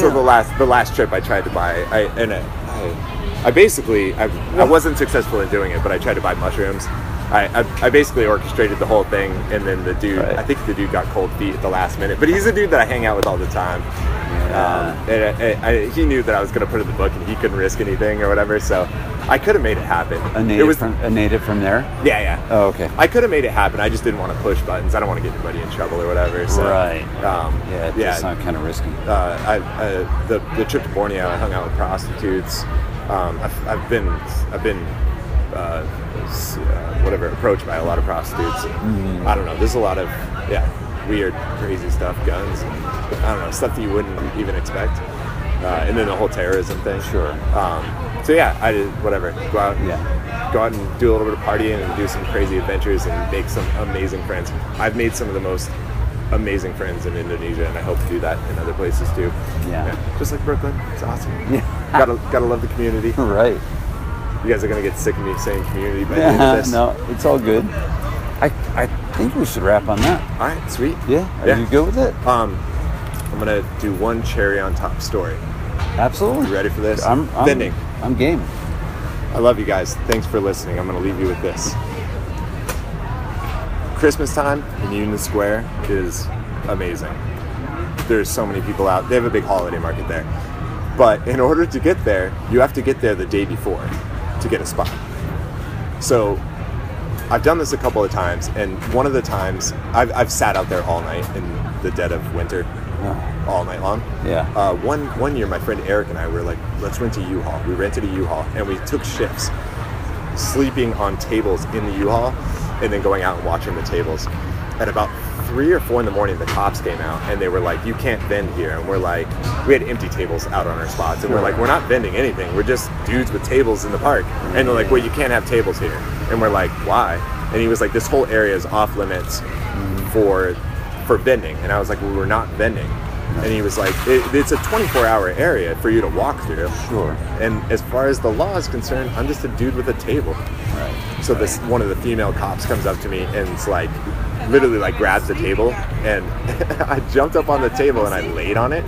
So the last the last trip I tried to buy, I and I, I, I basically I, I wasn't successful in doing it, but I tried to buy mushrooms, I, I, I basically orchestrated the whole thing, and then the dude, I think the dude got cold feet at the last minute. But he's a dude that I hang out with all the time. Um, and I, I, he knew that I was going to put it in the book, and he couldn't risk anything or whatever. So I could have made it happen. A it native was from a native from there. yeah, yeah. Oh, okay. I could have made it happen. I just didn't want to push buttons. I don't want to get anybody in trouble or whatever. So, Right. Um, Yeah, it yeah. does sound kind of risky. Uh, I, uh, the the trip to Borneo, I hung out with prostitutes. Um, I've, I've been I've been uh, s- uh, whatever approached by a lot of prostitutes. Mm-hmm. I don't know. There's a lot of yeah weird, crazy stuff, guns. I don't know stuff that you wouldn't even expect. Uh, and then the whole terrorism thing. Sure. Um, so yeah, I did whatever. Go out. Yeah. Go out and do a little bit of partying and do some crazy adventures and make some amazing friends. I've made some of the most amazing friends in Indonesia, and I hope to do that in other places too. Yeah. just like Brooklyn, it's awesome. Yeah. gotta gotta love the community. (laughs) Right. You guys are gonna get sick of me saying community but the end of this. no, it's all good. I I think we should wrap on that. All right, sweet. Yeah. Are Yeah. you good with it? Um, I'm gonna do one cherry on top story. Absolutely. You ready for this? I'm, I'm Vending. I'm game. I love you guys. Thanks for listening. I'm to leave you with this. Christmas time in Union Square is amazing. There's so many people out. They have a big holiday market there. But in order to get there, you have to get there the day before to get a spot. So I've done this a couple of times, and one of the times I've, I've sat out there all night in the dead of winter, all night long. Yeah. Uh, one one year, my friend Eric and I were like, let's rent a U-Haul. We rented a U-Haul, and we took shifts, sleeping on tables in the U-Haul, and then going out and watching the tables. At about three or four in the morning, the cops came out, and they were like, "You can't vend here." And we're like, we had empty tables out on our spots, and we're like, "We're not vending anything. We're just dudes with tables in the park." And they're like, "Well, you can't have tables here." And we're like, "Why?" And he was like, "This whole area is off limits for for vending." And I was like, "Well, we're not vending." And he was like, it, "It's a 24-hour area for you to walk through." Sure. And as far as the law is concerned, I'm just a dude with a table. Right. So this one of the female cops comes up to me and it's like, literally like grabs the table, and (laughs) I jumped up on the table and I laid on it.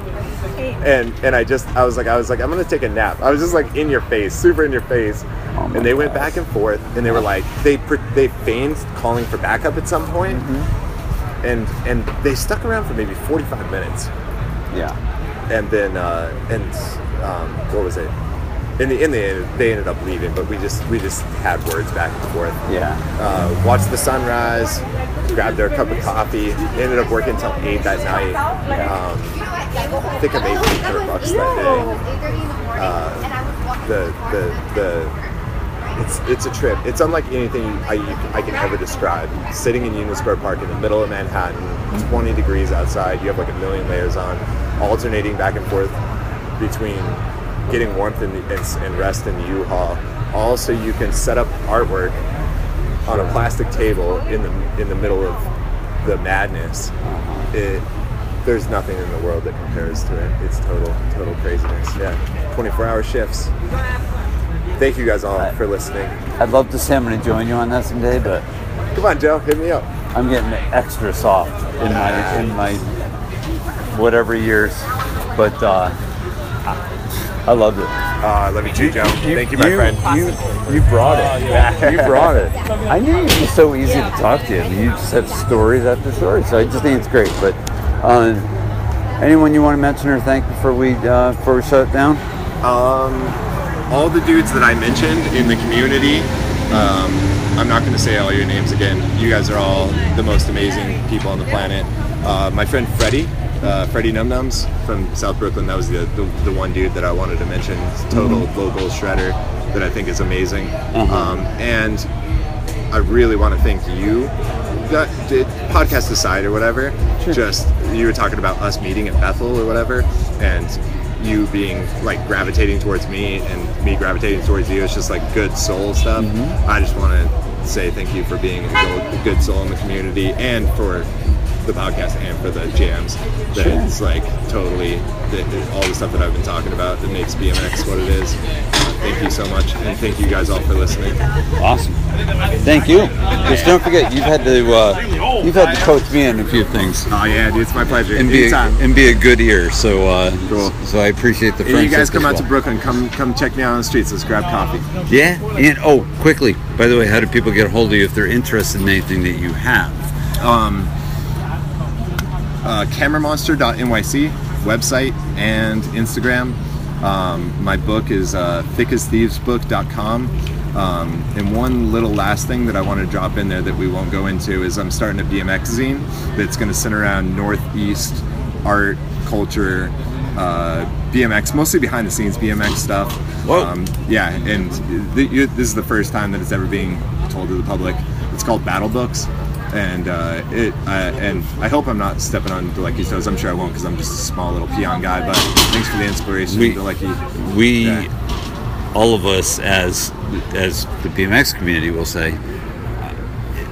And and I just I was like I was like I'm gonna take a nap. I was just like in your face, super in your face. Oh and they went back and forth, and they were like they they feigned calling for backup at some point, Mm-hmm. and and they stuck around for maybe 45 minutes Yeah. and then uh, and um, what was it? In the in the end, they ended up leaving, but we just we just had words back and forth. Yeah. Uh, watched the sunrise, grabbed their cup of coffee. Ended up working until eight that night. Um, I think I made 800 bucks that day. Uh, the the the it's it's a trip. It's unlike anything I, I can ever describe. Sitting in Union Square Park in the middle of Manhattan, 20 degrees outside. You have like a million layers on, alternating back and forth between getting warmth and, and, and rest in the U-Haul. Also, you can set up artwork on a plastic table in the in the middle of the madness. It there's nothing in the world that compares to it. It's total total craziness. Yeah, 24-hour shifts. Thank you guys all for listening. I'd love to say I'm going to join you on that someday, but Come on, Joe, hit me up. I'm getting extra soft in my in my whatever years. But uh, I loved it. Uh, I love you too, Joe. Thank you, my you, friend. You you brought it. (laughs) You brought it. I knew you'd be so easy to talk to. I mean, you just have stories after stories. So I just think it's great. But uh, anyone you want to mention or thank before we uh, before we shut it down? Um, all the dudes that I mentioned in the community. Um, I'm not going to say all your names again. You guys are all the most amazing people on the planet. Uh, my friend Freddie, uh, Freddie Num Nums from South Brooklyn. That was the, the, the one dude that I wanted to mention. Total local shredder that I think is amazing. Um, and I really want to thank you. That, did podcast aside or whatever, just you were talking about us meeting at Bethel or whatever, and you being like gravitating towards me and me gravitating towards you. It's just like good soul stuff. I just want to say thank you for being a good soul in the community and for the podcast and for the jams. That Sure. it's like totally that, all the stuff that I've been talking about that makes BMX what it is. Thank you so much, and thank you guys all for listening. Awesome. Thank you. Just don't forget, you've had to uh, you've had to coach me in a few things. Oh yeah, dude, it's my pleasure. And be a, and be a good ear. So uh, Cool. so I appreciate the And friendship. you guys come out to. Brooklyn. Come come check me out on the streets. Let's grab coffee. Yeah, and oh, quickly. By the way, how do people get a hold of you if they're interested in anything that you have? Um, uh, cameramonster.nyc website and Instagram. Um, my book is uh, thickasthievesbook.com. Um, and one little last thing that I want to drop in there that we won't go into is I'm starting a BMX zine that's going to center around Northeast art, culture, uh, BMX, mostly behind the scenes BMX stuff. Whoa. Um, yeah, and th- you, this is the first time that it's ever being told to the public. It's called Battle Books, and uh, it uh, and I hope I'm not stepping on Delecky's toes. I'm sure I won't because I'm just a small little peon guy. But thanks for the inspiration, We- Delecky. We, Yeah. all of us, as as the BMX community will say,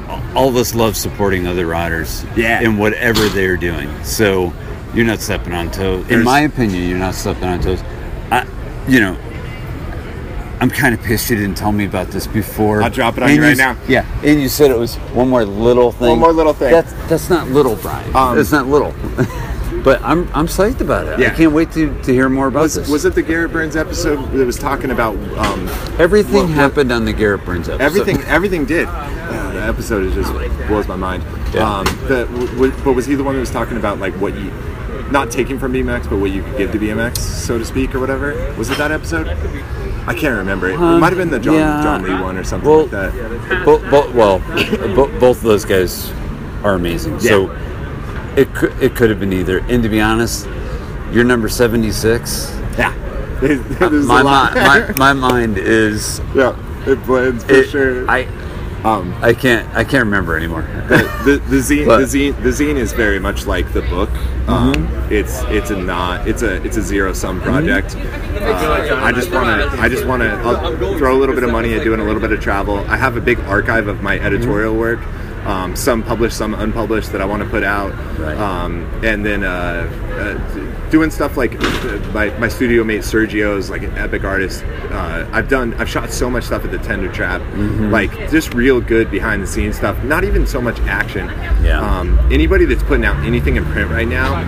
uh, all of us love supporting other riders Yeah. in whatever they're doing. So you're not stepping on toes. In my opinion, you're not stepping on toes. I, you know. I'm kind of pissed you didn't tell me about this before. I'll drop it on And you right s- now. Yeah, and you said it was one more little thing. One more little thing. That's that's not little, Bryan. Um, that's not little. (laughs) but I'm I'm psyched about it. Yeah. I can't wait to, to hear more about Was, this. was it the Garrett Burns episode that was talking about um, Everything what- what- happened on the Garrett Burns episode. Everything, everything did. Yeah, the episode is just blows my mind. Yeah. Um, the, w- w- but was he the one that was talking about like what you, not taking from BMX, but what you could give to BMX, so to speak, or whatever? Was it that episode? I can't remember. It, it Um, might have been the John yeah. John Lee one or something Well, like that. Bo- bo- well, bo- both of those guys are amazing. So it could it could have been either. And to be honest, you're number seventy six. Yeah. (laughs) There's a My, lot. mi- my (laughs) my mind is yeah, it blends for it, sure. I um, I can't I can't remember anymore. the, the, the (laughs) zine But- the zine the zine is very much like the book. Um, it's it's a not it's a it's a zero sum project. Uh, I just want to I just want to throw a little bit of money at doing a little bit of travel. I have a big archive of my editorial work. Um, some published, some unpublished that I want to put out, Right. um, and then uh, uh, doing stuff like uh, my, my studio mate Sergio's like an epic artist. Uh, I've done I've shot so much stuff at the Tender Trap, like just real good behind the scenes stuff. Not even so much action. Yeah. Um, anybody that's putting out anything in print right now,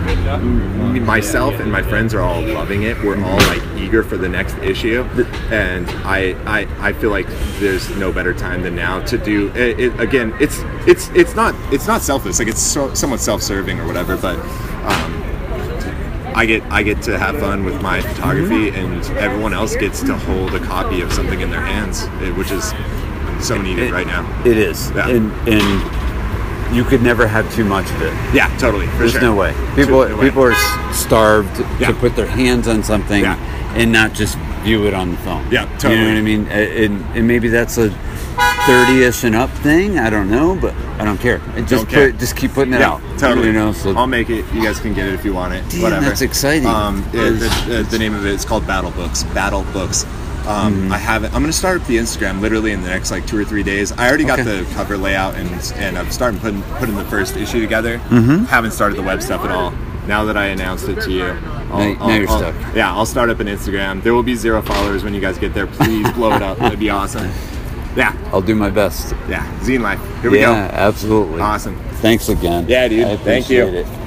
myself and my friends are all loving it. We're all like eager for the next issue, and I I, I feel like there's no better time than now to do it, it. Again, it's it's it's not it's not selfless. Like it's so, somewhat self-serving or whatever, but. Um, I get I get to have fun with my photography, and everyone else gets to hold a copy of something in their hands, which is so needed It- right now. It is, Yeah. and and you could never have too much of it. Yeah, totally. For There's sure. no way. People No way. people are starved Yeah. to put their hands on something Yeah. And not just view it on the phone. Yeah, totally. You know what I mean? And, and maybe that's a thirty-ish and up thing. I don't know, but I don't care. And just Don't care. put, just keep putting it Yeah, out. totally. You know, so I'll make it. You guys can get it if you want it. Damn, whatever. that's exciting. Um, it- the, the, the name of it is called Battle Books. Battle Books. Um, Mm-hmm. I have it. I'm going to start up the Instagram literally in the next like two or three days. I already got Okay. the cover layout and and I'm starting putting putting the first issue together. Mm-hmm. Haven't started the web stuff at all. Now that I announced it to you, I'll, Now- now you're I'll- stuck. Yeah, I'll start up an Instagram. There will be zero followers when you guys get there. Please blow it up. (laughs) That'd be awesome. Yeah, I'll do my best. yeah. Zine life. Here we yeah, go. absolutely. Awesome. Thanks again. Yeah, dude. I Thank you. it.